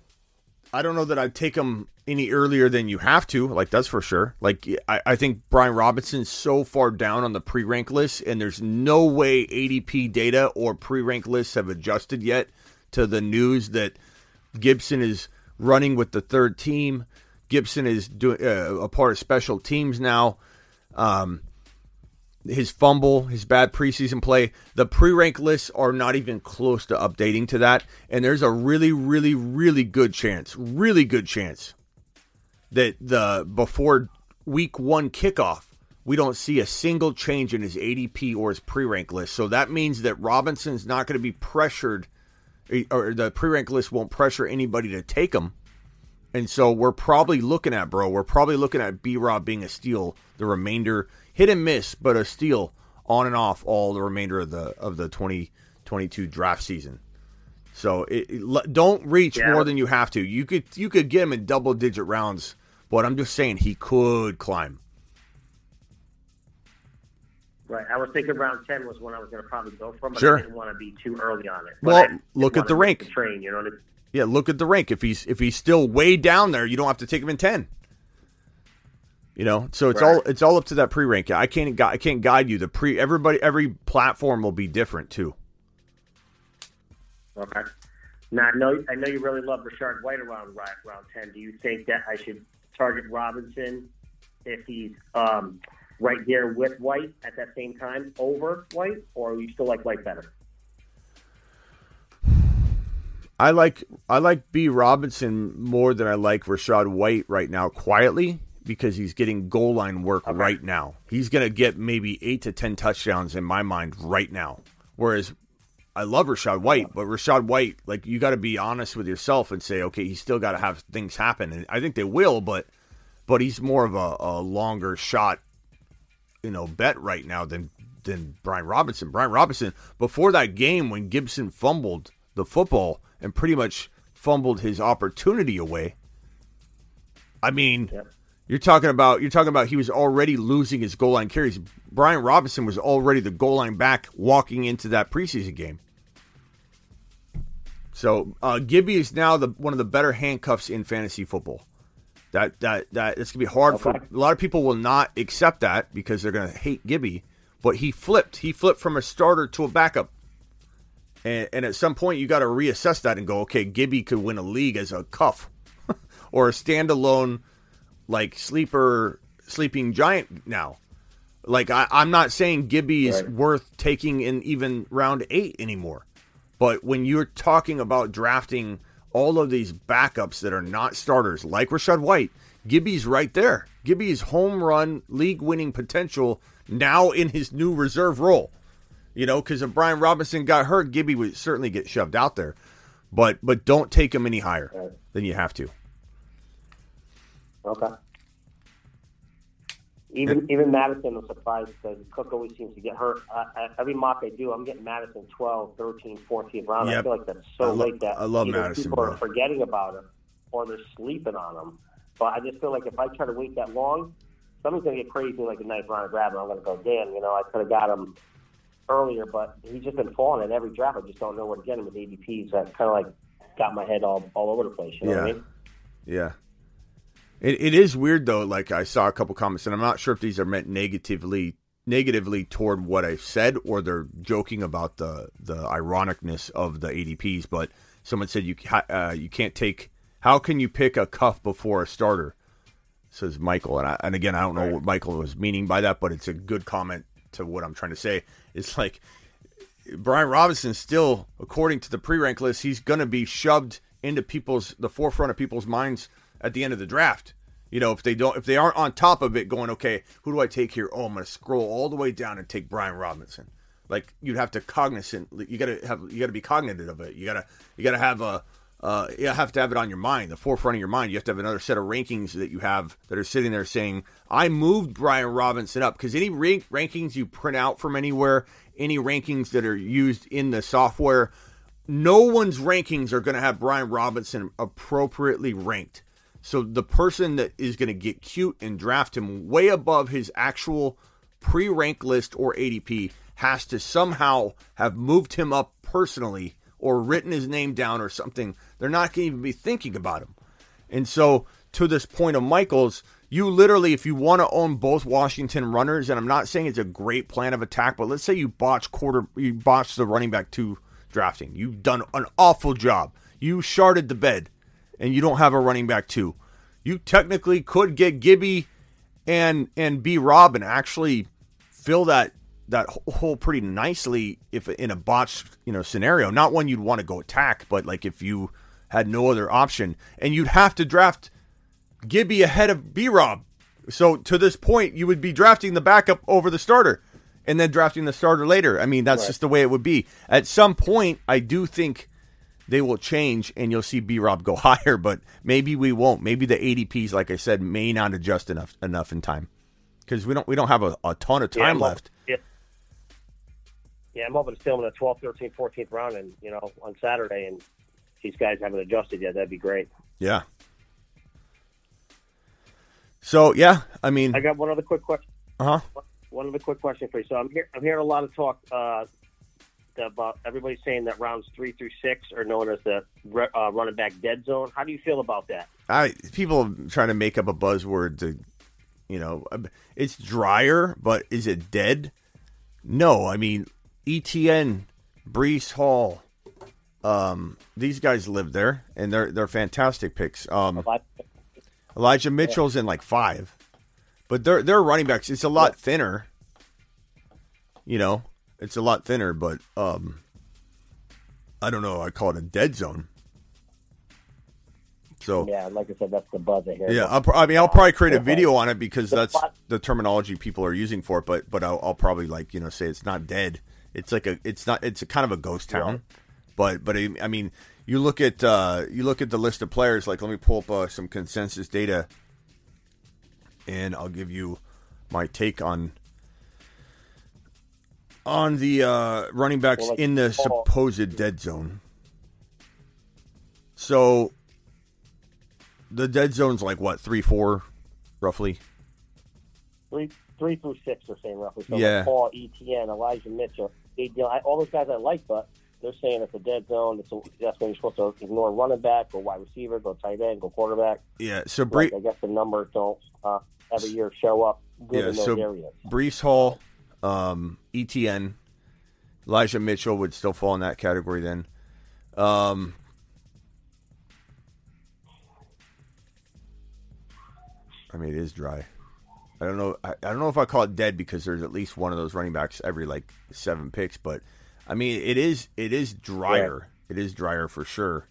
I don't know that I'd take him any earlier than you have to. Like that's for sure. Like I, I think Brian Robinson's so far down on the pre-rank list, and there's no way ADP data or pre-rank lists have adjusted yet to the news that Gibson is running with the third team. Gibson is doing uh, a part of special teams now. Um, his fumble, his bad preseason play, the pre-rank lists are not even close to updating to that. And there's a really, really, really good chance, really good chance that the before week one kickoff, we don't see a single change in his ADP or his pre-rank list. So that means that Robinson's not going to be pressured, Eh, or the pre-rank list won't pressure anybody to take him. And so we're probably looking at, bro, we're probably looking at B Rob being a steal the remainder, hit and miss, but a steal on and off all the remainder of the of the 2022 draft season. So it, it- don't reach Yeah. more than you have to. You could you could get him in double digit rounds, but I'm just saying he could climb. Right. I was thinking round ten was when I was going to probably go from, but Sure. I didn't want to be too early on it. Well, But I didn't look at the rank. the Train, you know what I mean? Yeah, look at the rank. If he's if he's still way down there, you don't have to take him in ten. You know, so it's all it's all up to that pre rank. I can't I can't guide you. The pre everybody every platform will be different too. Okay. Now I know I know you really love Rachaad White around round, round ten. Do you think that I should target Robinson if he's um, right here with White at that same time over White, or you still like White better? I like I like B Robinson more than I like Rachaad White right now quietly because he's getting goal line work right now. He's going to get maybe 8 to 10 touchdowns in my mind right now. Whereas I love Rachaad White, but Rachaad White like you got to be honest with yourself and say okay, he's still got to have things happen and I think they will, but but he's more of a, a longer shot you know bet right now than than Brian Robinson. Brian Robinson before that game when Gibson fumbled the football and pretty much fumbled his opportunity away. I mean, you're talking about you're talking about he was already losing his goal line carries. Brian Robinson was already the goal line back walking into that preseason game. So uh, Gibby is now the one of the better handcuffs in fantasy football. That that that it's gonna be hard for a lot of people will not accept that because they're gonna hate Gibby. But he flipped. He flipped from a starter to a backup. And, and at some point, you got to reassess that and go, okay, Gibby could win a league as a cuff or a standalone, like sleeper, sleeping giant now. Like I, I'm not saying Gibby is Right. worth taking in even round eight anymore, but when you're talking about drafting all of these backups that are not starters, like Rachaad White, Gibby's right there. Gibby's home run league winning potential now in his new reserve role. You know, because if Brian Robinson got hurt, Gibby would certainly get shoved out there. But but don't take him any higher than you have to. Okay. Even even Mattison, I'm surprised because Cook always seems to get hurt. Uh, every mock I do, I'm getting Mattison 12, 13, 14 round. I feel like that's so lo- late that I love Mattison, people bro. are forgetting about him or they're sleeping on him. But I just feel like if I try to wait that long, going to get crazy like the ninth round and grab him. I'm going to go, damn, you know, I could have got him earlier, but he's just been falling in every draft. I just don't know where to get him with ADPs. That kind of like got my head all, all over the place. You know what I Yeah. mean? Yeah. It, it is weird though. Like I saw a couple comments, and I'm not sure if these are meant negatively negatively toward what I've said, or they're joking about the the ironicness of the ADPs. But someone said you uh, you can't take. How can you pick a cuff before a starter? Says Michael, and I, and again, I don't know what Michael was meaning by that, but it's a good comment to what I'm trying to say. It's like Brian Robinson still, according to the pre-rank list, he's going to be shoved into people's the forefront of people's minds at the end of the draft. You know, if they don't, if they aren't on top of it, going, okay, who do I take here? Oh, I'm going to scroll all the way down and take Brian Robinson. Like you'd have to cognizant, you got to have, you got to be cognizant of it. You got to, you got to have a, uh, you have to have it on your mind, the forefront of your mind. You have to have another set of rankings that you have that are sitting there saying, I moved Brian Robinson up because any rank, rankings you print out from anywhere, any rankings that are used in the software, no one's rankings are going to have Brian Robinson appropriately ranked. So the person that is going to get cute and draft him way above his actual pre rank list or ADP has to somehow have moved him up personally or written his name down or something. They're not going to even be thinking about him. And so, to this point of Michael's, you literally, if you want to own both Washington runners, and I'm not saying it's a great plan of attack, but let's say you botch quarter, you botch the running back two drafting. You've done an awful job. You sharded the bed, and you don't have a running back two. You technically could get Gibby and and B Rob and actually fill that that hole pretty nicely if in a botched you know scenario. Not one you'd want to go attack, but like if you had no other option, and you'd have to draft Gibby ahead of B Rob. So to this point, you would be drafting the backup over the starter, and then drafting the starter later. I mean, that's Right. just the way it would be. At some point, I do think they will change, and you'll see B Rob go higher. But maybe we won't. Maybe the ADPs, like I said, may not adjust enough enough in time because we don't we don't have a, a ton of time I'm left. Yeah. yeah, I'm hoping to steal him in the 12th, 13th, 14th round, and you know on Saturday, and these guys haven't adjusted yet. That'd be great. Yeah. So yeah, I mean, I got one other quick question. uh huh. One other quick question for you. So I'm here. I'm hearing a lot of talk uh, about everybody saying that rounds three through six are known as the uh, running back dead zone. How do you feel about that? I people trying to make up a buzzword to, you know, it's drier, but is it dead? No, I mean ETN, Breece Hall, um, these guys live there, and they're they're fantastic picks. Um, Elijah Mitchell's in like five, but they're they're running backs. It's a lot thinner. You know, it's a lot thinner, but um, I don't know. I call it a dead zone. So Yeah, like I said, that's the buzz I hear. yeah, I'll, I mean, I'll probably create a video on it because that's the terminology people are using for it. But but I'll, I'll probably like you know say it's not dead. It's like a it's not it's a kind of a ghost town. But but I, I mean, you look at uh, you look at the list of players. Like let me pull up uh, some consensus data, and I'll give you my take on on the uh, running backs Well, like in the supposed dead zone. So the dead zone's like what three four, roughly. Three, three through six they're saying roughly. So Yeah. like Paul, ETN, Elijah Mitchell, they, you know, I, all those guys I like, but they're saying it's a dead zone. It's a, that's when you're supposed to ignore running back, go wide receiver, go tight end, go quarterback. Yeah. So Bree, Like, I guess the numbers don't uh, every year show up good yeah. in those So areas. Breece Hall, um, ETN, Elijah Mitchell would still fall in that category. Then, um, I mean, it is dry. I don't know. I, I don't know if I call it dead because there's at least one of those running backs every like seven picks. But I mean, it is it is drier. It is drier for sure.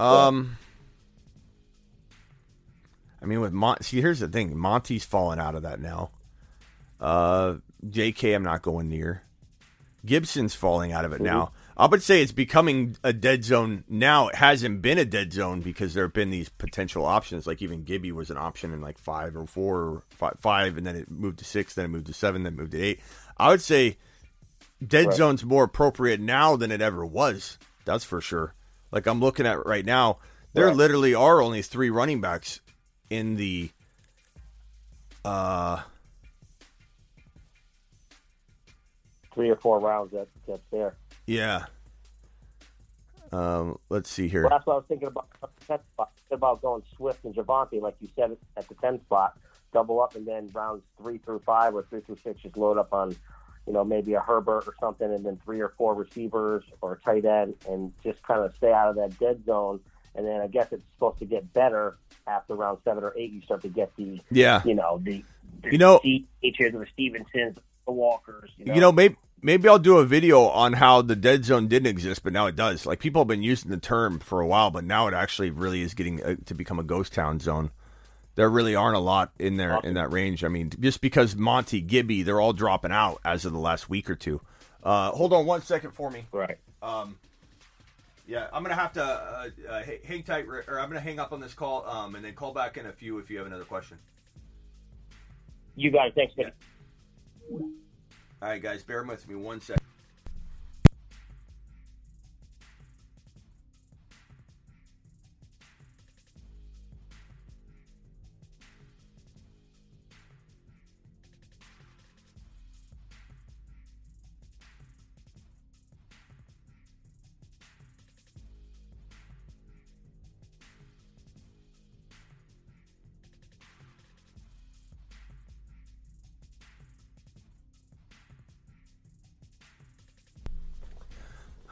Um, I mean, with Mon- see, here's the thing: Monty's fallen out of that now. Uh, J.K. I'm not going near. Gibson's falling out of it now. I would say it's becoming a dead zone now. It hasn't been a dead zone because there have been these potential options. Like even Gibby was an option in like five or four or five, five and then it moved to six, then it moved to seven, then it moved to eight. I would say dead Right. zone's more appropriate now than it ever was. That's for sure. Like I'm looking at right now, there Right. literally are only three running backs in the uh Three or four rounds that that's there. yeah. Um, let's see here. Well, that's what I was thinking about. About- going Swift and Javonte, like you said at the ten spot. double up, and then rounds three through five or three through six, just load up on, you know, maybe a Herbert or something, and then three or four receivers or a tight end, and just kind of stay out of that dead zone. And then I guess it's supposed to get better after round seven or eight. You start to get the, Yeah. you know, the, the You know- features of the Stevensons, the Walkers. You know, You know, maybe maybe I'll do a video on how the dead zone didn't exist, but now it does. Like people have been using the term for a while, but now it actually really is getting uh, to become a ghost town zone. There really aren't a lot in there in that range. I mean, just because Monty, Gibby, they're all dropping out as of the last week or two. Uh, hold on one second for me. Right. Um, yeah, I'm gonna have to uh, uh, hang tight, or I'm gonna hang up on this call, um, and then call back in a few if you have another question. you got it. thanks, man. All right, guys, bear with me one second.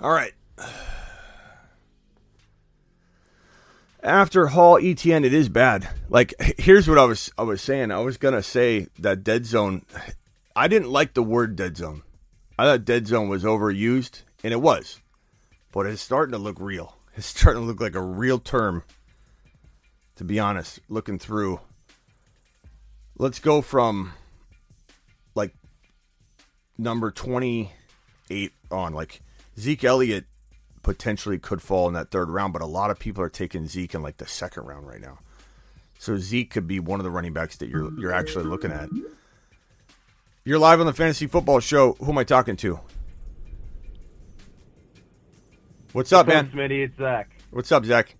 All right. After Hall ETN, it is bad. Like here's what I was I was saying. I was gonna say that dead zone. I didn't like the word dead zone. I thought dead zone was overused, and it was, but it's starting to look real. It's starting to look like a real term. To be honest, looking through. Let's go from like number twenty eight on. Like Zeke Elliott potentially could fall in that third round, but a lot of people are taking Zeke in like the second round right now. So Zeke could be one of the running backs that you're you're actually looking at. You're live on the Fantasy Football Show. Who am I talking to? What's up, man? Smitty, it's Zach. What's up, Zach?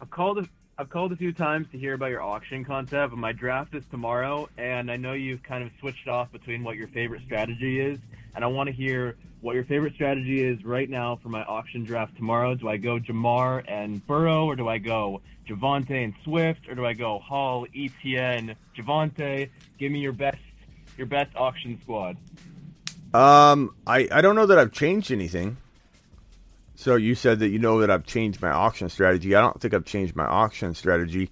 I've called a, I've called a few times to hear about your auction concept, but my draft is tomorrow, and I know you've kind of switched off between what your favorite strategy is, and I want to hear what your favorite strategy is right now for my auction draft tomorrow. Do I go Ja'Marr and Burrow, or do I go Javonte and Swift, or do I go Hall, ETN, Javonte? Give me your best your best auction squad. Um, I I don't know that I've changed anything. So you said that you know that I've changed my auction strategy. I don't think I've changed my auction strategy.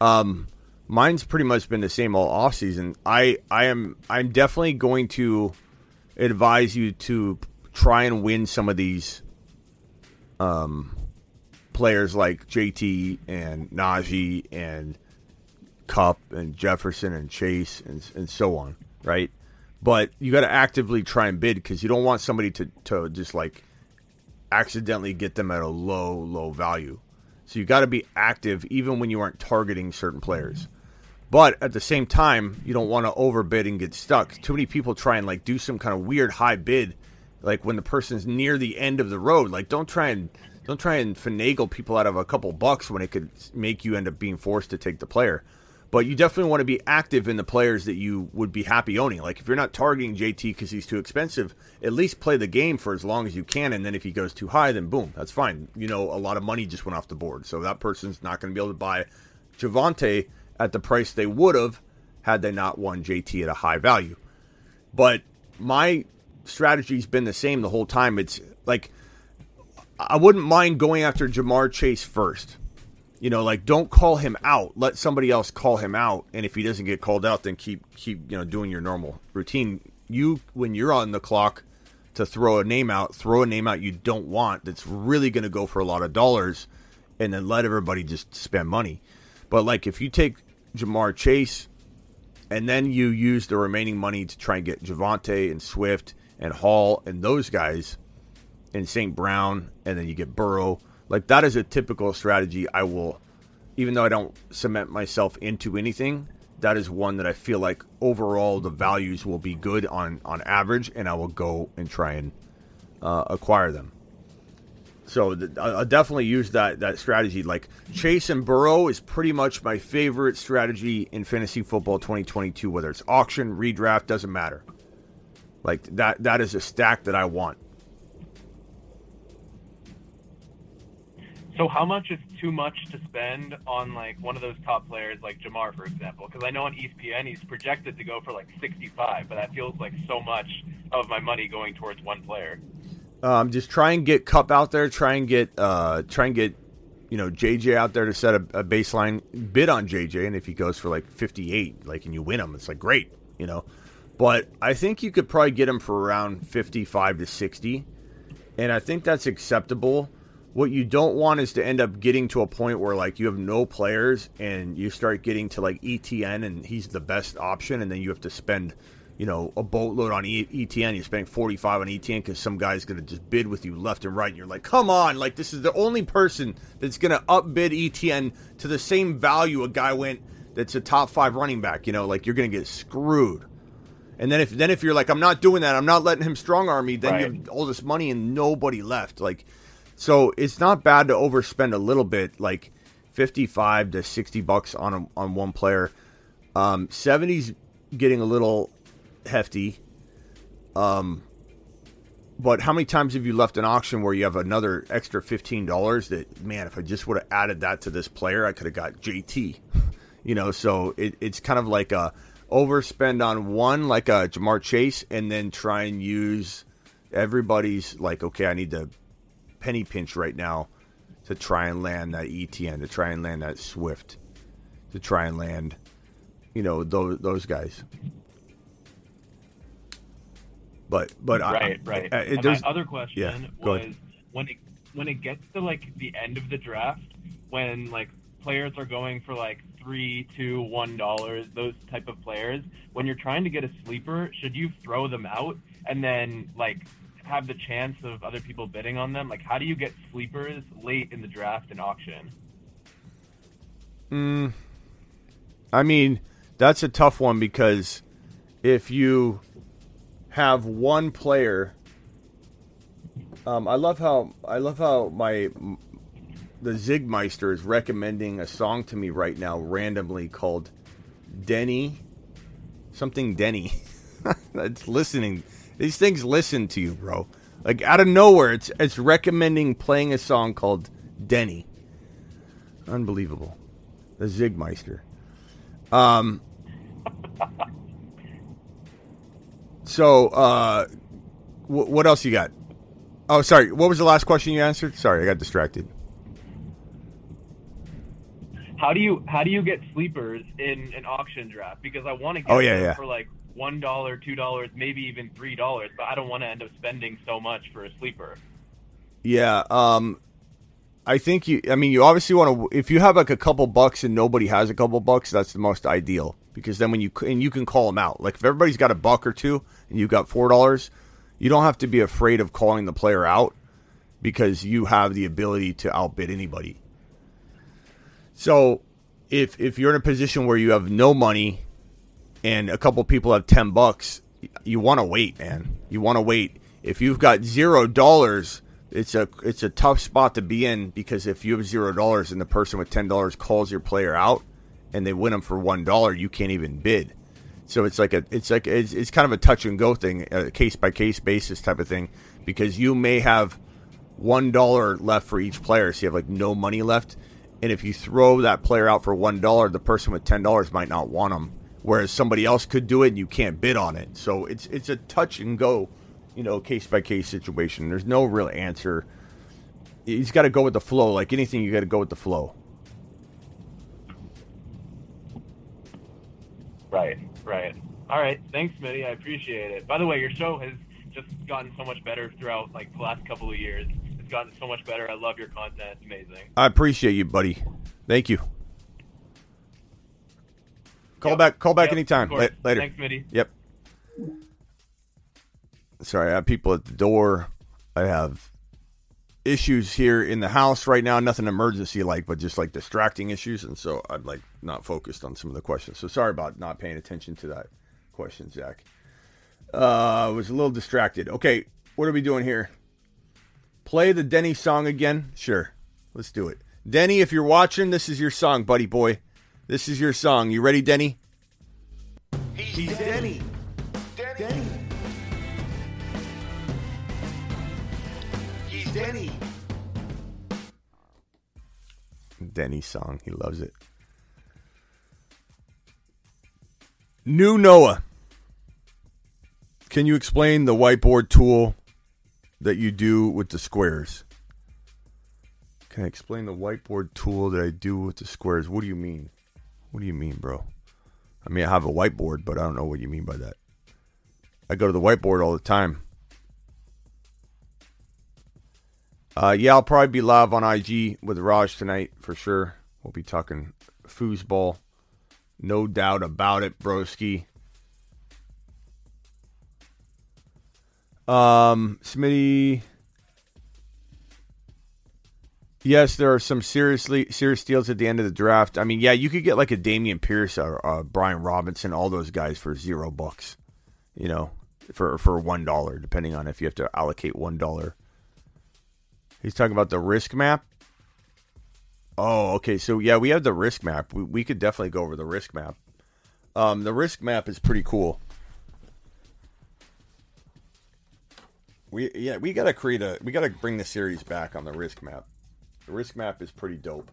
Um, mine's pretty much been the same all off season. I I am I'm definitely going to advise you to try and win some of these um players like JT and Najee and Kupp and Jefferson and Chase and and so on, right? But you got to actively try and bid because you don't want somebody to to just like accidentally get them at a low low value. So you got to be active even when you aren't targeting certain players. But at the same time, you don't want to overbid and get stuck. Too many people try and like do some kind of weird high bid, like when the person's near the end of the road. Like don't try and don't try and finagle people out of a couple bucks when it could make you end up being forced to take the player. But you definitely want to be active in the players that you would be happy owning. Like if you're not targeting JT because he's too expensive, at least play the game for as long as you can. And then if he goes too high, then boom, that's fine. You know, a lot of money just went off the board, so that person's not going to be able to buy Javonte at the price they would have had they not won JT at a high value. But my strategy's been the same the whole time. It's like I wouldn't mind going after Ja'Marr Chase first. You know, like don't call him out. Let somebody else call him out, and if he doesn't get called out, then keep keep you know doing your normal routine. You when you're on the clock to throw a name out, throw a name out you don't want that's really going to go for a lot of dollars, and then let everybody just spend money. But like if you take Ja'Marr Chase and then you use the remaining money to try and get Javonte and Swift and Hall and those guys and St. Brown, and then you get Burrow. Like that is a typical strategy. I will, even though I don't cement myself into anything, that is one that I feel like overall the values will be good on on average, and I will go and try and uh, acquire them. So I'll definitely use that that strategy. Like Chase and Burrow is pretty much my favorite strategy in fantasy football 2022. Whether it's auction, redraft, doesn't matter. Like that that is a stack that I want. So how much is too much to spend on like one of those top players like Ja'Marr, for example? Because I know on ESPN he's projected to go for like 65, but that feels like so much of my money going towards one player. Um, just try and get Kupp out there. Try and get uh, try and get you know JJ out there to set a, a baseline bid on JJ, and if he goes for like 58, like and you win him, it's like great, you know. But I think you could probably get him for around 55 to 60, and I think that's acceptable. What you don't want is to end up getting to a point where like you have no players and you start getting to like ETN and he's the best option, and then you have to spend you know, a boatload on e- ETN. You're spending 45 on ETN because some guy's going to just bid with you left and right. And you're like, come on. Like, this is the only person that's going to upbid ETN to the same value a guy went that's a top five running back. You know, like, you're going to get screwed. And then if then if you're like, I'm not doing that, I'm not letting him strong arm me, then Right. you have all this money and nobody left. Like, so it's not bad to overspend a little bit, like 55 to 60 bucks on a, on one player. Um, 70's getting a little hefty. Um, but how many times have you left an auction where you have another extra fifteen dollars? That man, if I just would have added that to this player, I could have got JT. You know, so it, it's kind of like a overspend on one, like a Ja'Marr Chase, and then try and use everybody's like, okay, I need to penny pinch right now to try and land that ETN, to try and land that Swift, to try and land, you know, those those guys. But but I- right, right. uh, And my other question yeah, was ahead. when it when it gets to like the end of the draft, when like players are going for like three, two, one dollars, those type of players, when you're trying to get a sleeper, should you throw them out and then like have the chance of other people bidding on them? Like, how do you get sleepers late in the draft and auction? Mm, I mean, that's a tough one because if you have one player, um, I love how I love how my the Zigmeister is recommending a song to me right now randomly called Denny something Denny. That's listening. These things listen to you, bro. Like out of nowhere, it's it's recommending playing a song called Denny. Unbelievable. The Zigmeister. Um. So, uh, wh- what else you got? Oh, sorry. What was the last question you answered? Sorry, I got distracted. How do you how do you get sleepers in an auction draft? Because I want to get Oh, yeah, them yeah. for like one dollar, two dollars, maybe even three dollars, but I don't want to end up spending so much for a sleeper. Yeah. Um, I think you. I mean, you obviously want to. If you have like a couple bucks and nobody has a couple bucks, that's the most ideal because then when you and you can call them out. Like if everybody's got a buck or two and you've got four dollars, you don't have to be afraid of calling the player out because you have the ability to outbid anybody. So if if you're in a position where you have no money and a couple people have 10 bucks, you want to wait, man. You want to wait. If you've got 0 dollars, it's a it's a tough spot to be in because if you have 0 dollars and the person with 10 dollars calls your player out and they win them for 1 dollar, you can't even bid. So it's like a it's like it's, it's kind of a touch and go thing, a case by case basis type of thing because you may have one dollar left for each player, so you have like no money left. And if you throw that player out for one dollar, the person with ten dollars might not want them, whereas somebody else could do it and you can't bid on it. So it's it's a touch and go, you know, case by case situation. There's no real answer. He's got to go with the flow. Like anything, you got to go with the flow. Right, right. All right, thanks, Smitty. I appreciate it. By the way, your show has just gotten so much better throughout like the last couple of years. It's gotten so much better. I love your content. It's amazing. I appreciate you, buddy. Thank you. Call back. Call back Yep, anytime. La- later. Thanks, Mitty. Yep. Sorry, I have people at the door. I have issues here in the house right now. Nothing emergency like, but just like distracting issues, and so I'm like not focused on some of the questions. So sorry about not paying attention to that question, Zach. Uh, I was a little distracted. Okay, what are we doing here? Play the Denny song again? Sure. Let's do it. Denny, if you're watching, this is your song, buddy boy. This is your song. You ready, Denny? He's Denny. Denny. He's Denny. Denny's song. He loves it. New Noah. Can you explain the whiteboard tool that you do with the squares? Can I explain the whiteboard tool that I do with the squares? What do you mean? What do you mean, bro? I mean, I have a whiteboard, but I don't know what you mean by that. I go to the whiteboard all the time. Uh, yeah, I'll probably be live on IG with Raj tonight for sure. We'll be talking foosball. No doubt about it, broski. Um, Smitty. Yes, there are some seriously serious deals at the end of the draft. I mean, yeah, you could get like a Dameon Pierce or uh, Brian Robinson, all those guys for zero bucks. You know, for for one dollar, depending on if you have to allocate one dollar. He's talking about the risk map. Oh, okay. So yeah, we have the risk map. We we could definitely go over the risk map. Um, the risk map is pretty cool. We yeah, we gotta create a we gotta bring the series back on the risk map. The risk map is pretty dope.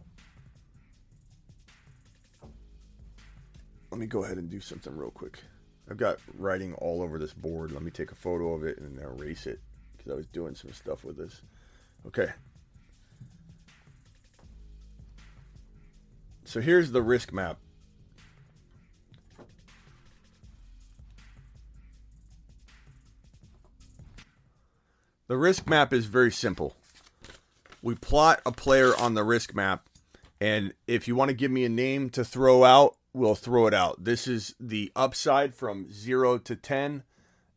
Let me go ahead and do something real quick. I've got writing all over this board. Let me take a photo of it and then erase it because I was doing some stuff with this. Okay. So here's the risk map. The risk map is very simple. We plot a player on the risk map, and if you want to give me a name to throw out, we'll throw it out. This is the upside from 0 to 10.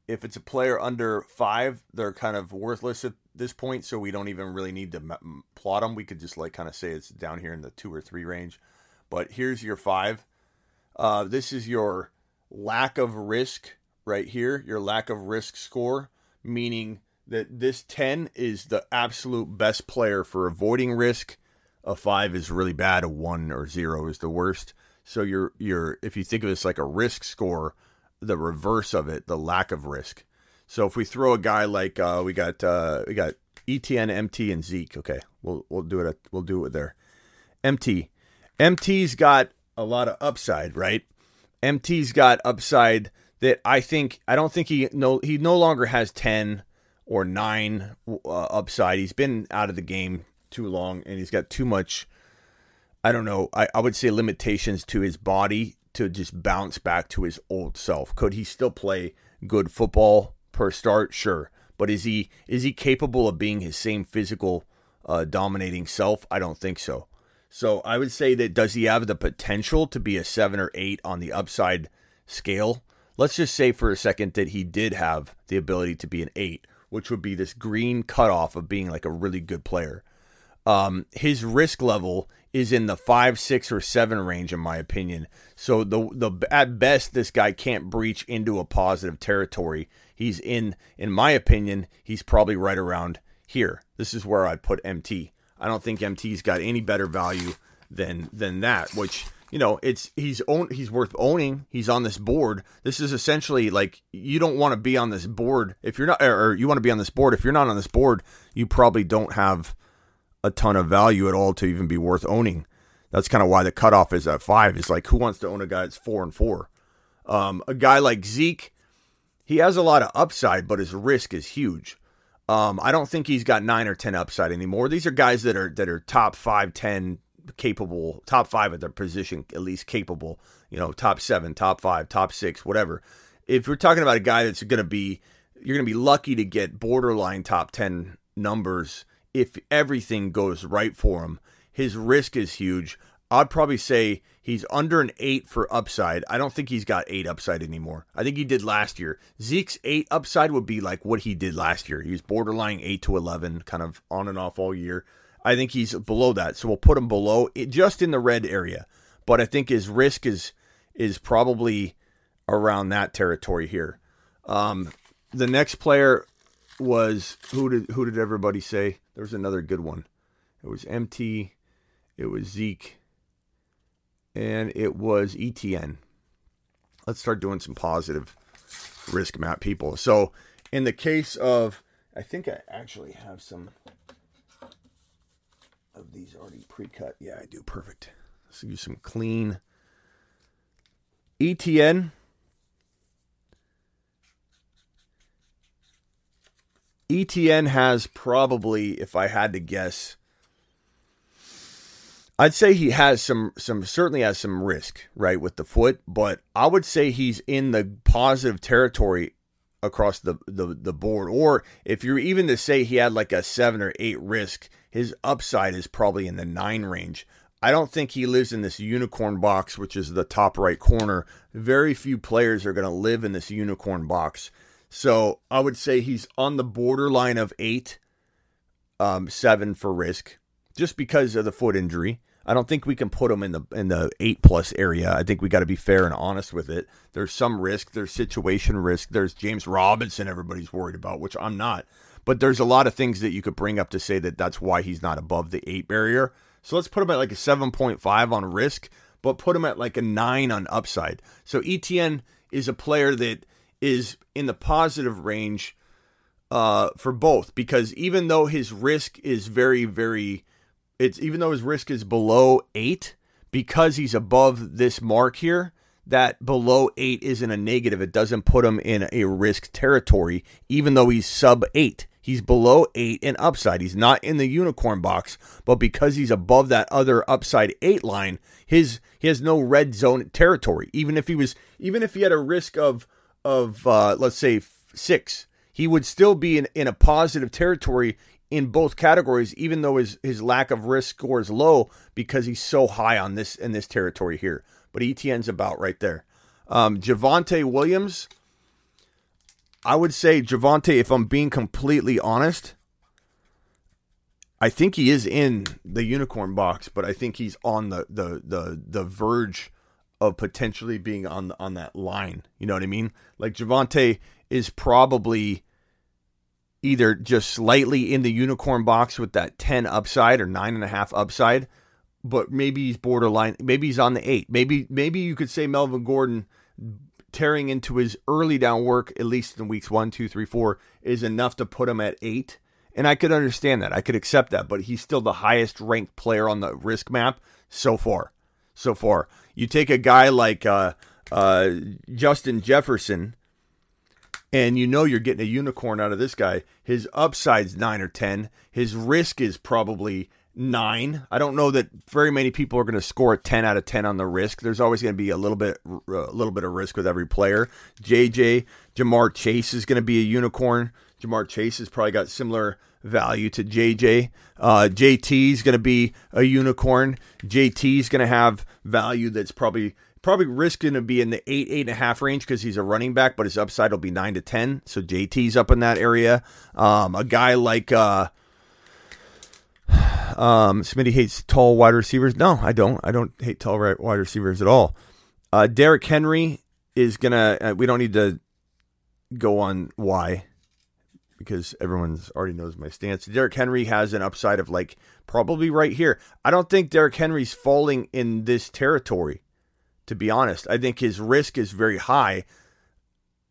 If it's a player under 5, they're kind of worthless this point, so we don't even really need to plot them. We could just like kind of say it's down here in the 2 or 3 range. But here's your 5. Uh, this is your lack of risk right here, your lack of risk score, meaning that this 10 is the absolute best player for avoiding risk. A 5 is really bad, a 1 or 0 is the worst. So you're you're if you think of this like a risk score, the reverse of it, the lack of risk. So if we throw a guy like uh, we got uh, we got ETN, MT, and Zeke. Okay, we'll we'll do it. At, we'll do it there. MT, MT's got a lot of upside, right? MT's got upside that I think I don't think he no he no longer has ten or nine uh, upside. He's been out of the game too long, and he's got too much. I don't know. I, I would say limitations to his body to just bounce back to his old self. Could he still play good football per start? Sure, but is he is he capable of being his same physical uh, dominating self? I don't think so. So I would say that does he have the potential to be a seven or eight on the upside scale? Let's just say for a second that he did have the ability to be an eight, which would be this green cutoff of being like a really good player. Um, his risk level is in the five, six, or seven range, in my opinion. So the the at best, this guy can't breach into a positive territory. He's in, in my opinion, he's probably right around here. This is where I'd put MT. I don't think MT's got any better value than than that. Which you know, it's he's own he's worth owning. He's on this board. This is essentially like you don't want to be on this board if you're not, or you want to be on this board. If you're not on this board, you probably don't have a ton of value at all to even be worth owning. That's kind of why the cutoff is at five. Is like who wants to own a guy that's four and four? Um, a guy like Zeke, he has a lot of upside, but his risk is huge. Um, I don't think he's got nine or ten upside anymore. These are guys that are that are top five, ten capable, top five at their position, at least capable. You know, top seven, top five, top six, whatever. If we're talking about a guy that's going to be, you're going to be lucky to get borderline top ten numbers if everything goes right for him. His risk is huge. I'd probably say he's under an eight for upside. I don't think he's got eight upside anymore. I think he did last year. Zeke's eight upside would be like what he did last year. He was borderline eight to 11, kind of on and off all year. I think he's below that. So we'll put him below it, just in the red area. But I think his risk is is probably around that territory here. Um, the next player was who did who did everybody say? There was another good one. It was MT, it was Zeke, and it was ETN. Let's start doing some positive risk map people. So in the case of I think I actually have some of these already pre-cut? Yeah, I do. Perfect. Let's use some clean ETN. ETN has probably, if I had to guess, I'd say he has some some certainly has some risk, right, with the foot, but I would say he's in the positive territory across the, the the board. Or if you're even to say he had like a seven or eight risk, his upside is probably in the nine range. I don't think he lives in this unicorn box, which is the top right corner. Very few players are going to live in this unicorn box. So I would say he's on the borderline of eight, um, seven for risk, just because of the foot injury. I don't think we can put him in the in the eight plus area. I think we got to be fair and honest with it. There's some risk. There's situation risk. There's James Robinson. Everybody's worried about, which I'm not. But there's a lot of things that you could bring up to say that that's why he's not above the eight barrier. So let's put him at like a 7.5 on risk, but put him at like a nine on upside. So ETN is a player that is in the positive range uh, for both because even though his risk is very, very it's even though his risk is below eight, because he's above this mark here, that below eight isn't a negative. It doesn't put him in a risk territory, even though he's sub eight. He's below eight in upside. He's not in the unicorn box, but because he's above that other upside eight line, his he has no red zone territory. Even if he was, even if he had a risk of of uh, let's say six, he would still be in, in a positive territory in both categories, even though his, his lack of risk score is low because he's so high on this in this territory here. But ETN's about right there. Um, Javonte Williams, I would say Javonte, if I'm being completely honest, I think he is in the unicorn box, but I think he's on the the the the verge of potentially being on on that line. You know what I mean? Like Javonte is probably either just slightly in the unicorn box with that 10 upside or nine and a half upside, but maybe he's borderline. Maybe he's on the eight. Maybe maybe you could say Melvin Gordon tearing into his early down work, at least in weeks one, two, three, four, is enough to put him at eight. And I could understand that. I could accept that, but he's still the highest ranked player on the risk map so far. So far. You take a guy like uh, uh, Justin Jefferson, and you know you're getting a unicorn out of this guy. His upside's nine or ten. His risk is probably nine. I don't know that very many people are going to score a ten out of ten on the risk. There's always going to be a little bit, a little bit of risk with every player. JJ Ja'Marr Chase is going to be a unicorn. Ja'Marr Chase has probably got similar value to JJ. Uh, JT is going to be a unicorn. JT is going to have value that's probably probably risk going to be in the eight, eight and a half range because he's a running back, but his upside will be nine to ten. So JT's up in that area. Um, a guy like uh, um, Smitty hates tall wide receivers. No, I don't. I don't hate tall wide receivers at all. Uh, Derrick Henry is gonna. Uh, we don't need to go on why because everyone's already knows my stance. Derrick Henry has an upside of like probably right here. I don't think Derrick Henry's falling in this territory to be honest. I think his risk is very high,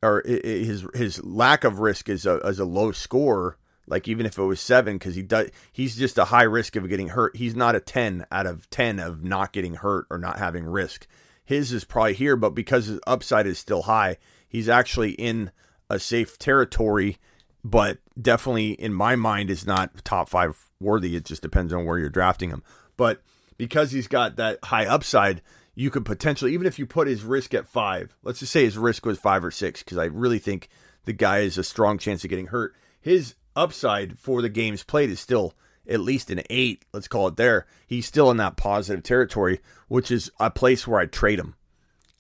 or his his lack of risk is a as a low score. Like even if it was seven, because he does, he's just a high risk of getting hurt. He's not a ten out of ten of not getting hurt or not having risk. His is probably here, but because his upside is still high, he's actually in a safe territory. But definitely, in my mind, is not top five worthy. It just depends on where you're drafting him. But because he's got that high upside, you could potentially, even if you put his risk at five, let's just say his risk was five or six, because I really think the guy has a strong chance of getting hurt. His upside for the games played is still at least an eight, let's call it there. He's still in that positive territory, which is a place where I'd trade him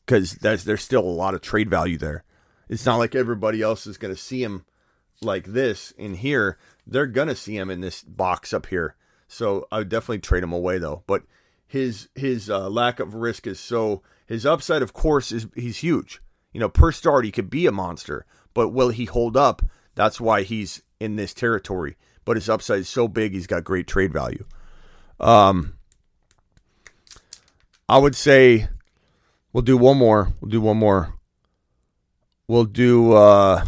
because there's, there's still a lot of trade value there. It's not like everybody else is going to see him like this in here. They're going to see him in this box up here. So I would definitely trade him away though. But his his uh, lack of risk is so his upside of course is he's huge. You know per start he could be a monster but will he hold up? That's why he's in this territory. But his upside is so big he's got great trade value. Um i would say we'll do one more. We'll do one more. We'll do uh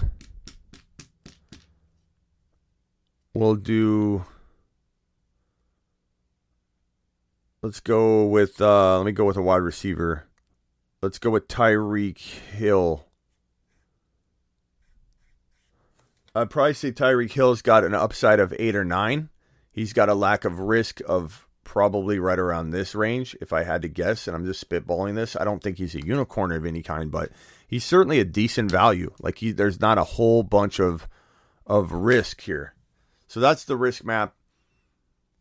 we'll do Let's go with uh let me go with a wide receiver. Let's go with Tyreek Hill. I'd probably say Tyreek Hill's got an upside of eight or nine. He's got a lack of risk of probably right around this range, if I had to guess, and I'm just spitballing this. I don't think he's a unicorn of any kind, but he's certainly a decent value. Like he, there's not a whole bunch of of risk here. So that's the risk map.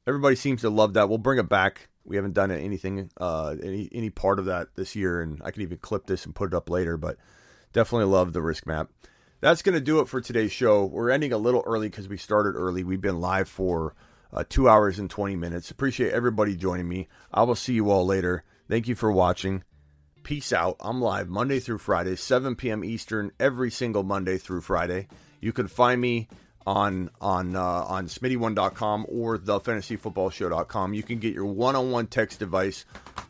Everybody seems to love that. We'll bring it back. We haven't done anything, uh, any any part of that this year, and I can even clip this and put it up later. But definitely love the risk map. That's going to do it for today's show. We're ending a little early because we started early. We've been live for uh, two hours and 20 minutes. Appreciate everybody joining me. I will see you all later. Thank you for watching. Peace out. I'm live Monday through Friday, 7 p.m. Eastern, every single Monday through Friday. You can find me on on uh, on smitty1.com or thefantasyfootballshow.com. You can get your one-on-one text device,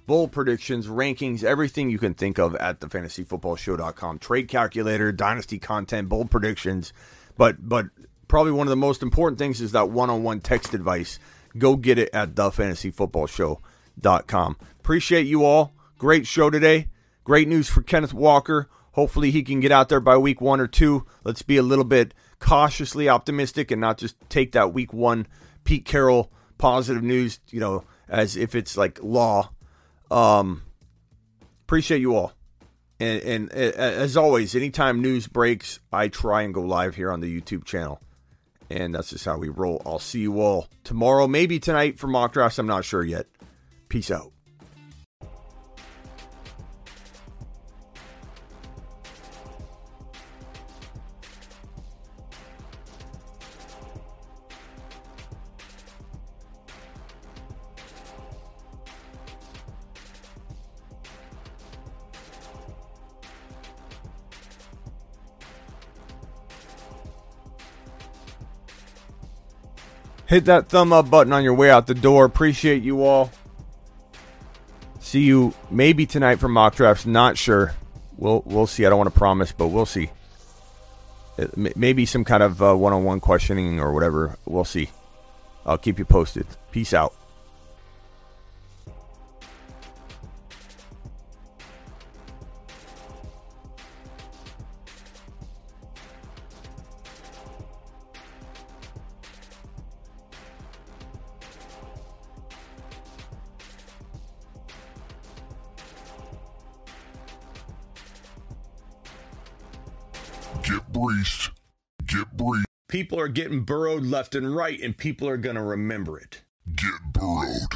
bold predictions, rankings, everything you can think of at thefantasyfootballshow.com. Trade calculator, dynasty content, bold predictions, but but probably one of the most important things is that one-on-one text advice. Go get it at thefantasyfootballshow.com. Appreciate you all. Great show today. Great news for Kenneth Walker. Hopefully he can get out there by week 1 or 2. Let's be a little bit cautiously optimistic and not just take that week 1 Pete Carroll positive news, you know, as if it's like law. Um appreciate you all. And, and as always, anytime news breaks, I try and go live here on the YouTube channel. And that's just how we roll. I'll see you all tomorrow, maybe tonight for mock drafts. I'm not sure yet. Peace out. Hit that thumb up button on your way out the door. Appreciate you all. See you maybe tonight for mock drafts. Not sure. We'll we'll see. I don't want to promise, but we'll see. It, maybe some kind of uh, one-on-one questioning or whatever. We'll see. I'll keep you posted. Peace out. Breached. Get breached. People are getting burrowed left and right, and people are going to remember it. Get burrowed.